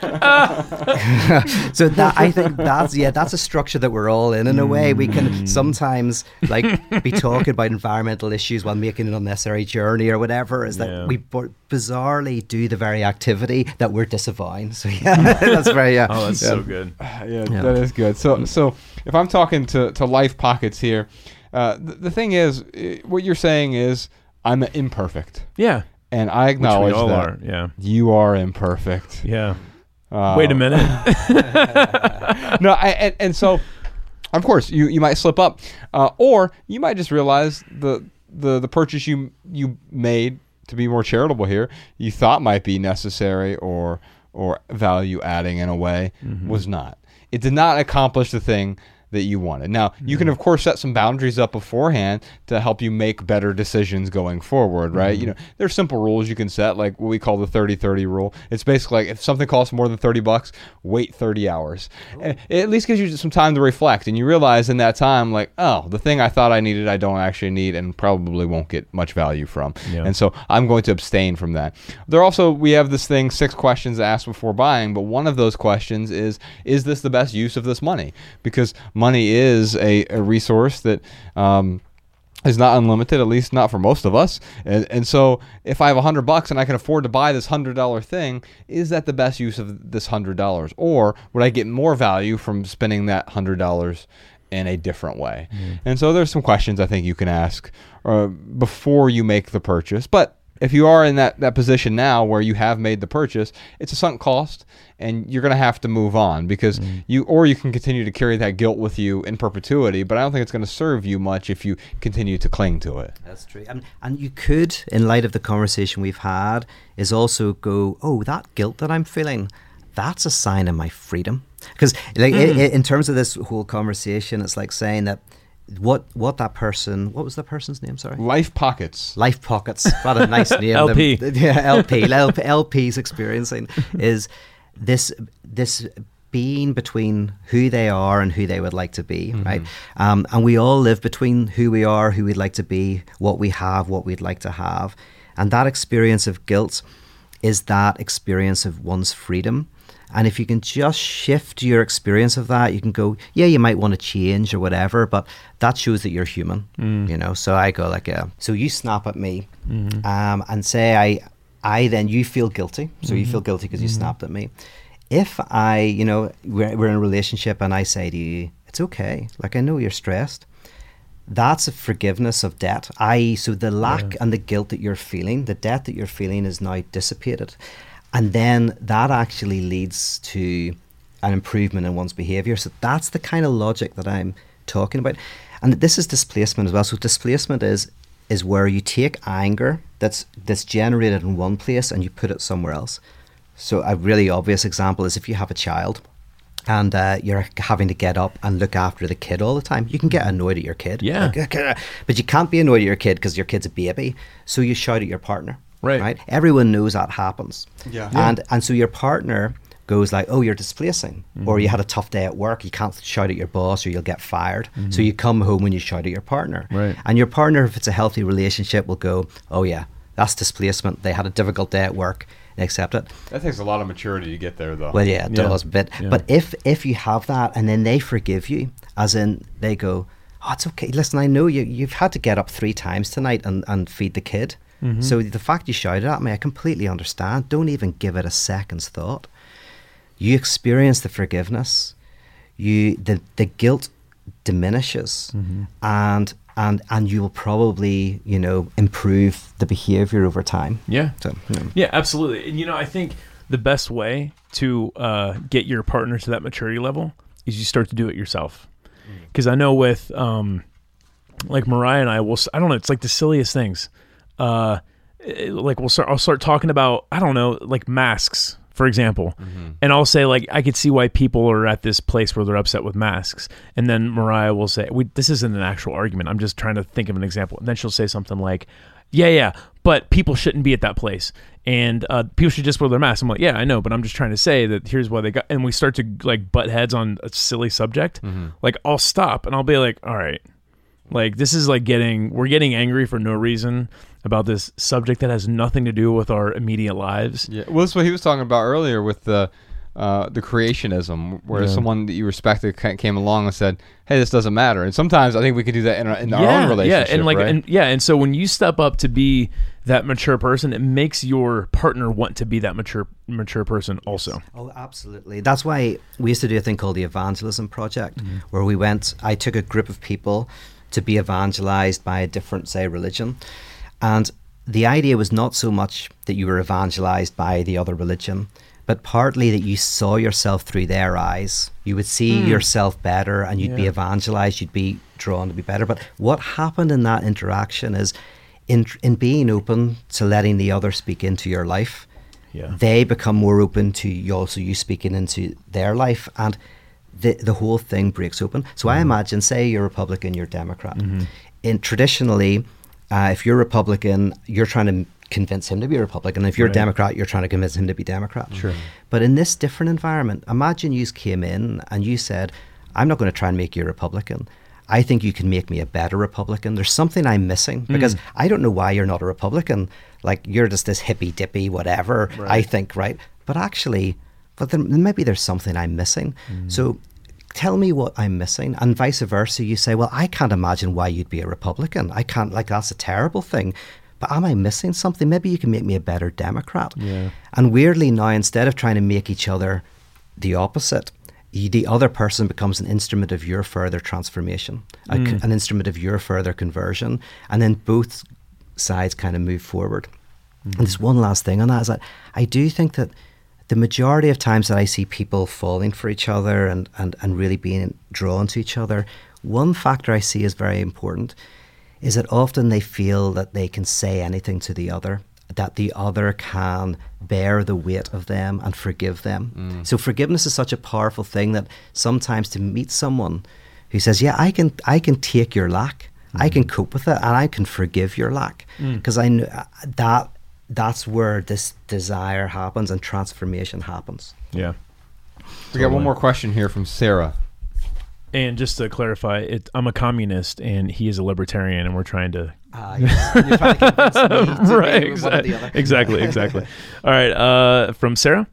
[LAUGHS] so that I think that's yeah, that's a structure that we're all in. In a way, we can sometimes like be [LAUGHS] talking about environmental issues while making an unnecessary journey or whatever. Is that Yeah. we b- bizarrely do the very activity that we're disavowing. So yeah, [LAUGHS] that's very yeah. Oh, that's yeah. so good. [SIGHS] yeah, Yeah. that is good. So, so if I'm talking to, to life pockets here, uh, the, the thing is, eh, what you're saying is, I'm imperfect, Yeah. and I acknowledge we all that are. Yeah. you are imperfect. Yeah. Uh, Wait a minute. [LAUGHS] [LAUGHS] no, I, and, and so, of course, you, you might slip up, uh, or you might just realize the the the purchase you you made to be more charitable here, you thought might be necessary or or value adding in a way, was not. It did not accomplish the thing that you wanted. Now, you can of course set some boundaries up beforehand to help you make better decisions going forward, right? You mm-hmm. know, there's simple rules you can set like what we call the 30-30 rule. It's basically like if something costs more than 30 bucks, wait 30 hours. It at least gives you some time to reflect and you realize in that time like, oh, the thing I thought I needed I don't actually need and probably won't get much value from. Yeah. And so I'm going to abstain from that. There also we have this thing six questions to ask before buying, but one of those questions is is this the best use of this money? Because money is a, a resource that um, is not unlimited, at least not for most of us. And, and so if I have a hundred bucks and I can afford to buy this hundred dollar thing, is that the best use of this hundred dollars? Or would I get more value from spending that hundred dollars in a different way? And so there's some questions I think you can ask uh, before you make the purchase. But if you are in that, that position now where you have made the purchase, it's a sunk cost and you're going to have to move on because mm. you, or you can continue to carry that guilt with you in perpetuity, but I don't think it's going to serve you much if you continue to cling to it. That's true. And, and you could, in light of the conversation we've had, is also go, oh, that guilt that I'm feeling, that's a sign of my freedom. Because like i- mm. i- in terms of this whole conversation, it's like saying that what what that person, what was that person's name? Sorry. Life pockets. Life Pockets. What a nice [LAUGHS] name. LP. Them- yeah, LP. LP. [LAUGHS] LP's experiencing [LAUGHS] is this this being between who they are and who they would like to be, right? Um, and we all live between who we are, who we'd like to be, what we have, what we'd like to have, and that experience of guilt is that experience of one's freedom. And if you can just shift your experience of that, you can go, yeah, you might want to change or whatever, but that shows that you're human, mm. you know. So I go like, yeah. So you snap at me, mm-hmm. um, and say I, I then you feel guilty. So you feel mm-hmm. guilty because you mm-hmm. snapped at me. If I, you know, we're, we're in a relationship and I say to you, it's okay. Like I know you're stressed that's a forgiveness of debt. I so the lack and the guilt that you're feeling, the debt that you're feeling is now dissipated. And then that actually leads to an improvement in one's behavior. So that's the kind of logic that I'm talking about. And this is displacement as well. So displacement is is where you take anger that's that's generated in one place and you put it somewhere else. So a really obvious example is if you have a child and uh, you're having to get up and look after the kid all the time, you can get annoyed at your kid. Yeah. Like, [LAUGHS] but you can't be annoyed at your kid because your kid's a baby. So you shout at your partner. Right. Right. Everyone knows that happens. Yeah. And and so your partner goes like, "Oh, you're displacing," or Mm-hmm. you had a tough day at work. You can't shout at your boss, or you'll get fired. So you come home and you shout at your partner. Mm-hmm. Right. And your partner, if it's a healthy relationship, will go, "Oh yeah, that's displacement. They had a difficult day at work." They accept it. That takes a lot of maturity to get there, though. Well, yeah, it Yeah. does. But Yeah. but if if you have that, and then they forgive you, as in they go, "Oh, it's okay. Listen, I know you. You've had to get up three times tonight and, and feed the kid. So the fact you shouted at me, I completely understand. Don't even give it a second's thought. You experience the forgiveness. You the the guilt diminishes, and and and you will probably you know improve the behavior over time. Yeah. So you know. Yeah, absolutely. And you know, I think the best way to uh, get your partner to that maturity level is you start to do it yourself. Because I know with um, like Mariah and I will, I don't know, it's like the silliest things. Uh, like we'll start, I'll start talking about, I don't know, like masks, for example, and I'll say like I could see why people are at this place where they're upset with masks, and then Mariah will say, "We this isn't an actual argument. I'm just trying to think of an example." And then she'll say something like, "Yeah, yeah, but people shouldn't be at that place, and uh, people should just wear their masks." I'm like, "Yeah, I know, but I'm just trying to say that here's why they got." And we start to like butt heads on a silly subject. Like I'll stop and I'll be like, "All right." Like this is like getting we're getting angry for no reason about this subject that has nothing to do with our immediate lives. Yeah, well, that's what he was talking about earlier with the uh, the creationism, where Yeah. someone that you respected came along and said, "Hey, this doesn't matter." And sometimes I think we can do that in our, in our own relationship, Yeah, and like right? and yeah, and so when you step up to be that mature person, it makes your partner want to be that mature mature person also. Oh, absolutely. That's why we used to do a thing called the Evangelism Project, where we went, I took a group of people to be evangelized by a different, say, religion. And the idea was not so much that you were evangelized by the other religion, but partly that you saw yourself through their eyes. You would see hmm. yourself better and you'd be evangelized, you'd be drawn to be better. But what happened in that interaction is in, in being open to letting the other speak into your life, Yeah. they become more open to you also you speaking into their life and the the whole thing breaks open. So Mm-hmm. I imagine, say you're Republican, you're Democrat. In traditionally, uh, if you're Republican, you're trying to convince him to be a Republican. If you're Right. Democrat, you're trying to convince him to be Democrat. Sure. But in this different environment, imagine you came in and you said, "I'm not going to try and make you a Republican." I think you can make me a better Republican. There's something I'm missing because I don't know why you're not a Republican. Like you're just this hippy dippy whatever. I think right, but actually, but then maybe there's something I'm missing. So tell me what I'm missing, and vice versa. You say, well, I can't imagine why you'd be a Republican. I can't. Like that's a terrible thing. But am I missing something? Maybe you can make me a better Democrat. Yeah. And weirdly now, instead of trying to make each other the opposite, you, the other person becomes an instrument of your further transformation, a Mm. an instrument of your further conversion, and then both sides kind of move forward. Mm. And there's one last thing on that is that I do think that the majority of times that I see people falling for each other and, and, and really being drawn to each other, one factor I see is very important is that often they feel that they can say anything to the other, that the other can bear the weight of them and forgive them. Mm. So forgiveness is such a powerful thing that sometimes to meet someone who says, "Yeah, I can, I can take your lack, I mm. can cope with it, and I can forgive your lack," mm. because I know uh, that that's where this desire happens and transformation happens. Yeah. we got one more question here from Sarah. And just to clarify, it, I'm a communist and he is a libertarian, and we're trying to Uh, you're, you're trying to convince me to [LAUGHS] right, be one or the exactly, other. exactly, exactly. All right, uh, from Sarah,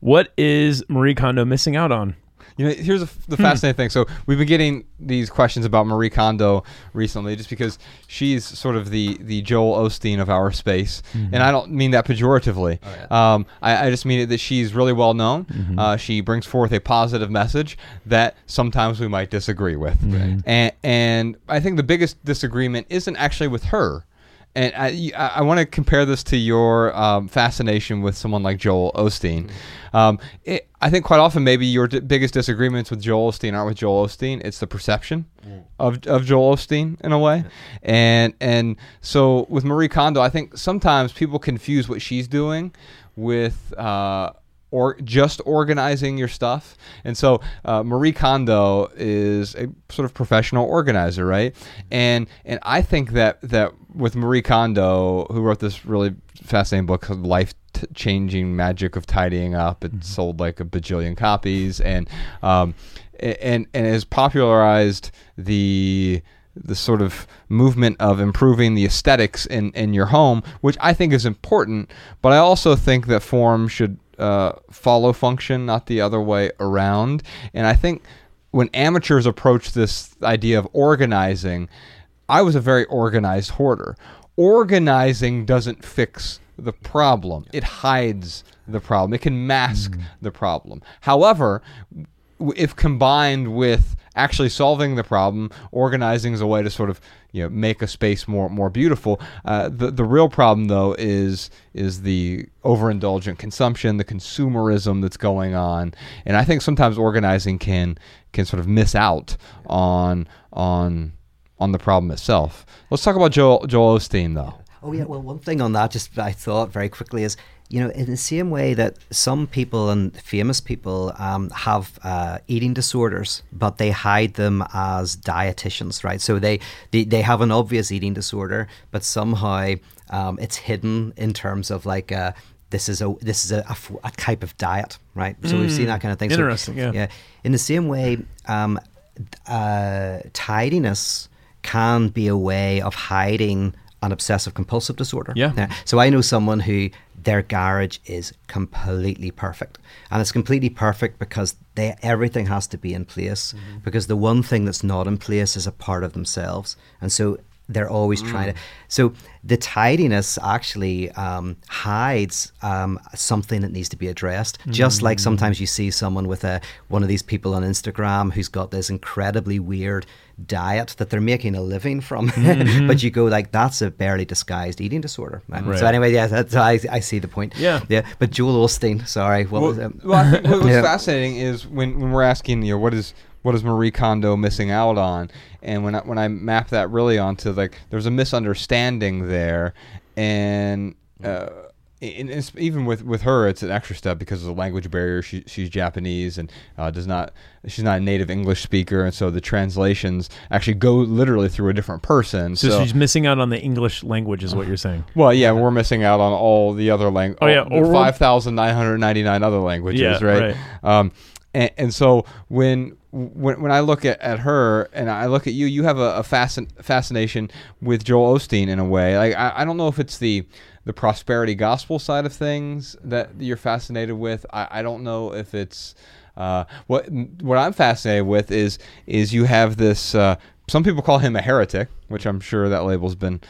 what is Marie Kondo missing out on? You know, here's a, the Hmm. fascinating thing. So we've been getting these questions about Marie Kondo recently, just because she's sort of the the Joel Osteen of our space, Mm-hmm. and I don't mean that pejoratively. Oh, um, I, I just mean it that she's really well known. Mm-hmm. Uh, she brings forth a positive message that sometimes we might disagree with, Mm-hmm. and and I think the biggest disagreement isn't actually with her. And I, I, want to compare this to your um, fascination with someone like Joel Osteen. Um, it, I think quite often maybe your d- biggest disagreements with Joel Osteen aren't with Joel Osteen; it's the perception of, of Joel Osteen in a way. And and so with Marie Kondo, I think sometimes people confuse what she's doing with. Uh, or just organizing your stuff. And so uh, Marie Kondo is a sort of professional organizer, right? And and I think that that with Marie Kondo, who wrote this really fascinating book called Life T- Changing Magic of Tidying Up, it sold like a bajillion copies, and um, and and has popularized the the sort of movement of improving the aesthetics in, in your home, which I think is important, but I also think that form should uh, follow function, not the other way around. And I think when amateurs approach this idea of organizing, I was a very organized hoarder. organizing doesn't fix the problem. It hides the problem. It can mask the problem. However, if combined with actually solving the problem, organizing is a way to sort of you know make a space more more beautiful. Uh, the the real problem though is is the overindulgent consumption, the consumerism that's going on, and I think sometimes organizing can can sort of miss out on on on the problem itself. Let's talk about Joel Joel Osteen though. Oh yeah, well, one thing on that, just I thought very quickly is, you know, in the same way that some people and famous people um, have uh, eating disorders, but they hide them as dietitians, right? So they they, they have an obvious eating disorder, but somehow um, it's hidden in terms of like. Uh, this is a this is a, a a type of diet, right? So we've seen that kind of thing. So- Interesting, yeah. yeah. In the same way, um, uh, tidiness can be a way of hiding an obsessive compulsive disorder. Yeah. So I know someone who their garage is completely perfect, and it's completely perfect because they everything has to be in place. Mm-hmm. Because the one thing that's not in place is a part of themselves, and so they're always trying to. So the tidiness actually um, hides um, something that needs to be addressed. Just like sometimes you see someone with a one of these people on Instagram who's got this incredibly weird diet that they're making a living from, [LAUGHS] but you go like that's a barely disguised eating disorder. right? Right. So anyway, yeah, that's, I, I see the point. Yeah. yeah. But Joel Osteen, sorry, what was well, it? well, I think what was [LAUGHS] Yeah. fascinating is when, when we're asking, you know, what is what is Marie Kondo missing out on? And when I, when I map that really onto like, there's a misunderstanding there, and. Uh, and it's, even with, with her, it's an extra step because of the language barrier. She, she's Japanese and uh, does not she's not a native English speaker, and so the translations actually go literally through a different person. So, So, she's missing out on the English language, is what you're saying. [LAUGHS] well, yeah, we're missing out on all the other language. Oh, yeah, or five thousand nine hundred ninety nine other languages, Yeah, right? right. Um, and, and so when when when I look at, at her and I look at you, you have a, a fascin- fascination with Joel Osteen in a way. Like I, I don't know if it's the the prosperity gospel side of things that you're fascinated with. I, I don't know if it's uh, what what I'm fascinated with is is you have this. Uh, some people call him a heretic, which I'm sure that label's been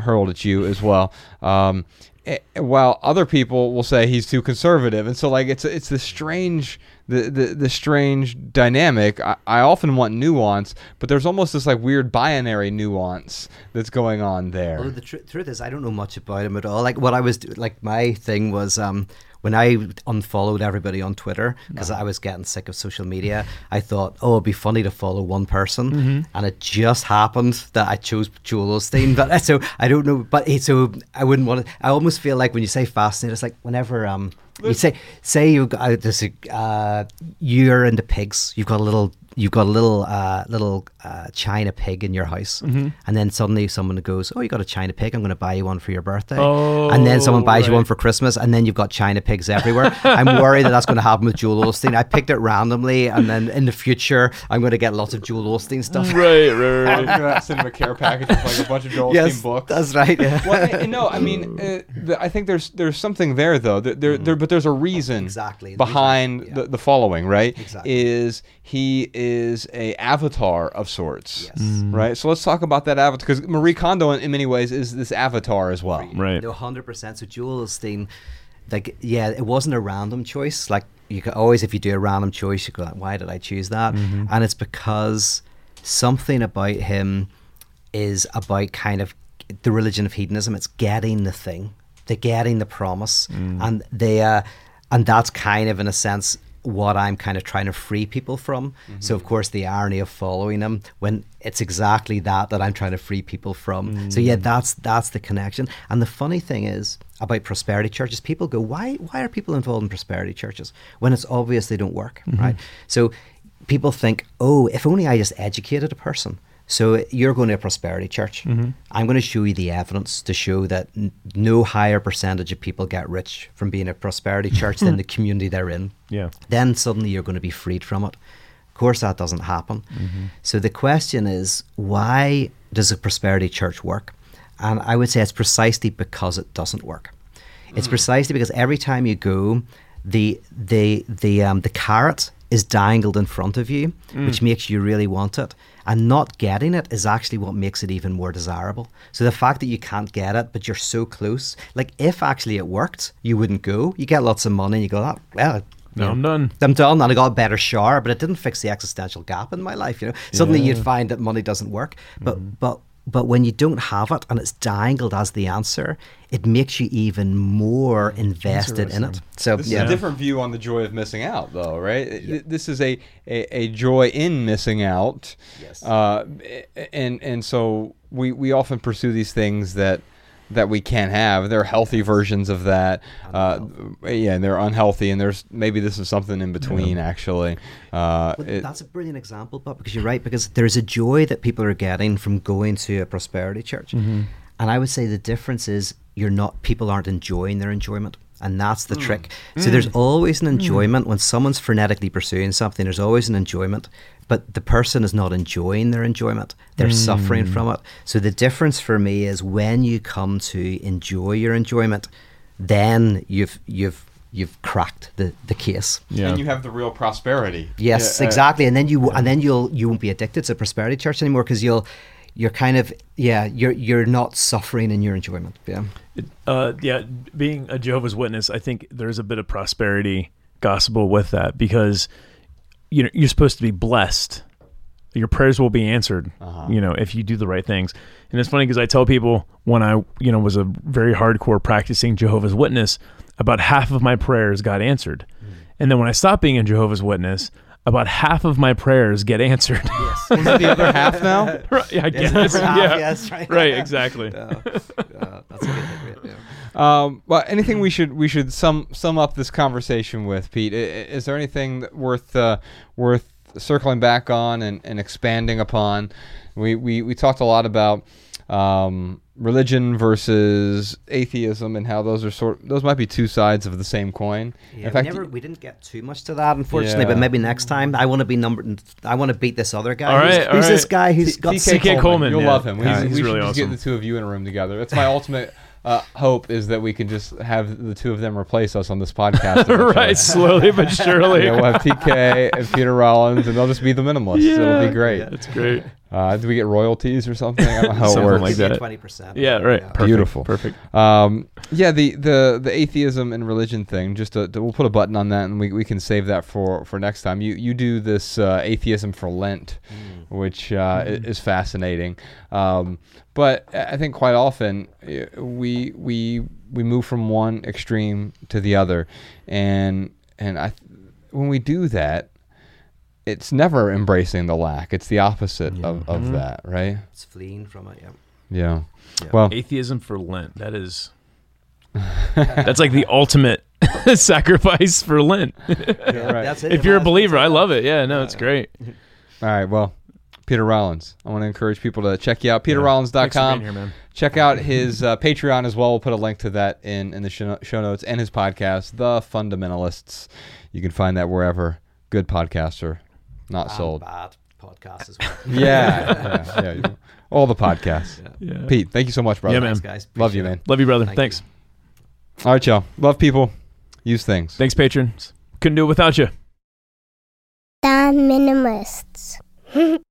hurled at you as well. Um, eh, while other people will say he's too conservative, and so like it's it's the strange the the, the strange dynamic. I, I often want nuance, but there's almost this like weird binary nuance that's going on there. Well, the tr- truth is, I don't know much about him at all. Like what I was do- like, my thing was um, when I unfollowed everybody on Twitter because I was getting sick of social media. I thought, oh, it'd be funny to follow one person, and it just happened that I chose Joel Osteen. [LAUGHS] But so I don't know. But so I wouldn't want to. I almost feel like when you say fascinated, it's like whenever um. You say, say you got uh, a, uh, you're into pigs. You've got a little, you've got a little, uh, little uh, China pig in your house, and then suddenly someone goes, "Oh, you got a China pig? I'm going to buy you one for your birthday." Oh, and then someone Oh, buys you one for Christmas, and then you've got China pigs everywhere. [LAUGHS] I'm worried that that's going to happen with Joel Osteen. I picked it randomly, and then in the future, I'm going to get lots of Joel Osteen stuff. right, right, I'll [LAUGHS] give that cinema care package with like a bunch of Joel yes, Osteen books. that's right. Yeah. well, and- and no, I mean, uh, the, I think there's there's something there though. There, there, there but there's a reason Mm. Exactly. behind Yeah. the, the following, right? Exactly. Is he is a avatar of sorts, Yes. Mm. right? So let's talk about that avatar because Marie Kondo, in, in many ways, is this avatar as well. Right. No, hundred percent. So Joel Osteen, like, yeah, it wasn't a random choice. Like, you could always, if you do a random choice, you go, like, why did I choose that? And it's because something about him is about kind of the religion of hedonism. It's getting the thing, the getting the promise, and they, uh, and that's kind of in a sense what I'm kind of trying to free people from. Mm-hmm. So of course the irony of following him when it's exactly that that I'm trying to free people from. So yeah, mm. that's that's the connection. And the funny thing is about prosperity churches, people go, why why are people involved in prosperity churches when it's obvious they don't work, mm-hmm. right? So people think, oh, if only I just educated a person. So you're going to a prosperity church. Mm-hmm. I'm going to show you the evidence to show that n- no higher percentage of people get rich from being a prosperity [LAUGHS] church than the community they're in. Yeah. Then suddenly you're going to be freed from it. Of course, that doesn't happen. Mm-hmm. So the question is, why does a prosperity church work? And I would say it's precisely because it doesn't work. It's mm. precisely because every time you go, the the the um, the carrot is dangled in front of you, mm. which makes you really want it. And not getting it is actually what makes it even more desirable. So the fact that you can't get it, but you're so close, like if actually it worked, you wouldn't go. You get lots of money and you go, oh, well, No, know, I'm done. I'm done and I got a better shower, but it didn't fix the existential gap in my life. You know, suddenly you'd find that money doesn't work. But mm-hmm. but but when you don't have it and it's dangled as the answer, it makes you even more invested in it. So This yeah, is a different view on the joy of missing out, though, right? It- This is a, a, a joy in missing out. Yes. Uh, and and so we, we often pursue these things that that we can't have. There are healthy versions of that. Uh, yeah, and they're unhealthy, and there's maybe this is something in between, actually. Uh, it- that's a brilliant example, but because you're right, because there's a joy that people are getting from going to a prosperity church, Mm-hmm. and I would say the difference is you're not people aren't enjoying their enjoyment, and that's Mm. the trick. So there's always an enjoyment when someone's frenetically pursuing something. There's always an enjoyment, but the person is not enjoying their enjoyment; they're suffering Mm. from it. So the difference for me is when you come to enjoy your enjoyment, then you've you've you've cracked the the case. Yeah. And you have the real prosperity. Yes, Yeah, uh, exactly. And then you and then you'll you won't be addicted to prosperity church anymore because you'll you're kind of yeah you're you're not suffering in your enjoyment. Yeah. Uh, yeah, being a Jehovah's Witness, I think there's a bit of prosperity gospel with that because you know you're supposed to be blessed. Your prayers will be answered, you know, if you do the right things. And it's funny because I tell people when I, you know, was a very hardcore practicing Jehovah's Witness, about half of my prayers got answered. And then when I stopped being a Jehovah's Witness, about half of my prayers get answered. [LAUGHS] Is it the other half now? [LAUGHS] right, I guess. Different half, yeah. yes, right. Right, exactly. [LAUGHS] Yeah, yeah, that's a good hit yeah. Um, well, anything we should we should sum sum up this conversation with, Pete? I- i- Is there anything worth uh, worth circling back on and, and expanding upon? We, we we talked a lot about um, religion versus atheism and how those are sort those might be two sides of the same coin. Yeah, In fact, we, never, we didn't get too much to that, unfortunately. But maybe next time, I want to be numbered. I want to beat this other guy. All who's all who's this guy who's got TK six- TK Coleman, You'll yeah. love him. Yeah, we he's should really just awesome. get the two of you in a room together. That's my ultimate uh, hope is that we can just have the two of them replace us on this podcast. [LAUGHS] right, slowly but [LAUGHS] surely. Yeah, we'll have TK and Peter Rollins, and they'll just be the minimalists. It'll be great. That's great. Uh, do we get royalties or something? I don't know how it [LAUGHS] works. like that. Twenty percent. Yeah, right. Perfect. Beautiful. Perfect. Um, yeah, the, the the atheism and religion thing. Just to, to- we'll put a button on that, and we, we can save that for, for next time. You you do this uh, atheism for Lent, which uh, i- is fascinating. Um, but I I think quite often uh, we we we move from one extreme to the other, and and I when we do that. It's never embracing the lack. It's the opposite of, of that, right? It's fleeing from it. Yeah. Yeah. Yeah. Well, Atheism for Lent. That is. [LAUGHS] That's like the ultimate [LAUGHS] sacrifice for Lent. [LAUGHS] Yeah, right. That's it. if you're a believer, I love it. Yeah, no, it's great. All right. Well, Peter Rollins. I want to encourage people to check you out. Thanks for PeterRollins.com. being here, man. Check out his uh, Patreon as well. We'll put a link to that in, in the show, show notes and his podcast, The Fundamentalists. You can find that wherever good podcasts are not and sold. Bad podcast as well. [LAUGHS] Yeah. [LAUGHS] yeah, yeah. All the podcasts. Yeah. Pete, thank you so much, brother. Yeah, man. Thanks, guys. Love you, man. it. Love you, brother. Thank Thanks. All right, y'all. Love people. Use things. Thanks, patrons. Couldn't do it without you. The minimalists. [LAUGHS]